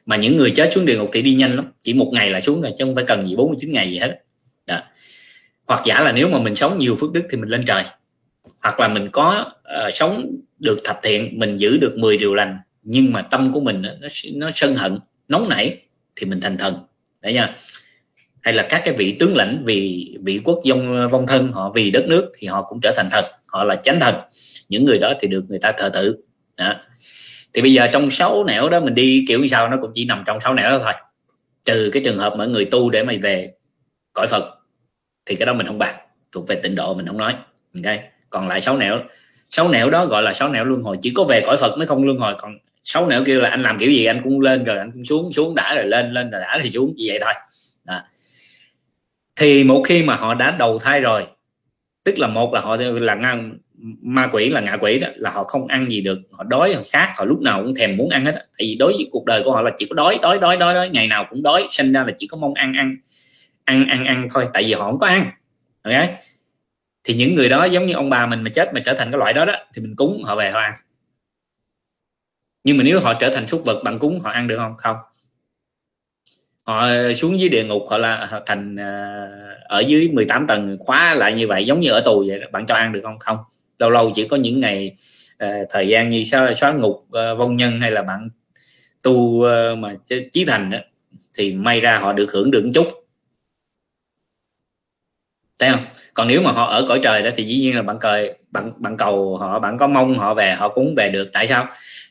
mà những người chết xuống địa ngục thì đi nhanh lắm chỉ một ngày là xuống rồi chứ không phải cần gì 49 ngày gì hết. Đó. hoặc giả là nếu mà mình sống nhiều phước đức thì mình lên trời. Hoặc là mình có uh, sống được thập thiện mình giữ được 10 điều lành nhưng mà tâm của mình nó nó sân hận nóng nảy thì mình thành thần. Đấy nha hay là các cái vị tướng lãnh vì vị quốc dông vong thân họ vì đất nước thì họ cũng trở thành thần họ là chánh thần. Những người đó thì được người ta thờ tự. Đó. thì bây giờ trong sáu nẻo đó mình đi kiểu như sao nó cũng chỉ nằm trong sáu nẻo đó thôi. Trừ cái trường hợp mà người tu để mày về cõi phật, thì cái đó mình không bàn. Thuộc về tịnh độ mình không nói. Ok. Còn lại sáu nẻo sáu nẻo đó gọi là sáu nẻo luân hồi. Chỉ có về cõi phật mới không luân hồi. Còn sáu nẻo kia là anh làm kiểu gì anh cũng lên rồi, anh cũng xuống xuống, đã rồi, lên lên rồi, đã thì xuống. Như vậy thôi thì một khi mà họ đã đầu thai rồi, tức là một là họ là ngang ma quỷ là ngạ quỷ đó, là họ không ăn gì được, họ đói, họ khát, họ lúc nào cũng thèm muốn ăn hết tại vì đối với cuộc đời của họ là chỉ có đói đói đói đói đói, ngày nào cũng đói, sinh ra là chỉ có mong ăn ăn ăn ăn ăn thôi, tại vì họ không có ăn. Ok? Thì những người đó giống như ông bà mình mà chết mà trở thành cái loại đó đó, thì mình cúng họ về họ ăn. Nhưng mà nếu họ trở thành súc vật, bạn cúng họ ăn được không? Không họ xuống dưới địa ngục họ là thành à, ở dưới 18 tầng khóa lại như vậy giống như ở tù vậy bạn cho ăn được không? Không. Lâu lâu chỉ có những ngày uh, thời gian như xóa, xóa ngục uh, vong nhân hay là bạn tu uh, mà chí thành đó, thì may ra họ được hưởng được một chút. Thấy không? Còn nếu mà họ ở cõi trời đó thì dĩ nhiên là bạn cời bạn bạn cầu họ bạn có mong họ về họ cũng về được. Tại sao?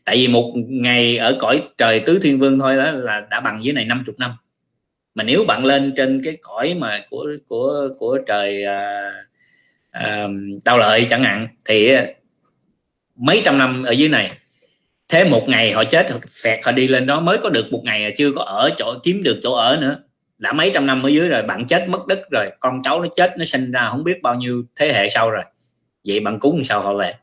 Tại vì một ngày ở cõi trời tứ thiên vương thôi đó là đã bằng dưới này 50 năm mà nếu bạn lên trên cái cõi mà của của của trời à, à, đau lợi chẳng hạn thì à, mấy trăm năm ở dưới này thế một ngày họ chết họ phẹt họ đi lên đó mới có được một ngày chưa có ở chỗ kiếm được chỗ ở nữa. Đã mấy trăm năm ở dưới rồi bạn chết mất đất rồi con cháu nó chết nó sinh ra không biết bao nhiêu thế hệ sau rồi. Vậy bạn cúng sao họ về?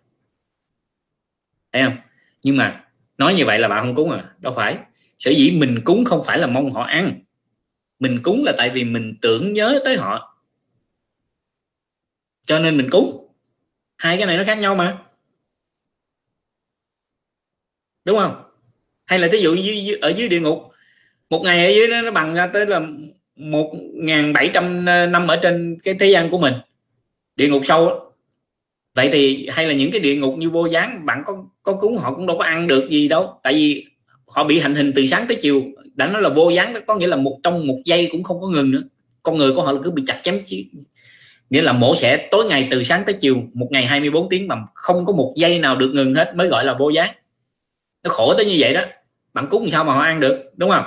Thấy không? Nhưng mà nói như vậy là bạn không cúng à? Đâu phải. Sở dĩ mình cúng không phải là mong họ ăn mình cúng là tại vì mình tưởng nhớ tới họ. Cho nên mình cúng. Hai cái này nó khác nhau mà. Đúng không? Hay là thí dụ như ở dưới địa ngục, một ngày ở dưới đó nó bằng ra tới là một ngàn bảy trăm ờ, năm ở trên cái thế gian của mình. Địa ngục sâu đó. vậy thì hay là những cái địa ngục như vô gián, bạn có có cúng họ cũng đâu có ăn được gì đâu. Tại vì họ bị hành hình từ sáng tới chiều đã nói là vô gián đó, có nghĩa là một trong một giây cũng không có ngừng nữa. Con người của họ là cứ bị chặt chém chỉ nghĩa là mổ sẽ tối ngày từ sáng tới chiều, một ngày 24 tiếng mà không có một giây nào được ngừng hết mới gọi là vô gián. Nó khổ tới như vậy đó. Bạn cúng sao mà họ ăn được, đúng không?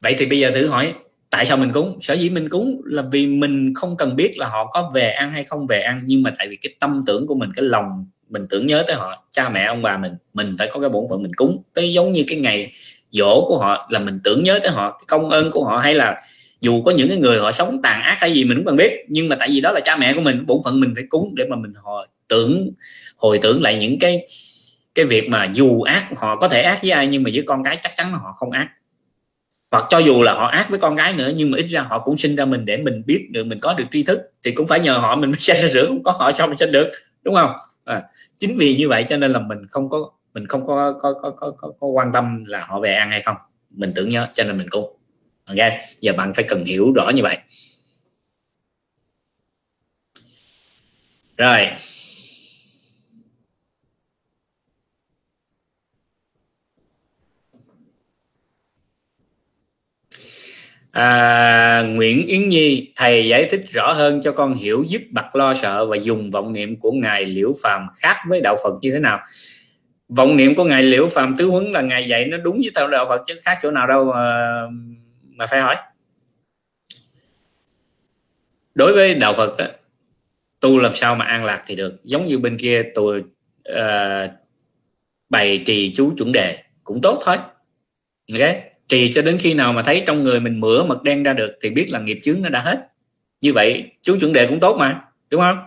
Vậy thì bây giờ thử hỏi, tại sao mình cúng? Sở dĩ mình cúng là vì mình không cần biết là họ có về ăn hay không về ăn, nhưng mà tại vì cái tâm tưởng của mình, cái lòng mình tưởng nhớ tới họ, cha mẹ, ông bà mình mình phải có cái bổn phận mình cúng. Tới giống như cái ngày dỗ của họ là mình tưởng nhớ tới họ cái công ơn của họ hay là dù có những cái người họ sống tàn ác hay gì mình cũng cần biết. Nhưng mà tại vì đó là cha mẹ của mình bổn phận mình phải cúng để mà mình hồi tưởng hồi tưởng lại những cái cái việc mà dù ác họ có thể ác với ai nhưng mà với con cái chắc chắn là họ không ác. Hoặc cho dù là họ ác với con gái nữa nhưng mà ít ra họ cũng sinh ra mình để mình biết được mình có được tri thức. Thì cũng phải nhờ họ mình mới sinh ra rửa không có họ sao mình sinh được đúng không? À, chính vì như vậy cho nên là mình không có mình không có có, có có có có quan tâm là họ về ăn hay không. Mình tưởng nhớ cho nên mình cung ok giờ bạn phải cần hiểu rõ như vậy. Rồi. À, Nguyễn Yến Nhi thầy giải thích rõ hơn cho con hiểu dứt bặt lo sợ và dùng vọng niệm của ngài Liễu Phàm khác với đạo Phật như thế nào vọng niệm của ngài Liễu phạm tứ huấn là ngài dạy nó đúng với theo đạo Phật chứ khác chỗ nào đâu mà, mà phải hỏi. Đối với đạo Phật đó, tu làm sao mà an lạc thì được. Giống như bên kia tôi uh, ờ, bày trì chú chuẩn đề cũng tốt thôi. Ok? Trì cho đến khi nào mà thấy trong người mình mửa mật đen ra được thì biết là nghiệp chướng nó đã hết. Như vậy chú chuẩn đề cũng tốt mà đúng không?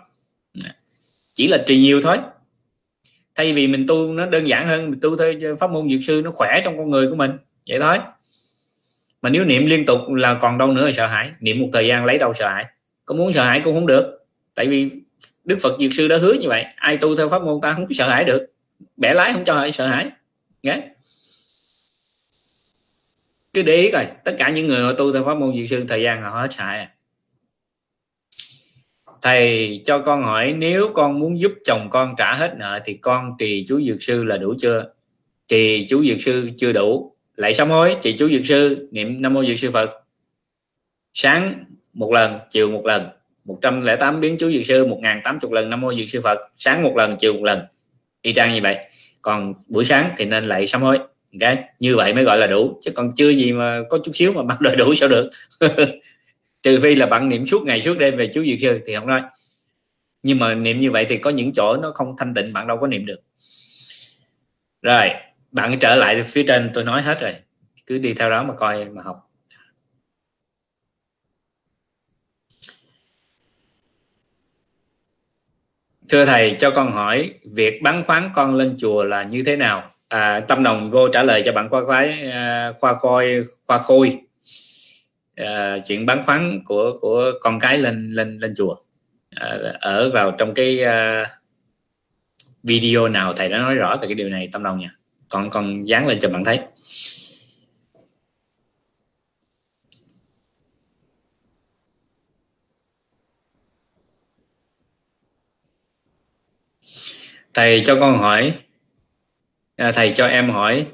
Chỉ là trì nhiều thôi thay vì mình tu nó đơn giản hơn, mình tu theo pháp môn dược sư nó khỏe trong con người của mình. Vậy thôi. Mà nếu niệm liên tục là còn đâu nữa là sợ hãi. Niệm một thời gian lấy đâu sợ hãi. Có muốn sợ hãi cũng không được. Tại vì đức phật dược sư đã hứa như vậy. Ai tu theo pháp môn ta không có sợ hãi được. Bẻ lái không cho ai sợ hãi. Nghe? Cứ để ý coi. Tất cả những người họ tu theo pháp môn dược sư thời gian họ hết sợ hãi à thầy cho con hỏi, nếu con muốn giúp chồng con trả hết nợ thì con trì chú dược sư là đủ chưa? Trì chú dược sư chưa đủ. Lại sám hối, trì chú dược sư, niệm nam mô dược sư phật. Sáng một lần, chiều một lần. 108 biến chú dược sư 1080 lần nam mô dược sư phật. Sáng một lần, chiều một lần. Y chang như vậy. Còn buổi sáng thì nên lại sám hối. Okay. như vậy mới gọi là đủ. Chứ còn chưa gì mà có chút xíu mà bắt đòi đủ sao được. trừ phi là bạn niệm suốt ngày suốt đêm về chú diệt sư thì không nói. Nhưng mà niệm như vậy thì có những chỗ nó không thanh tịnh bạn đâu có niệm được. Rồi bạn trở lại phía trên tôi nói hết rồi. Cứ đi theo đó mà coi mà học. Thưa thầy cho con hỏi việc bán khoáng con lên chùa là như thế nào? À, tâm đồng vô trả lời cho bạn khoa khoái à, khoa khôi khoa khôi uh, chuyện bán khoáng của của con cái lên lên lên chùa. Uh, ở vào trong cái uh, video nào thầy đã nói rõ về cái điều này tâm đồng nha. Còn còn dán lên cho bạn thấy. Thầy cho con hỏi à, thầy cho em hỏi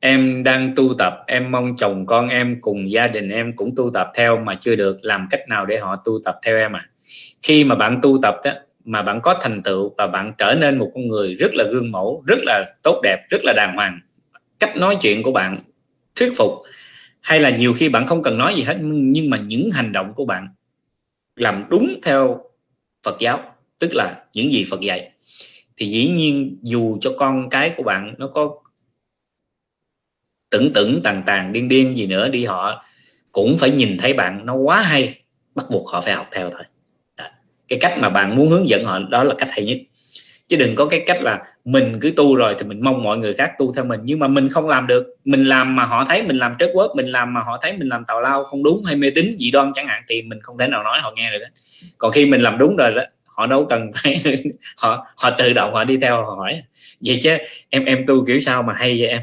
em đang tu tập, em mong chồng con em cùng gia đình em cũng tu tập theo mà chưa được. Làm cách nào để họ tu tập theo em à khi mà bạn tu tập đó mà bạn có thành tựu và bạn trở nên một con người rất là gương mẫu, rất là tốt đẹp, rất là đàng hoàng, cách nói chuyện của bạn thuyết phục, hay là nhiều khi bạn không cần nói gì hết nhưng mà những hành động của bạn làm đúng theo Phật giáo, tức là những gì Phật dạy, thì dĩ nhiên dù cho con cái của bạn nó có tưởng tưởng tàn tàn, điên điên gì nữa đi, họ cũng phải nhìn thấy bạn, nó quá hay, bắt buộc họ phải học theo thôi. Đó. cái cách mà bạn muốn hướng dẫn họ, đó là cách hay nhất. Chứ đừng có cái cách là mình cứ tu rồi thì mình mong mọi người khác tu theo mình, nhưng mà mình không làm được. Mình làm mà họ thấy, mình làm trớt quớt mình làm mà họ thấy mình làm tào lao không đúng hay mê tín, dị đoan chẳng hạn, thì mình không thể nào nói họ nghe được còn khi mình làm đúng rồi đó, họ đâu cần phải họ họ tự động họ đi theo họ hỏi. Vậy chứ em em tu kiểu sao mà hay vậy em?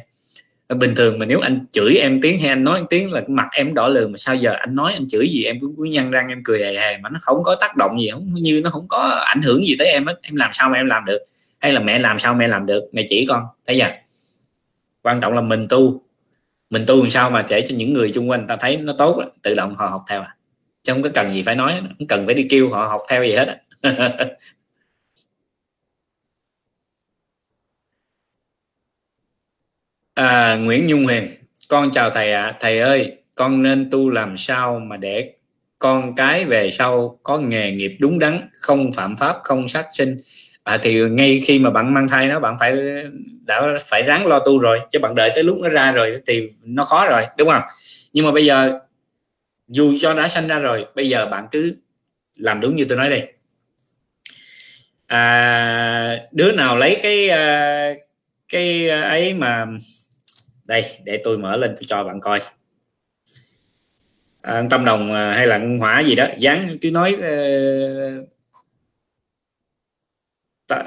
Bình thường mà nếu anh chửi em tiếng hay anh nói tiếng là mặt em đỏ lườm mà sao giờ anh nói anh chửi gì em cũng cứ nhăn răng em cười hề hề mà nó không có tác động gì, không như nó không có ảnh hưởng gì tới em hết. Em làm sao mà em làm được? Hay là mẹ làm sao mẹ làm được? Mẹ chỉ con, thấy giờ quan trọng là mình tu. Mình tu làm sao mà để cho những người xung quanh ta thấy nó tốt tự động họ học theo à. Chứ không có cần gì phải nói, không cần phải đi kêu họ học theo gì hết à, Nguyễn Nhung Huyền con chào thầy ạ. À. thầy ơi con nên tu làm sao mà để con cái về sau có nghề nghiệp đúng đắn không phạm pháp không sát sinh? À, thì ngay khi mà bạn mang thai nó bạn phải đã phải ráng lo tu rồi chứ bạn đợi tới lúc nó ra rồi thì nó khó rồi đúng không? Nhưng mà bây giờ dù cho đã sanh ra rồi bây giờ bạn cứ làm đúng như tôi nói đây à, đứa nào lấy cái uh, cái ờ, ấy mà đây để tôi mở lên tôi cho bạn coi. Ờ, à, tâm đồng ờ, hay là hỏa gì đó dán cứ nói uh, ta,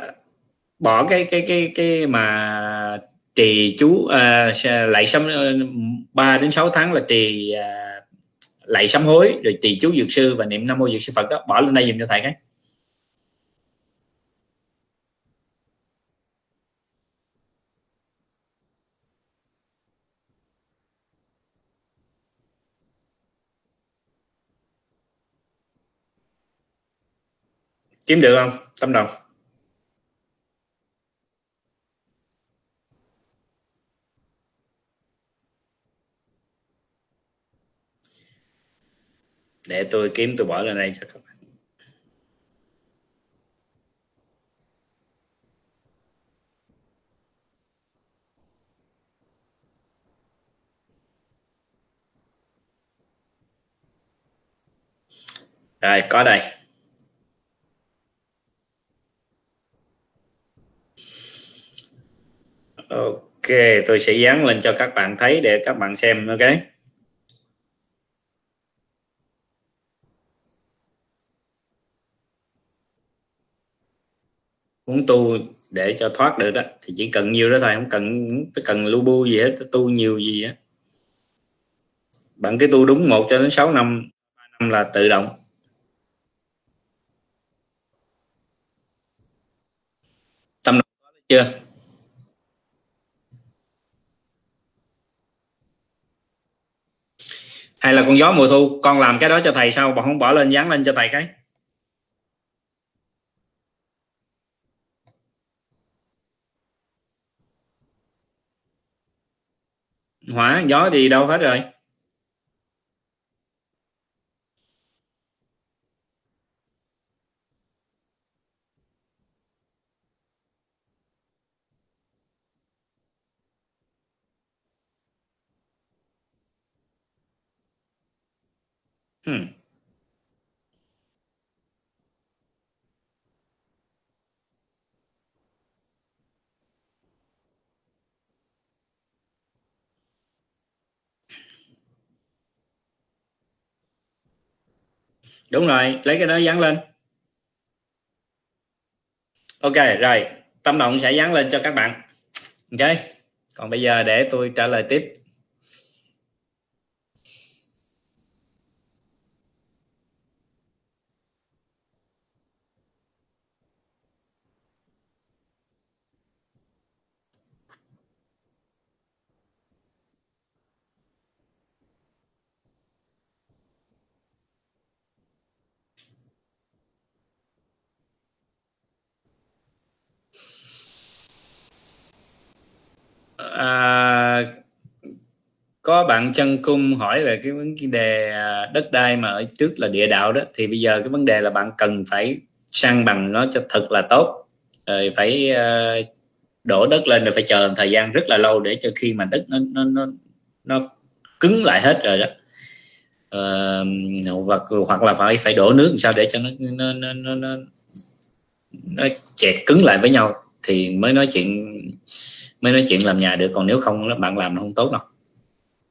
bỏ cái cái cái cái mà trì chú lại sắm sám ba đến 6 tháng là trì uh, lạy sám hối rồi trì chú dược sư và niệm nam mô dược sư phật đó bỏ lên đây dùm cho thầy cái. Kiếm được không? Tâm đồng. Để tôi kiếm, tôi bỏ lên đây cho các bạn. Rồi, có đây. Ok, tôi sẽ dán lên cho các bạn thấy để các bạn xem, ok? Muốn tu để cho thoát được đó, thì chỉ cần nhiều đó thôi, không cần không cần lu bu gì hết, tu nhiều gì á. Bạn cái tu đúng một cho đến 6 năm năm là tự động. Tâm chưa? Hay là con gió mùa thu, con làm cái đó cho thầy sao bọn không bỏ lên, dán lên cho thầy cái? Hỏa, gió thì đâu hết rồi? Đúng rồi, lấy cái đó dán lên. Ok, rồi, tâm động sẽ dán lên cho các bạn. Ok, còn bây giờ để tôi trả lời tiếp à, có bạn chân cung hỏi về cái vấn đề à, đất đai mà ở trước là địa đạo đó. Thì bây giờ cái vấn đề là bạn cần phải sang bằng nó cho thật là tốt. Rồi phải à, đổ đất lên rồi phải chờ thời gian rất là lâu để cho khi mà đất nó nó nó, nó cứng lại hết rồi đó. Uh, hoặc hoặc là phải phải đổ nước làm sao để cho nó nó nó nó, nó, nó chẹt cứng lại với nhau. Thì mới nói chuyện mới nói chuyện làm nhà được. Còn nếu không bạn làm nó không tốt đâu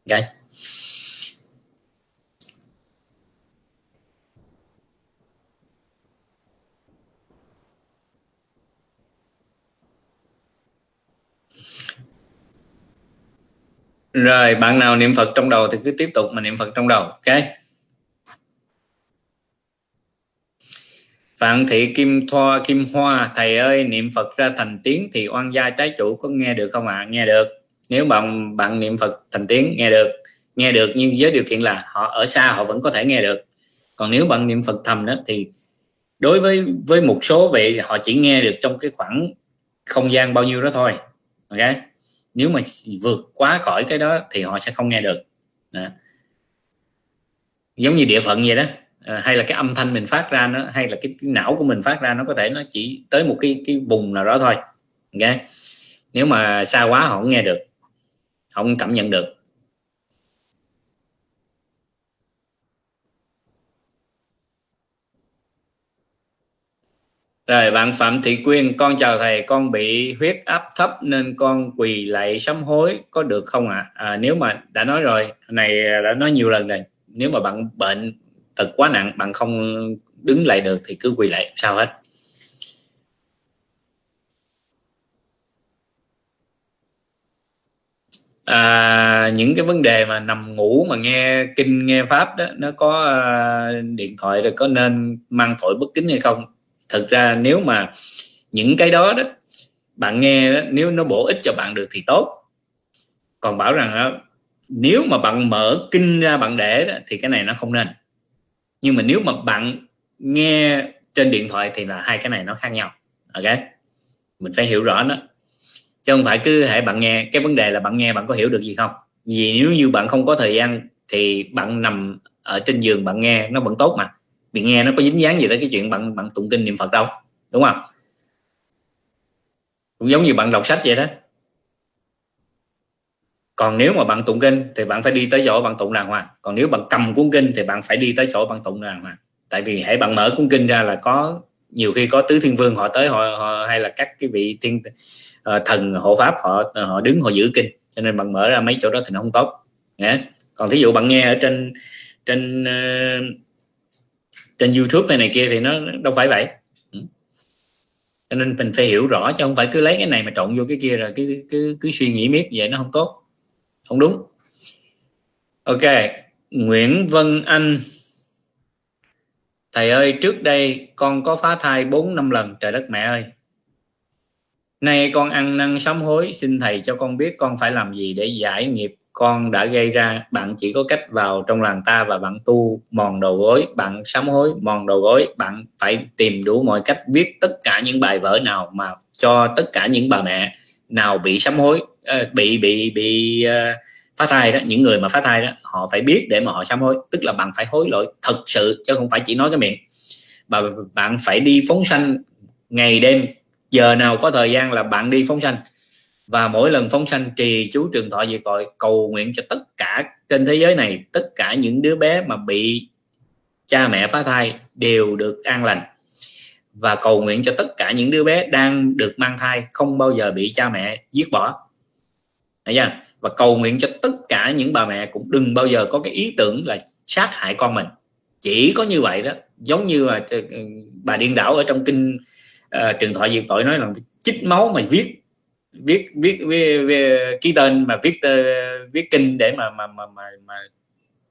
okay rồi, bạn nào niệm phật trong đầu thì cứ tiếp tục mà niệm phật trong đầu, ok Phạm thị Kim Thoa, Kim Hoa, thầy ơi, niệm Phật ra thành tiếng thì oan gia trái chủ có nghe được không ạ? À? Nghe được. Nếu bạn bạn niệm Phật thành tiếng nghe được, nghe được nhưng với điều kiện là họ ở xa họ vẫn có thể nghe được. Còn nếu bạn niệm Phật thầm đó thì đối với với một số vị họ chỉ nghe được trong cái khoảng không gian bao nhiêu đó thôi. Ok? Nếu mà vượt quá khỏi cái đó thì họ sẽ không nghe được. Đó. Giống như địa phận vậy đó à, hay là cái âm thanh mình phát ra nó hay là cái, cái não của mình phát ra nó có thể nó chỉ tới một cái cái vùng nào đó thôi ok nếu mà xa quá họ không nghe được không cảm nhận được Rồi bạn Phạm Thị Quyên, con chào thầy, con bị huyết áp thấp nên con quỳ lại sám hối có được không ạ? À? à, nếu mà đã nói rồi, này à, đã nói nhiều lần rồi, nếu mà bạn bệnh tật quá nặng bạn không đứng lại được thì cứ quỳ lại sao hết à, những cái vấn đề mà nằm ngủ mà nghe kinh nghe pháp đó nó có à, điện thoại rồi có nên mang tội bất kính hay không? Thực ra nếu mà những cái đó đó bạn nghe đó, nếu nó bổ ích cho bạn được thì tốt. Còn bảo rằng đó, nếu mà bạn mở kinh ra bạn để đó, thì cái này nó không nên. Nhưng mà nếu mà bạn nghe trên điện thoại thì là hai cái này nó khác nhau. Ok? Mình phải hiểu rõ nó chứ không phải cứ hãy bạn nghe cái vấn đề là bạn nghe bạn có hiểu được gì không? Vì nếu như bạn không có thời gian thì bạn nằm ở trên giường bạn nghe nó vẫn tốt mà. Vì nghe nó có dính dáng gì tới cái chuyện bạn bạn tụng kinh niệm phật đâu đúng không? Cũng giống như bạn đọc sách vậy đó. Còn nếu mà bạn tụng kinh thì bạn phải đi tới chỗ bạn tụng đàng hoàng. Còn nếu bạn cầm cuốn kinh thì bạn phải đi tới chỗ bạn tụng đàng hoàng. Tại vì hãy bạn mở cuốn kinh ra là có nhiều khi có tứ thiên vương họ tới họ, họ hay là các cái vị thiên uh, thần hộ pháp họ họ đứng họ giữ kinh. Cho nên bạn mở ra mấy chỗ đó thì nó không tốt. Nhé còn thí dụ bạn nghe ở trên trên uh, trên youtube này này kia thì nó đâu phải vậy. Ừ. Cho nên mình phải hiểu rõ chứ không phải cứ lấy cái này mà trộn vô cái kia rồi cứ cứ cứ suy nghĩ miết vậy nó không tốt. Không đúng. Ok. Nguyễn Vân Anh. Thầy ơi trước đây con có phá thai 4 năm lần. Trời đất mẹ ơi nay con ăn năn sám hối, xin thầy cho con biết con phải làm gì để giải nghiệp. Con đã gây ra, bạn chỉ có cách vào trong làng ta và bạn tu, mòn đầu gối, bạn sám hối, mòn đầu gối, bạn phải tìm đủ mọi cách viết tất cả những bài vở nào mà cho tất cả những bà mẹ nào bị sám hối ờ, bị bị bị ờ, phá thai đó, những người mà phá thai đó, họ phải biết để mà họ sám hối. Tức là bạn phải hối lỗi thật sự, chứ không phải chỉ nói cái miệng. Và bạn phải đi phóng sanh ngày đêm giờ nào có thời gian là bạn đi phóng sanh. Và mỗi lần phóng sanh trì chú trường thọ về cội cầu nguyện cho tất cả trên thế giới này, tất cả những đứa bé mà bị cha mẹ phá thai đều được an lành. Và cầu nguyện cho tất cả những đứa bé đang được mang thai không bao giờ bị cha mẹ giết bỏ. Chưa? và cầu nguyện cho tất cả những bà mẹ cũng đừng bao giờ có cái ý tưởng là sát hại con mình. Chỉ có như vậy đó. Giống như là ừ, bà điên đảo ở trong kinh à, trường thoại diệt tội nói là chích máu mà viết viết viết, viết, viết ký tên mà viết ờ, viết kinh để mà mà mà mà, mà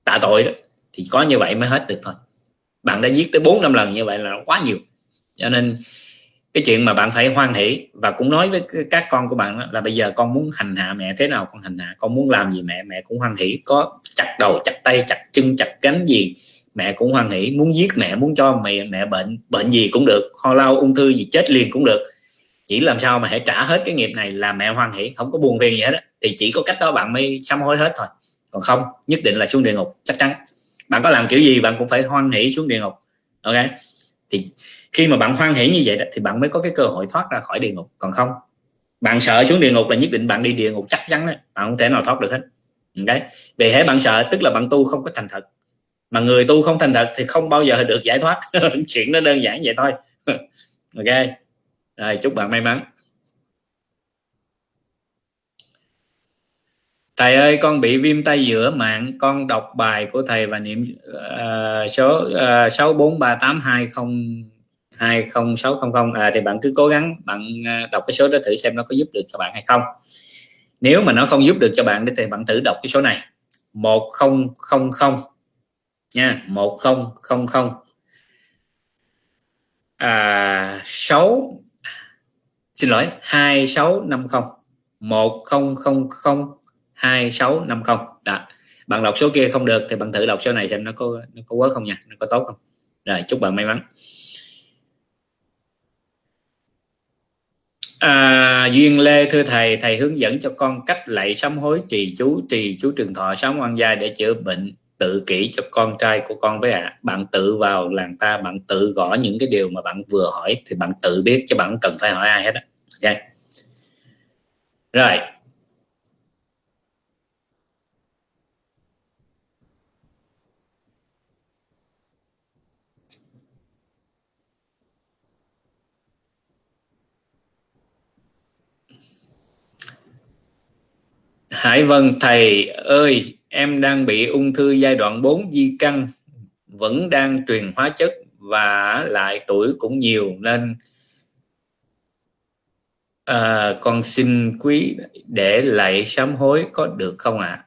tạ tội đó thì có như vậy mới hết được thôi. Bạn đã giết tới bốn năm lần như vậy là quá nhiều. Cho nên cái chuyện mà bạn phải hoan hỷ và cũng nói với các con của bạn là bây giờ con muốn hành hạ mẹ thế nào con hành hạ con muốn làm gì mẹ mẹ cũng hoan hỷ có chặt đầu chặt tay chặt chân chặt cánh gì mẹ cũng hoan hỷ muốn giết mẹ muốn cho mẹ mẹ bệnh bệnh gì cũng được ho lao ung thư gì chết liền cũng được. Chỉ làm sao mà hãy trả hết cái nghiệp này là mẹ hoan hỷ không có buồn phiền gì hết đó. thì chỉ có cách đó bạn mới sám hối hết thôi. Còn không nhất định là xuống địa ngục chắc chắn. Bạn có làm kiểu gì bạn cũng phải hoan hỷ xuống địa ngục ok? Thì khi mà bạn hoan hỷ như vậy đó, thì bạn mới có cái cơ hội thoát ra khỏi địa ngục. Còn không bạn sợ xuống địa ngục là nhất định bạn đi địa ngục chắc chắn đấy bạn không thể nào thoát được hết okay? vì thế bạn sợ tức là bạn tu không có thành thật mà người tu không thành thật thì không bao giờ được giải thoát. Chuyện nó đơn giản vậy thôi. Ok. Rồi chúc bạn may mắn. Thầy ơi con bị viêm tay giữa mạng. Con đọc bài của thầy và niệm uh, số uh, sáu bốn ba tám hai không 20600 à, thì bạn cứ cố gắng bạn ờ, đọc cái số đó thử xem nó có giúp được cho bạn hay không. Nếu mà nó không giúp được cho bạn thì bạn thử đọc cái số này. 1000 nha. 1000 à 6 xin lỗi 2650 1000 2650 đó. Bạn đọc số kia không được thì bạn thử đọc số này xem nó có nó có quá không nha nó có tốt không. Rồi chúc bạn may mắn. À, duyên lê thưa thầy thầy hướng dẫn cho con cách lạy sám hối trì chú trì chú trường thọ sám quan gia để chữa bệnh tự kỷ cho con trai của con với ạ. À. bạn tự vào làng ta, bạn tự gõ những cái điều mà bạn vừa hỏi thì bạn tự biết chứ bạn cần phải hỏi ai hết á. Ok. Rồi. Hải Vân thầy ơi em đang bị ung thư giai đoạn 4 di căn vẫn đang truyền hóa chất và lại tuổi cũng nhiều nên à, con xin quý để lại sám hối có được không ạ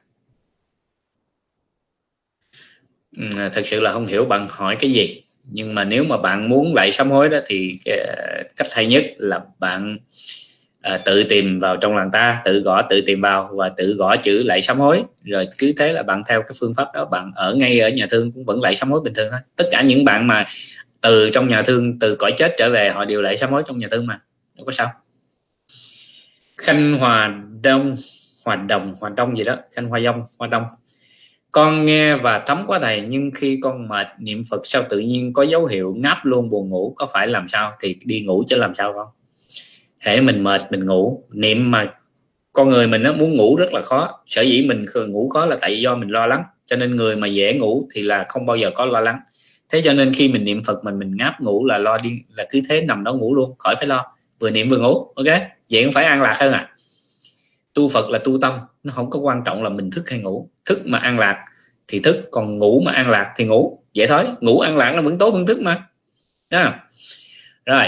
à? thật sự là không hiểu bạn hỏi cái gì nhưng mà nếu mà bạn muốn lại sám hối đó thì ờ, cách hay nhất là bạn à, tự tìm vào trong làng ta tự gõ tự tìm vào và tự gõ chữ lại sám hối. Rồi cứ thế là bạn theo cái phương pháp đó bạn ở ngay ở nhà thương cũng vẫn lại sám hối bình thường thôi. Tất cả những bạn mà từ trong nhà thương từ cõi chết trở về họ đều lại sám hối trong nhà thương mà. Đâu có sao. Khanh hòa đông hòa đồng hòa đông gì đó. Khanh hoa dông hoa đông. Con nghe và thấm quá thầy nhưng khi con mệt niệm phật sao tự nhiên có dấu hiệu ngáp luôn buồn ngủ? Có phải làm sao? Thì đi ngủ chứ làm sao không hễ mình mệt, mình ngủ. Niệm mà con người mình nó muốn ngủ rất là khó. Sở dĩ mình ngủ khó là tại do mình lo lắng. Cho nên người mà dễ ngủ thì là không bao giờ có lo lắng. Thế cho nên khi mình niệm phật mình mình ngáp ngủ là lo đi, là cứ thế nằm đó ngủ luôn, khỏi phải lo. Vừa niệm vừa ngủ, ok? Vậy cũng phải an lạc hơn à? Tu phật là tu tâm, nó không có quan trọng là mình thức hay ngủ. Thức mà an lạc thì thức, còn ngủ mà an lạc thì ngủ. Vậy thôi, ngủ an lạc nó vẫn tốt hơn thức mà. Đó. rồi.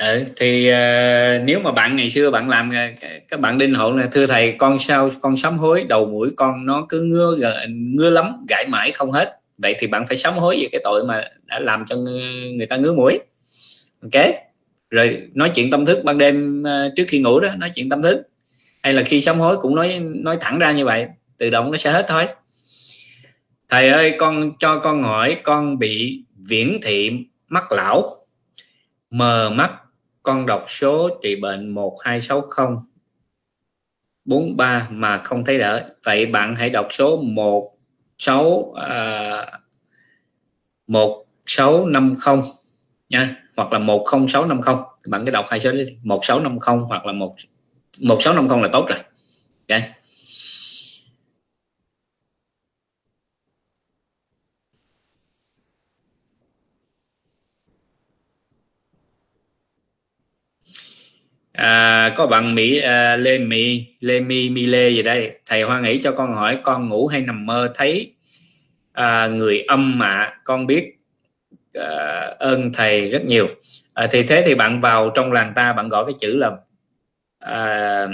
Ừ, thì uh, nếu mà bạn ngày xưa bạn làm ờ, các bạn đinh hộ là thưa thầy con sao con sám hối đầu mũi con nó cứ ngứa ngứa lắm gãi mãi không hết. Vậy thì bạn phải sám hối về cái tội mà đã làm cho người ta ngứa mũi. Ok? Rồi nói chuyện tâm thức ban đêm trước khi ngủ đó nói chuyện tâm thức. Hay là khi sám hối cũng nói nói thẳng ra như vậy tự động nó sẽ hết thôi. Thầy ơi con cho con hỏi con bị viễn thị mắt lão mờ mắt con đọc số trị bệnh 1260 43 mà không thấy đỡ. Vậy bạn hãy đọc số 16 à, 1650 nha. Hoặc là 10650 bạn cứ đọc hai số đi. 1650 hoặc là 1 1650 là tốt rồi. Okay. À, có bạn mỹ à, lê mỹ lê mi mi lê gì đây? Thầy hoa nghĩ cho con hỏi con ngủ hay nằm mơ thấy à, người âm mạ con biết à, ơn thầy rất nhiều. À, thì thế thì bạn vào trong làng ta bạn gõ cái chữ là à,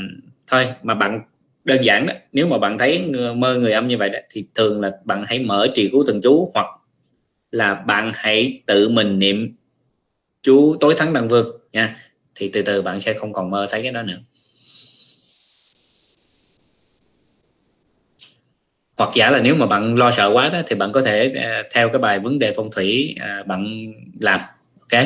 thôi mà bạn đơn giản đó nếu mà bạn thấy mơ người âm như vậy đó, thì thường là bạn hãy mở trì cứu thần chú hoặc là bạn hãy tự mình niệm chú tối thắng đăng vương nha thì từ từ bạn sẽ không còn mơ thấy cái đó nữa hoặc giả là nếu mà bạn lo sợ quá đó, thì bạn có thể à, theo cái bài vấn đề phong thủy à, bạn làm, ok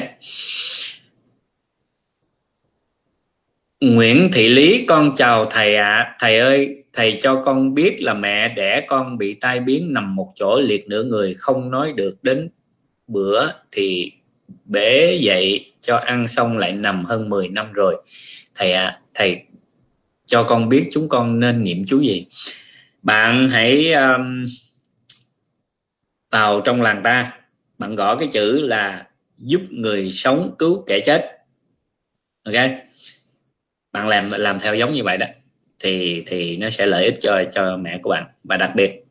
Nguyễn Thị Lý, con chào thầy ạ à. thầy ơi, thầy cho con biết là mẹ đẻ con bị tai biến nằm một chỗ, liệt nửa người, không nói được đến bữa thì bế dậy cho ăn xong lại nằm hơn 10 năm rồi. Thầy ạ à, thầy cho con biết chúng con nên niệm chú gì. Bạn hãy um, vào trong làng ta bạn gõ cái chữ là giúp người sống cứu kẻ chết. Ok? Bạn làm làm theo giống như vậy đó thì thì nó sẽ lợi ích cho cho mẹ của bạn. Và đặc biệt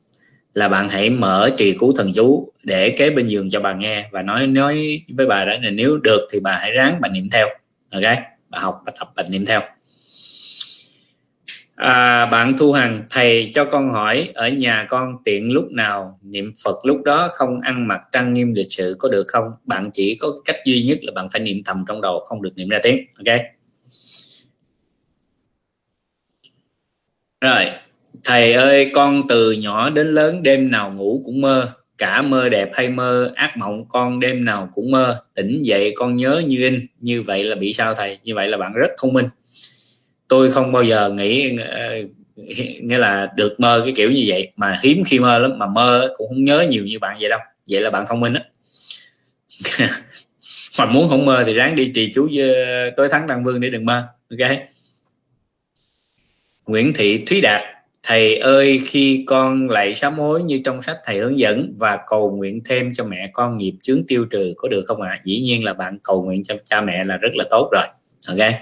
là bạn hãy mở trì cứu thần chú để kế bên giường cho bà nghe và nói nói với bà đó là nếu được thì bà hãy ráng bà niệm theo. Ok? Bà học bà tập bà niệm theo. À, bạn thu hằng thầy cho con hỏi ở nhà con tiện lúc nào niệm phật lúc đó không ăn mặc trang nghiêm lịch sự có được không? Bạn chỉ có cách duy nhất là bạn phải niệm thầm trong đầu không được niệm ra tiếng. Ok? Rồi thầy ơi, con từ nhỏ đến lớn đêm nào ngủ cũng mơ. Cả mơ đẹp hay mơ, ác mộng con đêm nào cũng mơ. Tỉnh dậy con nhớ như in. Như vậy là bị sao thầy? Như vậy là bạn rất thông minh. Tôi không bao giờ nghĩ ờ, nghĩa là được mơ cái kiểu như vậy. Mà hiếm khi mơ lắm, mà mơ cũng không nhớ nhiều như bạn vậy đâu. Vậy là bạn thông minh á. Mà muốn không mơ thì ráng đi trì chú với ờ, tối thắng đăng vương để đừng mơ. Ok? Nguyễn Thị Thúy Đạt thầy ơi, khi con lại sám hối như trong sách thầy hướng dẫn và cầu nguyện thêm cho mẹ con nghiệp chướng tiêu trừ, có được không ạ? À? dĩ nhiên là bạn cầu nguyện cho cha mẹ là rất là tốt rồi. Ok.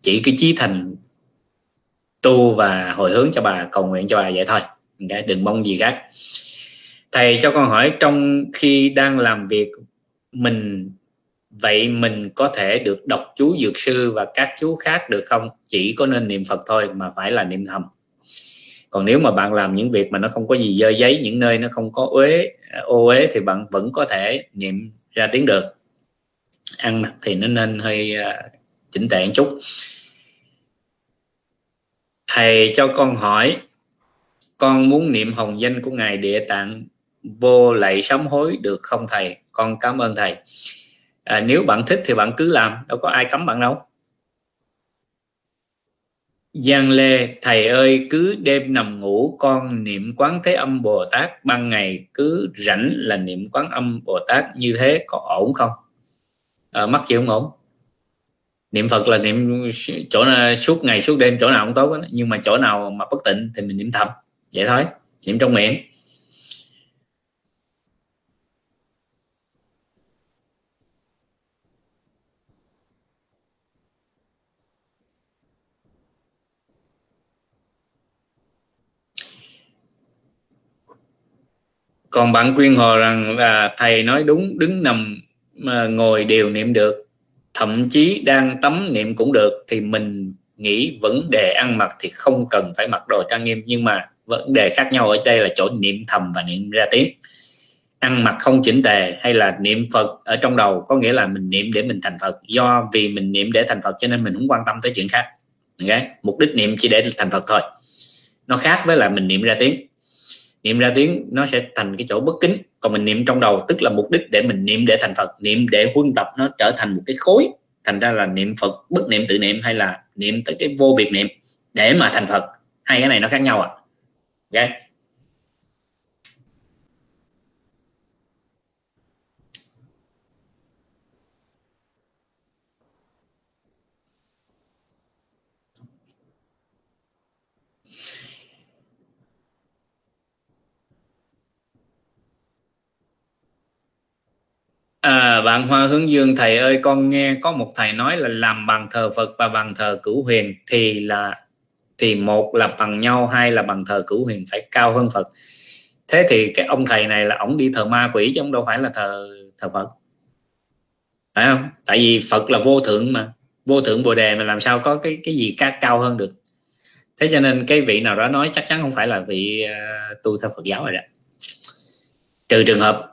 Chỉ cái chí thành tu và hồi hướng cho bà, cầu nguyện cho bà vậy thôi. Okay? đừng mong gì khác. Thầy cho con hỏi, trong khi đang làm việc, mình, vậy mình có thể được đọc chú dược sư và các chú khác được không? Chỉ có nên niệm phật thôi mà phải là niệm thầm còn nếu mà bạn làm những việc mà nó không có gì dơ giấy những nơi nó không có uế ô uế thì bạn vẫn có thể niệm ra tiếng được. Ăn mặc thì nó nên hơi uh, chỉnh tệ một chút. Thầy cho con hỏi con muốn niệm hồng danh của ngài địa tạng vô lạy sám hối được không thầy? Con cảm ơn thầy. À, nếu bạn thích thì bạn cứ làm đâu có ai cấm bạn đâu. Giang Lê, thầy ơi cứ đêm nằm ngủ con niệm quán thế âm Bồ Tát ban ngày cứ rảnh là niệm quán âm Bồ Tát như thế có ổn không? À, mắc gì không ổn? Niệm Phật là niệm chỗ nào, suốt ngày suốt đêm chỗ nào cũng tốt đó. nhưng mà chỗ nào mà bất tịnh thì mình niệm thầm vậy thôi niệm trong miệng còn bạn quyên hồ rằng là thầy nói đúng, đứng nằm, mà ngồi đều niệm được, thậm chí đang tắm niệm cũng được, thì mình nghĩ vấn đề ăn mặc thì không cần phải mặc đồ trang nghiêm, nhưng mà vấn đề khác nhau ở đây là chỗ niệm thầm và niệm ra tiếng ăn mặc không chỉnh tề hay là niệm phật ở trong đầu có nghĩa là mình niệm để mình thành phật. Do vì mình niệm để thành phật cho nên mình không quan tâm tới chuyện khác okay? mục đích niệm chỉ để thành phật thôi. Nó khác với là mình niệm ra tiếng niệm ra tiếng, nó sẽ thành cái chỗ bất kính. Còn mình niệm trong đầu, tức là mục đích để mình niệm để thành phật, niệm để huân tập, nó trở thành một cái khối. Thành ra là niệm phật, bất niệm, tự niệm, hay là niệm tới cái vô biệt niệm để mà thành phật. Hai cái này nó khác nhau à ok. À, bạn Hoa Hướng Dương thầy ơi con nghe có một thầy nói là làm bằng thờ Phật và bằng thờ cửu huyền thì là thì một là bằng nhau hai là bằng thờ cửu huyền phải cao hơn Phật. Thế thì cái ông thầy này là ổng đi thờ ma quỷ chứ ông đâu phải là thờ thờ Phật. Phải không? Tại vì Phật là vô thượng mà vô thượng bồ đề mà làm sao có cái cái gì cao, cao hơn được. Thế cho nên cái vị nào đó nói chắc chắn không phải là vị uh, tu theo Phật giáo rồi đó. Trừ trường hợp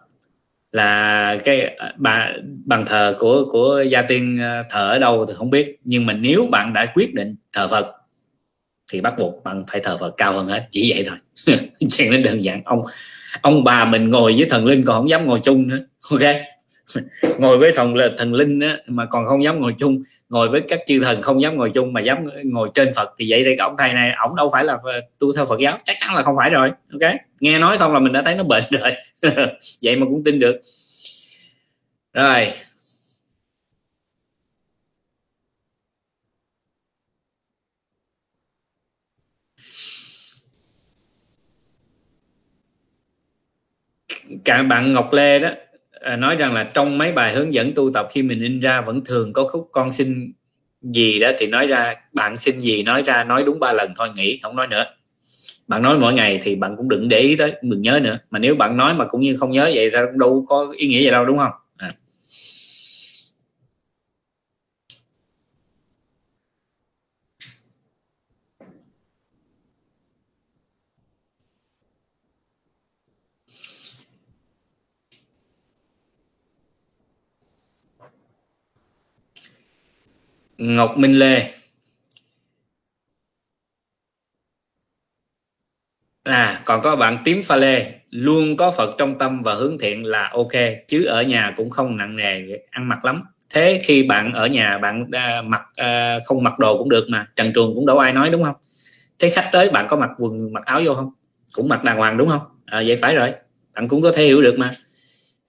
là cái bà bàn thờ của của gia tiên à, thờ ở đâu thì không biết. Nhưng mà nếu bạn đã quyết định thờ Phật, thì bắt buộc bạn phải thờ Phật cao hơn hết. Chỉ vậy thôi. Chuyện nó đơn giản. Ông ông bà mình ngồi với thần linh còn không dám ngồi chung nữa. Ok? ngồi với thần thần linh á, mà còn không dám ngồi chung. Ngồi với các chư thần không dám ngồi chung mà dám ngồi trên Phật thì vậy thì ông thầy này ổng đâu phải là tu theo Phật giáo chắc chắn là không phải rồi ok? Nghe nói không là mình đã thấy nó bệnh rồi. Vậy mà cũng tin được. Rồi. Cả bạn Ngọc Lê đó à, nói rằng là trong mấy bài hướng dẫn tu tập khi mình in ra vẫn thường có khúc con xin gì đó thì nói ra bạn xin gì? nói ra nói đúng ba lần thôi nghỉ không nói nữa. Bạn nói mỗi ngày thì bạn cũng đừng để ý tới đừng nhớ nữa. Mà nếu bạn nói mà cũng như không nhớ vậy thì đâu có ý nghĩa gì đâu đúng không à. Ngọc Minh Lê. À còn có bạn tím pha lê. Luôn có Phật trong tâm và hướng thiện là ok chứ ở nhà cũng không nặng nề ăn mặc lắm. Thế khi bạn ở nhà bạn à, mặc à, không mặc đồ cũng được mà trần truồng cũng đâu ai nói đúng không? Thế khách tới bạn có mặc quần mặc áo vô không? Cũng mặc đàng hoàng đúng không? À, vậy phải rồi. Bạn cũng có thể hiểu được mà.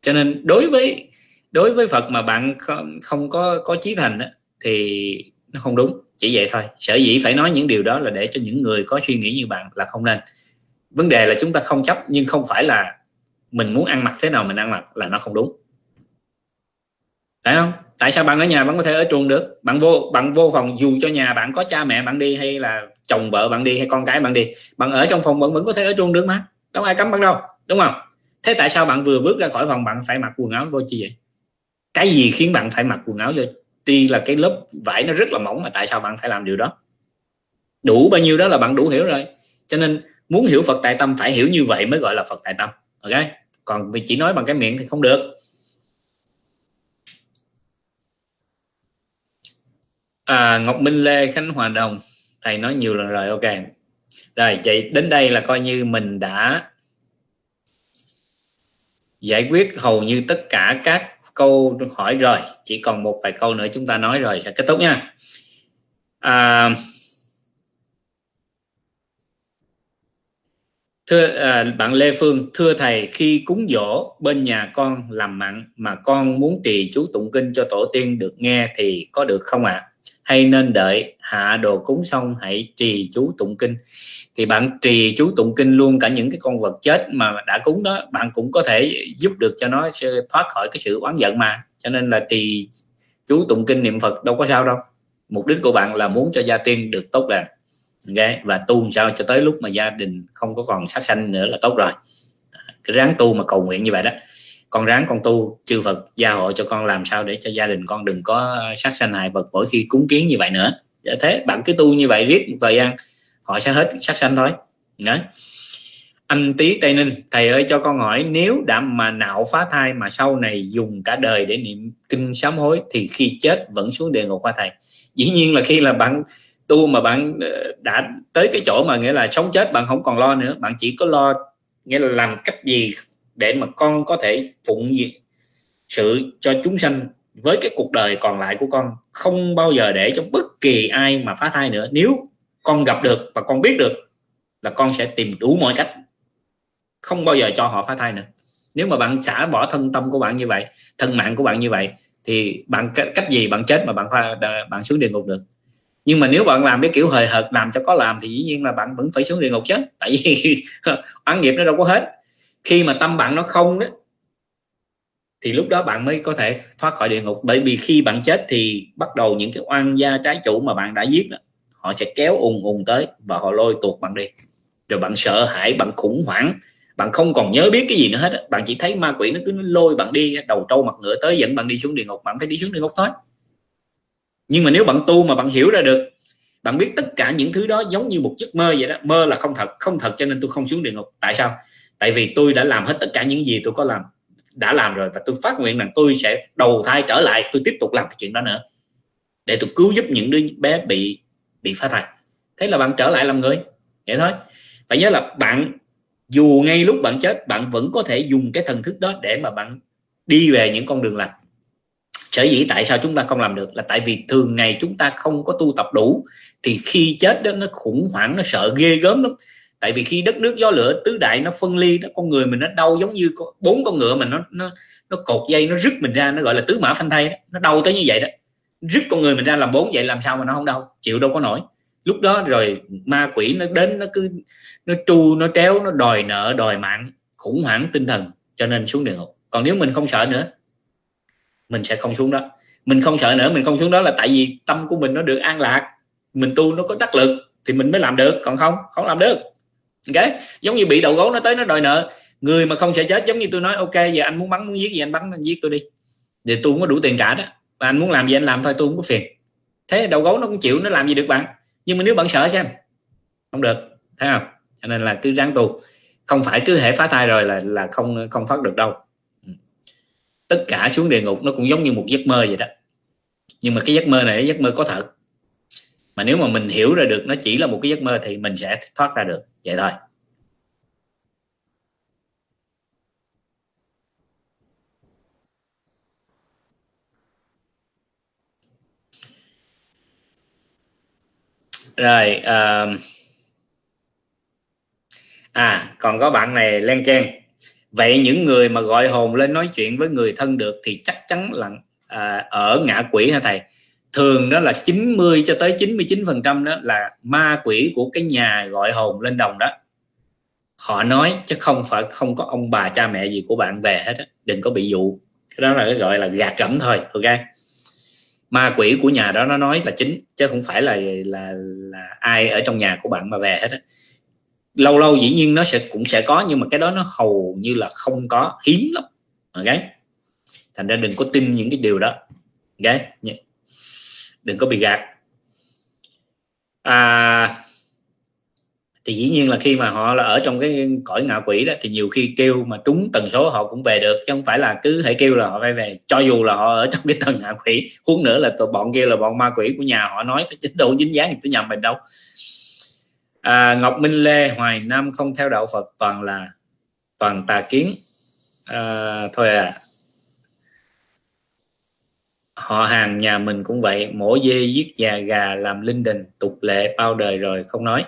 Cho nên đối với đối với Phật mà bạn không, không có có chí thành đó, thì nó không đúng. Chỉ vậy thôi. Sở dĩ phải nói những điều đó là để cho những người có suy nghĩ như bạn là không nên. Vấn đề là chúng ta không chấp, nhưng không phải là mình muốn ăn mặc thế nào mình ăn mặc là nó không đúng. Phải không? Tại sao bạn ở nhà bạn có thể ở chuồng được? Bạn vô bạn vô phòng dù cho nhà bạn có cha mẹ bạn đi hay là chồng vợ bạn đi hay con cái bạn đi, bạn ở trong phòng vẫn vẫn có thể ở chuồng được mà. Đâu ai cấm bạn đâu, đúng không? Thế tại sao bạn vừa bước ra khỏi phòng bạn phải mặc quần áo vô chi vậy? Cái gì khiến bạn phải mặc quần áo vô? Tuy là cái lớp vải nó rất là mỏng mà tại sao bạn phải làm điều đó? Đủ bao nhiêu đó là bạn đủ hiểu rồi. Cho nên muốn hiểu Phật tại tâm phải hiểu như vậy mới gọi là Phật tại tâm. Ok? Còn vì chỉ nói bằng cái miệng thì không được. À, Ngọc Minh Lê Khánh Hòa Đồng thầy nói nhiều lần rồi ok. Rồi vậy đến đây là coi như mình đã giải quyết hầu như tất cả các câu hỏi rồi chỉ còn một vài câu nữa chúng ta nói rồi sẽ kết thúc nha à, thưa à, bạn Lê Phương thưa thầy khi cúng dỗ bên nhà con làm mặn mà con muốn trì chú tụng kinh cho tổ tiên được nghe thì có được không ạ à? hay nên đợi hạ đồ cúng xong hãy trì chú tụng kinh thì bạn trì chú tụng kinh luôn cả những cái con vật chết mà đã cúng đó, bạn cũng có thể giúp được cho nó thoát khỏi cái sự oán giận mà. Cho nên là trì chú tụng kinh niệm phật đâu có sao đâu. Mục đích của bạn là muốn cho gia tiên được tốt đẹp okay? và tu sao cho tới lúc mà gia đình không có còn sát sanh nữa là tốt rồi. Cái ráng tu mà cầu nguyện như vậy đó. Con ráng con tu, chư Phật gia hộ cho con làm sao để cho gia đình con đừng có sát sanh hại vật mỗi khi cúng kiến như vậy nữa. Để thế, bạn cứ tu như vậy riết một thời gian họ sẽ hết sát sanh thôi. Đó anh tý tây ninh, thầy ơi, cho con hỏi, nếu đã mà nạo phá thai mà sau này dùng cả đời để niệm kinh sám hối thì khi chết vẫn xuống địa ngục qua thầy? Dĩ nhiên là khi là bạn tu mà bạn ờ, đã tới cái chỗ mà nghĩa là sống chết, bạn không còn lo nữa. Bạn chỉ có lo nghĩa là làm cách gì để mà con có thể phụng sự cho chúng sanh với cái cuộc đời còn lại của con, không bao giờ để cho bất kỳ ai mà phá thai nữa. Nếu con gặp được và con biết được là con sẽ tìm đủ mọi cách. Không bao giờ cho họ phá thai nữa. Nếu mà bạn xả bỏ thân tâm của bạn như vậy thân mạng của bạn như vậy thì bạn cách gì bạn chết mà bạn pha, bạn xuống địa ngục được. Nhưng mà nếu bạn làm cái kiểu hời hợt làm cho có làm thì dĩ nhiên là bạn vẫn phải xuống địa ngục chứ. Tại vì oán nghiệp nó đâu có hết. Khi mà tâm bạn nó không đó thì lúc đó bạn mới có thể thoát khỏi địa ngục. Bởi vì khi bạn chết thì bắt đầu những cái oan gia trái chủ mà bạn đã giết đó, họ sẽ kéo ùn ùn tới và họ lôi tuột bạn đi. Rồi bạn sợ hãi, bạn khủng hoảng, bạn không còn nhớ biết cái gì nữa hết bạn chỉ thấy ma quỷ nó cứ lôi bạn đi, đầu trâu mặt ngựa tới, dẫn bạn đi xuống địa ngục. Bạn phải đi xuống địa ngục thôi. Nhưng mà nếu bạn tu mà bạn hiểu ra được, bạn biết tất cả những thứ đó giống như một giấc mơ vậy đó. Mơ là không thật không thật cho nên tôi không xuống địa ngục. Tại sao? Tại vì tôi đã làm hết tất cả những gì tôi có làm, đã làm rồi và tôi phát nguyện rằng tôi sẽ đầu thai trở lại, tôi tiếp tục làm cái chuyện đó nữa. Để tôi cứu giúp những đứa bé bị bị phá thai thế là bạn trở lại làm người. Vậy thôi. Phải nhớ là bạn, dù ngay lúc bạn chết, bạn vẫn có thể dùng cái thần thức đó để mà bạn đi về những con đường lành. Sở dĩ tại sao chúng ta không làm được là tại vì thường ngày chúng ta không có tu tập đủ, thì khi chết đó nó khủng hoảng, nó sợ ghê gớm lắm. Tại vì khi đất nước gió lửa, tứ đại nó phân ly, đó, con người mình nó đau giống như bốn con ngựa mà nó nó nó cột dây, nó rứt mình ra, nó gọi là tứ mã phanh thay đó. Nó đau tới như vậy đó rứt con người mình ra làm bốn vậy, làm sao mà nó không đau? Chịu đâu có nổi. Lúc đó rồi ma quỷ nó đến, nó cứ, nó tru, nó tréo, nó đòi nợ, đòi mạng, khủng hoảng tinh thần, cho nên xuống địa ngục. Còn nếu mình không sợ nữa, mình sẽ không xuống đó. Mình không sợ nữa, mình không xuống đó là tại vì tâm của mình nó được an lạc. Mình tu nó có đắc lực thì mình mới làm được. Còn không không làm được. Ok? Giống như bị đầu gấu nó tới nó đòi nợ. Người mà không sợ chết, giống như tôi nói, ok, giờ anh muốn bắn, muốn giết gì anh bắn, anh giết tôi đi. Để tôi không có đủ tiền trả đó và anh muốn làm gì anh làm thôi, tôi không có phiền. Thế đầu gấu nó cũng chịu, nó làm gì được bạn? Nhưng mà nếu bạn sợ xem, không được, thấy không? Cho nên là cứ ráng tu. Không phải cứ hệ phá thai rồi là là không không thoát được đâu. Ừ. Tất cả xuống địa ngục nó cũng giống như một giấc mơ vậy đó. Nhưng mà cái giấc mơ này giấc mơ có thật. Mà nếu mà mình hiểu ra được nó chỉ là một cái giấc mơ thì mình sẽ thoát ra được. Vậy thôi. Rồi uh, à còn có bạn này len chen vậy những người mà gọi hồn lên nói chuyện với người thân được thì chắc chắn là à, ở ngã quỷ hả thầy? Thường đó là 90 cho tới 99 phần trăm đó là ma quỷ của cái nhà gọi hồn lên đồng đó. Họ nói chứ không phải không có ông bà cha mẹ gì của bạn về hết đó. đừng có bị dụ. Cái đó là cái gọi là gạt gẫm thôi ok? Ma quỷ của nhà đó nó nói là chính chứ không phải là là là ai ở trong nhà của bạn mà về hết á. Lâu lâu dĩ nhiên nó sẽ cũng sẽ có nhưng mà cái đó nó hầu như là không có hiếm lắm. Ok? Thành ra đừng có tin những cái điều đó. Ok? Đừng có bị gạt. À, thì dĩ nhiên là khi mà họ là ở trong cái cõi ngạ quỷ đó thì nhiều khi kêu mà trúng tần số họ cũng về được chứ không phải là cứ hãy kêu là họ phải về. Cho dù là họ ở trong cái tầng ngạ quỷ huống nữa là tụi bọn kia là bọn ma quỷ của nhà họ nói tới chính độ dính dáng thì tôi nhầm mình đâu. À, Ngọc Minh Lê Hoài Nam không theo đạo Phật toàn là toàn tà kiến. À, thôi à. Họ hàng nhà mình cũng vậy mổ dê giết già gà làm linh đình tục lệ bao đời rồi không nói.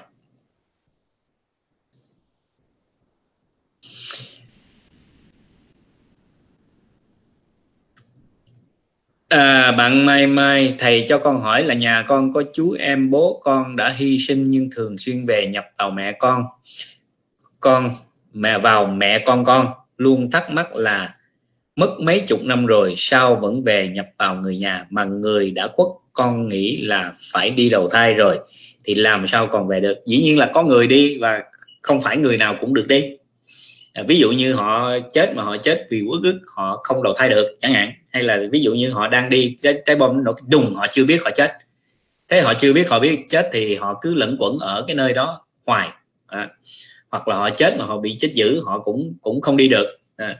À, bạn Mai Mai, thầy cho con hỏi là nhà con có chú em bố con đã hy sinh nhưng thường xuyên về nhập vào mẹ con. Con mẹ vào mẹ con con luôn thắc mắc là mất mấy chục năm rồi sao vẫn về nhập vào người nhà mà người đã khuất con nghĩ là phải đi đầu thai rồi. Thì làm sao còn về được? Dĩ nhiên là có người đi và không phải người nào cũng được đi à, ví dụ như họ chết mà họ chết vì uất ức họ không đầu thai được chẳng hạn. Hay là ví dụ như họ đang đi trái, trái bom nổ đùng họ chưa biết họ chết. Thế họ chưa biết họ biết chết thì họ cứ lẫn quẩn ở cái nơi đó hoài. À, hoặc là họ chết mà họ bị chết dữ họ cũng cũng không đi được. À,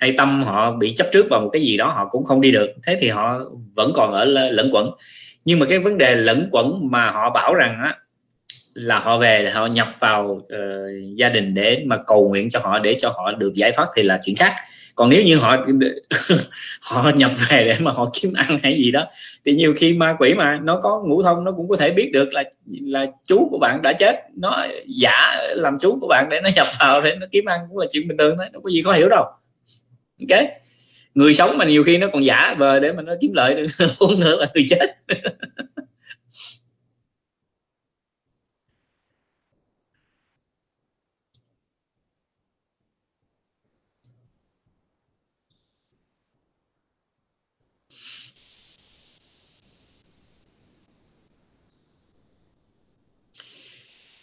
hay tâm họ bị chấp trước vào một cái gì đó họ cũng không đi được. Thế thì họ vẫn còn ở lẫn quẩn. Nhưng mà cái vấn đề lẫn quẩn mà họ bảo rằng á là họ về là họ nhập vào uh, gia đình để mà cầu nguyện cho họ để cho họ được giải thoát thì là chuyện khác. Còn nếu như họ họ nhập về để mà họ kiếm ăn hay gì đó thì nhiều khi ma quỷ mà nó có ngũ thông nó cũng có thể biết được là là chú của bạn đã chết. Nó giả làm chú của bạn để nó nhập vào để nó kiếm ăn cũng là chuyện bình thường thôi đâu có gì khó hiểu đâu. Ok? Người sống mà nhiều khi nó còn giả vờ để mà nó kiếm lợi được hơn nữa là người chết.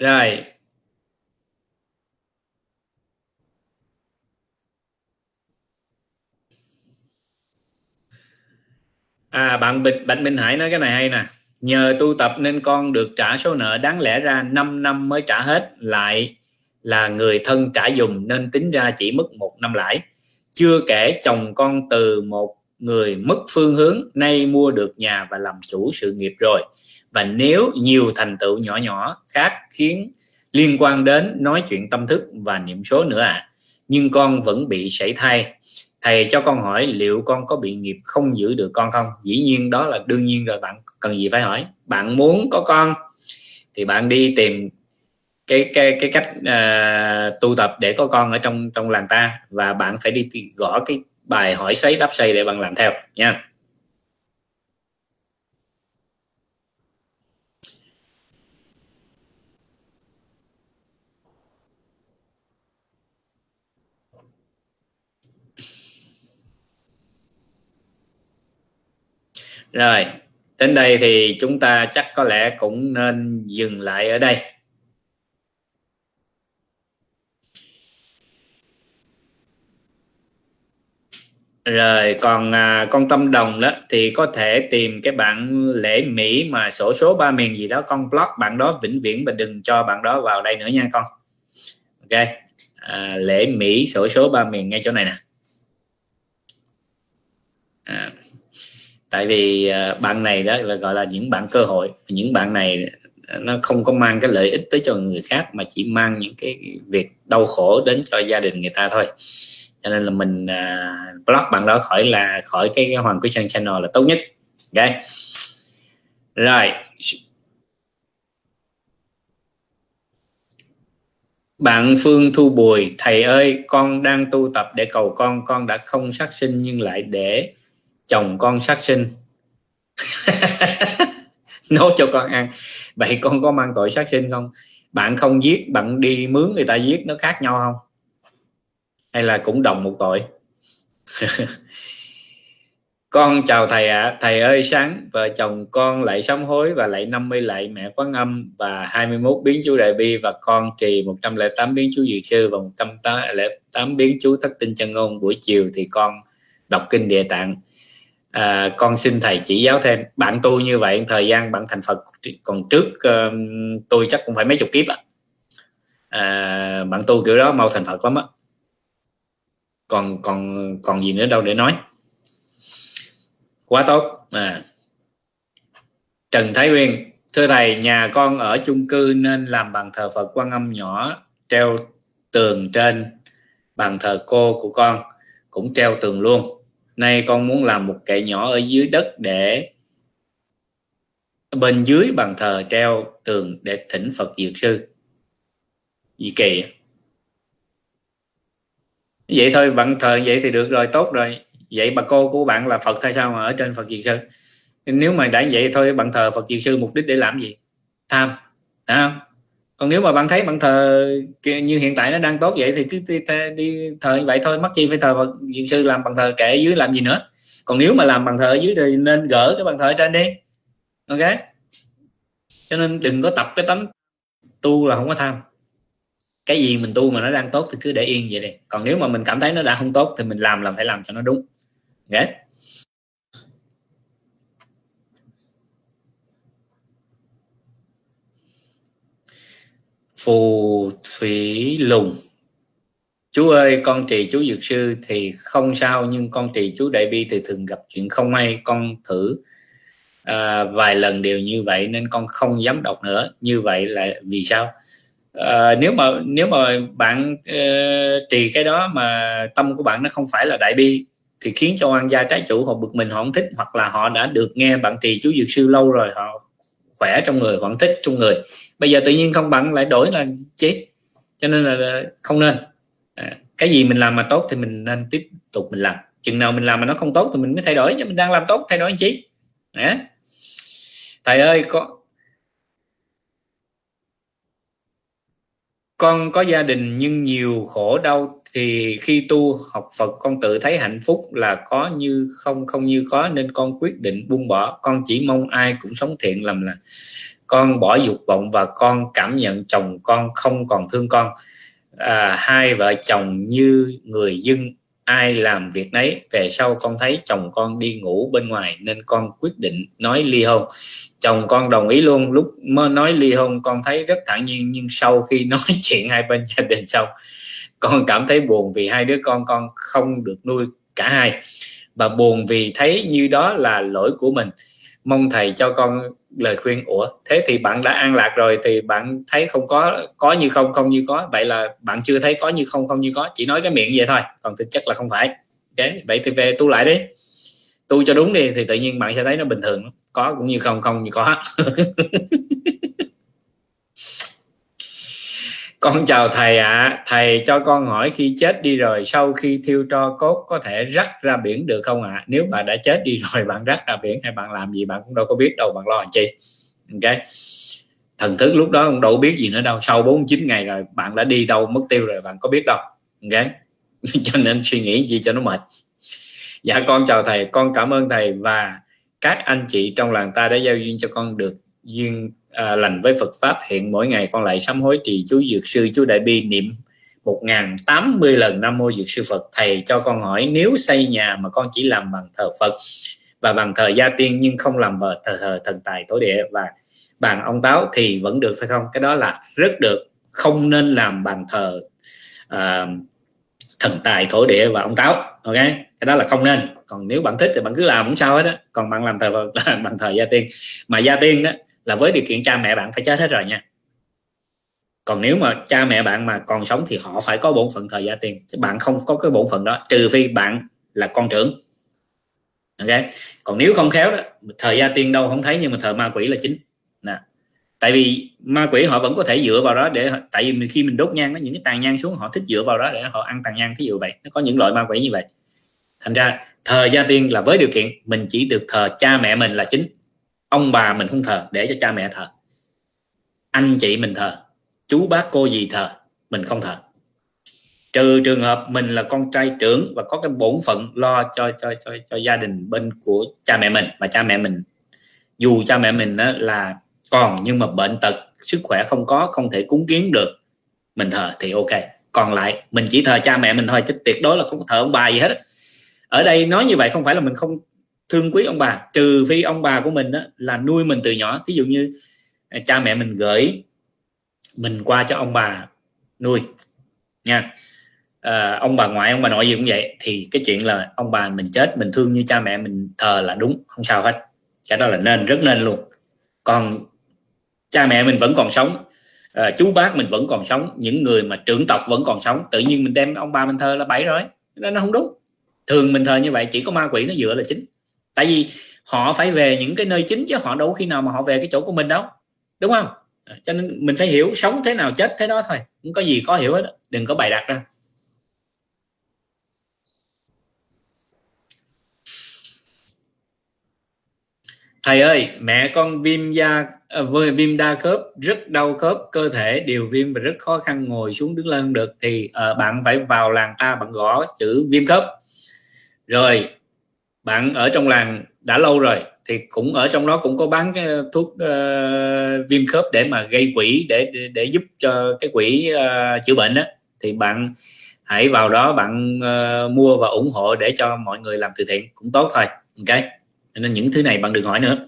rồi. À bạn Bịch Bạch Minh Hải nói cái này hay nè. Nhờ tu tập nên con được trả số nợ đáng lẽ ra 5 năm mới trả hết. Lại là người thân trả dùm nên tính ra chỉ mất một năm lãi. Chưa kể chồng con từ một người mất phương hướng, nay mua được nhà và làm chủ sự nghiệp rồi và nếu nhiều thành tựu nhỏ nhỏ khác khiến liên quan đến nói chuyện tâm thức và niệm số nữa à nhưng con vẫn bị sảy thai. Thầy cho con hỏi liệu con có bị nghiệp không giữ được con không? Dĩ nhiên đó là đương nhiên rồi bạn cần gì phải hỏi? Bạn muốn có con thì bạn đi tìm cái cái cái cách uh, tu tập để có con ở trong trong làng ta và bạn phải đi gõ cái bài hỏi xoáy đáp xoay để bạn làm theo nha. Rồi đến đây thì chúng ta chắc có lẽ cũng nên dừng lại ở đây. Rồi còn à, con tâm đồng đó thì có thể tìm cái bạn lễ mỹ mà sổ số ba miền gì đó. Con block bạn đó vĩnh viễn và đừng cho bạn đó vào đây nữa nha con. Ok à, lễ mỹ sổ số ba miền ngay chỗ này nè. À tại vì ờ, bạn này đó là gọi là những bạn cơ hội. Những bạn này ờ, nó không có mang cái lợi ích tới cho người khác mà chỉ mang những cái việc đau khổ đến cho gia đình người ta thôi. Cho nên là mình uh, block bạn đó khỏi là khỏi cái, cái hoàng quý sơn channel là tốt nhất. Ok rồi. Bạn Phương Thu Bùi thầy ơi con đang tu tập để cầu con con đã không sát sinh nhưng lại để chồng con sát sinh. Nấu cho con ăn. Vậy con có mang tội sát sinh không? Bạn không giết, bạn đi mướn người ta giết, nó khác nhau không? Hay là cũng đồng một tội? Con chào thầy ạ. À. thầy ơi, sáng, vợ chồng con lại sám hối và lại 50 lại mẹ quán âm và 21 biến chú đại bi và con trì 108 biến chú dự sư và 108 biến chú thất tinh chân ngôn. Buổi chiều thì con đọc kinh địa tạng à, con xin thầy chỉ giáo thêm. Bạn tu như vậy thời gian bạn thành phật còn trước uh, tôi chắc cũng phải mấy chục kiếp ạ. À, bạn tu kiểu đó mau thành phật lắm á. Còn còn còn gì nữa đâu để nói. Quá tốt. À. Trần Thái Nguyên thưa thầy nhà con ở chung cư nên làm bàn thờ Phật Quan Âm nhỏ treo tường trên bàn thờ cô của con cũng treo tường luôn nay con muốn làm một kệ nhỏ ở dưới đất để bên dưới bàn thờ treo tường để thỉnh Phật Dược Sư. Gì kỳ vậy? Thôi, bạn thờ vậy thì được rồi, tốt rồi. Vậy bà cô của bạn là Phật hay sao mà ở trên Phật Dược Sư? Nếu mà đã vậy thôi, bạn thờ Phật Dược Sư mục đích để làm gì? Tham, phải không? Còn nếu mà bạn thấy bạn thờ như hiện tại nó đang tốt vậy thì cứ đi, đi thờ vậy thôi mắc chi phải thờ và Sư làm bằng thờ kệ dưới làm gì nữa. Còn nếu mà làm bằng thờ ở dưới thì nên gỡ cái bàn thờ ở trên đi. Ok? Cho nên đừng có tập cái tánh tu là không có tham. Cái gì mình tu mà nó đang tốt thì cứ để yên vậy đi. Còn nếu mà mình cảm thấy nó đã không tốt thì mình làm là phải làm cho nó đúng. Ok? Phù thủy lùng. Chú ơi con trì chú dược sư thì không sao nhưng con trì chú đại bi thì thường gặp chuyện không may. Con thử à, vài lần đều như vậy nên con không dám đọc nữa. Như vậy là vì sao? À, nếu mà nếu mà bạn uh, trì cái đó mà tâm của bạn nó không phải là đại bi thì khiến cho oan gia trái chủ họ bực mình họ không thích hoặc là họ đã được nghe bạn trì chú dược sư lâu rồi họ khỏe trong người họ thích trong người bây giờ tự nhiên không bằng lại đổi là chết. Cho nên là không nên. À, cái gì mình làm mà tốt thì mình nên tiếp tục mình làm. Chừng nào mình làm mà nó không tốt thì mình mới thay đổi. Chứ mình đang làm tốt thay đổi chi? À. thầy ơi có con có gia đình nhưng nhiều khổ đau thì khi tu học Phật con tự thấy hạnh phúc là có như không không như có nên con quyết định buông bỏ. Con chỉ mong ai cũng sống thiện làm là con bỏ dục vọng và con cảm nhận chồng con không còn thương con. À, hai vợ chồng như người dân ai làm việc nấy. Về sau con thấy chồng con đi ngủ bên ngoài nên con quyết định nói ly hôn. Chồng con đồng ý luôn lúc mới nói ly hôn con thấy rất thản nhiên nhưng sau khi nói chuyện hai bên gia đình xong con cảm thấy buồn vì hai đứa con con không được nuôi cả hai. Và buồn vì thấy như đó là lỗi của mình mong thầy cho con lời khuyên. Ủa, thế thì bạn đã an lạc rồi thì bạn thấy không có có như không không như có. Vậy là bạn chưa thấy có như không không như có. Chỉ nói cái miệng vậy thôi, còn thực chất là không phải. Ok, vậy thì về tu lại đi. Tu cho đúng đi thì tự nhiên bạn sẽ thấy nó bình thường. Có cũng như không không như có. con chào thầy ạ. À. thầy cho con hỏi khi chết đi rồi, sau khi thiêu tro cốt có thể rắc ra biển được không ạ? À? nếu bạn đã chết đi rồi, bạn rắc ra biển hay bạn làm gì bạn cũng đâu có biết đâu, bạn lo làm chi? Ok. Thần thức lúc đó cũng đâu biết gì nữa đâu. Sau 49 ngày rồi, bạn đã đi đâu mất tiêu rồi, bạn có biết đâu. Ok. Cho nên suy nghĩ gì cho nó mệt. Dạ con chào thầy. Con cảm ơn thầy và các anh chị trong làng ta đã giao duyên cho con được duyên à, lành với Phật pháp hiện mỗi ngày con lại sám hối trì chú dược sư chú đại bi niệm 1080 lần Nam Mô Dược Sư Phật. Thầy cho con hỏi nếu xây nhà mà con chỉ làm bằng thờ Phật và bằng thờ gia tiên nhưng không làm bằng thờ, thờ thần tài tối địa và bàn ông táo thì vẫn được phải không? Cái đó là rất được không nên làm bằng thờ uh, thần tài thổ địa và ông táo ok? Cái đó là không nên. Còn nếu bạn thích thì bạn cứ làm cũng sao hết á. Còn bạn làm thờ Phật bằng thờ gia tiên. Mà gia tiên đó là với điều kiện cha mẹ bạn phải chết hết rồi nha. Còn nếu mà cha mẹ bạn mà còn sống thì họ phải có bổn phận thời gia tiền, chứ bạn không có cái bổn phận đó, trừ phi bạn là con trưởng. Ok? Còn nếu không khéo đó, thời gia tiên đâu không thấy, nhưng mà thờ ma quỷ là chính. Nè, tại vì ma quỷ họ vẫn có thể dựa vào đó để tại vì khi mình đốt nhang những cái tàn nhang xuống họ thích dựa vào đó để họ ăn tàn nhang, thí dụ vậy. Nó có những loại ma quỷ như vậy. Thành ra thờ gia tiên là với điều kiện mình chỉ được thờ cha mẹ mình là chính ông bà mình không thờ, để cho cha mẹ thờ. Anh chị mình thờ, chú bác cô gì thờ, mình không thờ. Trừ trường hợp mình là con trai trưởng và có cái bổn phận lo cho cho cho cho gia đình bên của cha mẹ mình và cha mẹ mình, dù cha mẹ mình là còn nhưng mà bệnh tật, sức khỏe không có, không thể cúng kiến được, mình thờ thì ok. Còn lại, mình chỉ thờ cha mẹ mình thôi, chứ tuyệt đối là không thờ ông bà gì hết ở đây nói như vậy không phải là mình không thương quý ông bà trừ phi ông bà của mình đó, là nuôi mình từ nhỏ. Thí dụ như à, cha mẹ mình gửi mình qua cho ông bà nuôi nha. À, ông bà ngoại ông bà nội gì cũng vậy. Thì cái chuyện là ông bà mình chết mình thương như cha mẹ mình thờ là đúng không sao hết. Cái đó là nên rất nên luôn. Còn cha mẹ mình vẫn còn sống à, chú bác mình vẫn còn sống những người mà trưởng tộc vẫn còn sống. Tự nhiên mình đem ông bà mình thờ là bảy rồi. Nên nó không đúng. Thường mình thờ như vậy chỉ có ma quỷ nó dựa là chính tại vì họ phải về những cái nơi chính chứ họ đâu khi nào mà họ về cái chỗ của mình đâu đúng không? À, cho nên mình phải hiểu sống thế nào chết thế đó thôi không có gì có hiểu hết đừng có bày đặt ra. Thầy ơi mẹ con viêm da à, viêm đa khớp rất đau khớp cơ thể đều viêm và rất khó khăn ngồi xuống đứng lên được thì uh, bạn phải vào làng ta bạn gõ chữ viêm khớp. Rồi bạn ở trong làng đã lâu rồi thì cũng ở trong đó cũng có bán cái thuốc uh, viêm khớp để mà gây quỷ để để, để giúp cho cái quỷ uh, chữa bệnh đó thì bạn hãy vào đó bạn uh, mua và ủng hộ để cho mọi người làm từ thiện cũng tốt thôi ok? Nên những thứ này bạn đừng hỏi nữa.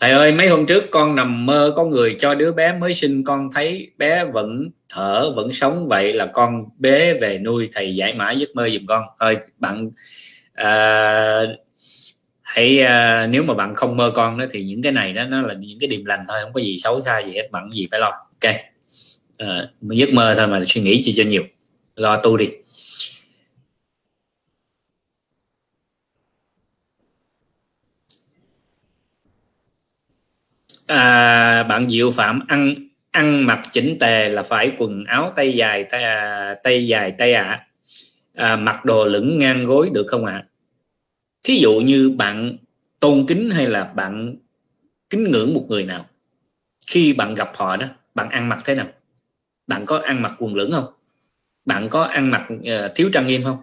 Thầy ơi mấy hôm trước con nằm mơ có người cho đứa bé mới sinh con thấy bé vẫn thở vẫn sống vậy là con bé về nuôi thầy giải mã giấc mơ giùm con. Thôi bạn à, hãy à, nếu mà bạn không mơ con đó thì những cái này đó nó là những cái điềm lành thôi không có gì xấu xa gì hết bạn gì phải lo. Ok. À, giấc mơ thôi mà suy nghĩ chi cho nhiều. Lo tu đi. À, bạn diệu phạm ăn ăn mặc chỉnh tề là phải quần áo tay dài tay tay dài tay ạ. à à, mặc đồ lửng ngang gối được không ạ? À? thí dụ như bạn tôn kính hay là bạn kính ngưỡng một người nào khi bạn gặp họ đó bạn ăn mặc thế nào? Bạn có ăn mặc quần lửng không? Bạn có ăn mặc uh, thiếu trang nghiêm không?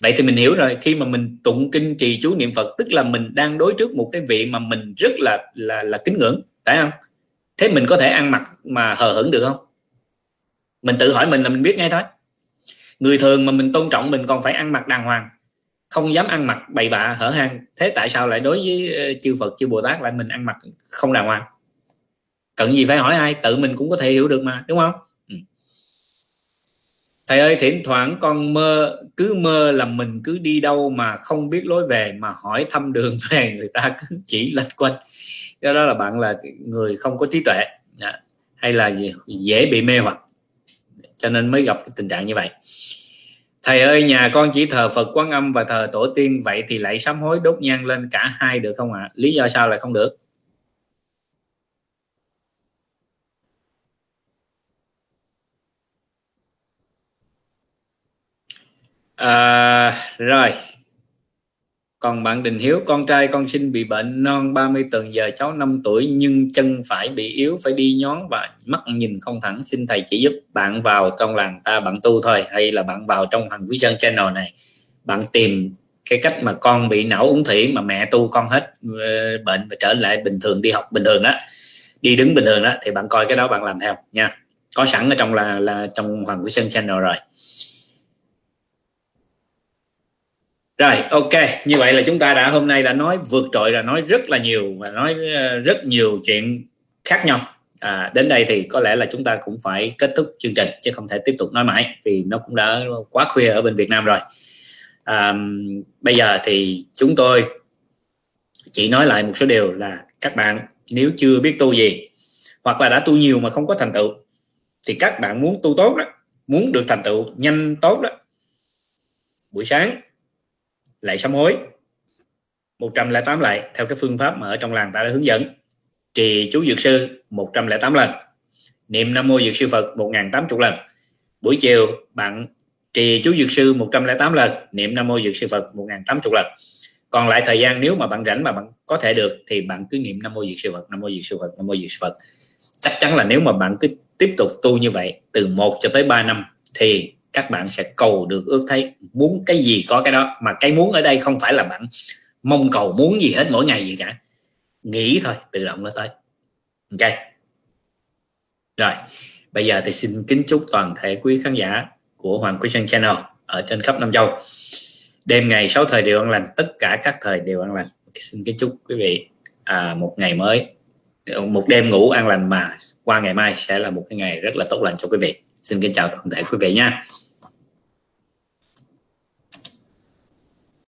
Vậy thì mình hiểu rồi khi mà mình tụng kinh trì chú niệm phật tức là mình đang đối trước một cái vị mà mình rất là là là kính ngưỡng phải không? Thế mình có thể ăn mặc mà hờ hững được không? Mình tự hỏi mình là mình biết ngay thôi người thường mà mình tôn trọng mình còn phải ăn mặc đàng hoàng. Không dám ăn mặc bậy bạ, hở hang. Thế tại sao lại đối với ờ, chư Phật, chư Bồ Tát lại mình ăn mặc không đàng hoàng? Cần gì phải hỏi ai? Tự mình cũng có thể hiểu được mà, đúng không? Ừ. Thầy ơi, thỉnh thoảng con mơ, cứ mơ là mình cứ đi đâu mà không biết lối về, mà hỏi thăm đường về, người ta cứ chỉ lệch quanh do đó là bạn là người không có trí tuệ. Dạ. Hay là dễ bị mê hoặc cho nên mới gặp cái tình trạng như vậy. Thầy ơi nhà con chỉ thờ phật quán âm và thờ tổ tiên vậy thì lại sám hối đốt nhang lên cả hai được không ạ? À? lý do sao lại không được? À, rồi còn bạn Đình Hiếu, con trai con sinh bị bệnh non 30 tuần, giờ cháu 5 tuổi, nhưng chân phải bị yếu, phải đi nhón và mắt nhìn không thẳng. Xin thầy chỉ giúp bạn vào trong làng ta, bạn tu thôi, hay là bạn vào trong Hoàng Quý Sơn channel này. Bạn tìm cái cách mà con bị não uống thủy mà mẹ tu con hết ờ, bệnh và trở lại bình thường, đi học bình thường đó đi đứng bình thường đó thì bạn coi cái đó bạn làm theo nha. Có sẵn ở trong là là trong Hoàng Quý Sơn channel rồi. Rồi ok như vậy là chúng ta đã hôm nay đã nói vượt trội là nói rất là nhiều và nói ờ, rất nhiều chuyện khác nhau. À, đến đây thì có lẽ là chúng ta cũng phải kết thúc chương trình chứ không thể tiếp tục nói mãi vì nó cũng đã quá khuya ở bên Việt Nam rồi. À, bây giờ thì chúng tôi chỉ nói lại một số điều là các bạn nếu chưa biết tu gì hoặc là đã tu nhiều mà không có thành tựu thì các bạn muốn tu tốt đó muốn được thành tựu nhanh tốt đó buổi sáng lệ sám hối. 108 lệ, theo cái phương pháp mà ở trong làng ta đã hướng dẫn. Trì chú dược sư 108 lần. Niệm nam mô dược sư Phật 1080 lần. Buổi chiều, bạn trì chú dược sư 108 lần, niệm nam mô dược sư Phật 1080 lần. Còn lại thời gian nếu mà bạn rảnh mà bạn có thể được thì bạn cứ niệm nam mô dược sư Phật, nam mô dược sư Phật, nam mô dược sư Phật. Chắc chắn là nếu mà bạn cứ tiếp tục tu như vậy từ 1 cho tới 3 năm thì các bạn sẽ cầu được ước thấy. Muốn cái gì có cái đó mà cái muốn ở đây không phải là bạn mong cầu muốn gì hết mỗi ngày gì cả. Nghĩ thôi tự động nó tới. Ok. Rồi bây giờ thì xin kính chúc toàn thể quý khán giả của Hoàng Quý Sơn Channel ở trên khắp Nam Châu. Đêm ngày sáu thời đều an lành tất cả các thời đều an lành. Xin kính chúc quý vị à, một ngày mới một đêm ngủ an lành mà qua ngày mai sẽ là một cái ngày rất là tốt lành cho quý vị. Xin kính chào toàn thể quý vị nha.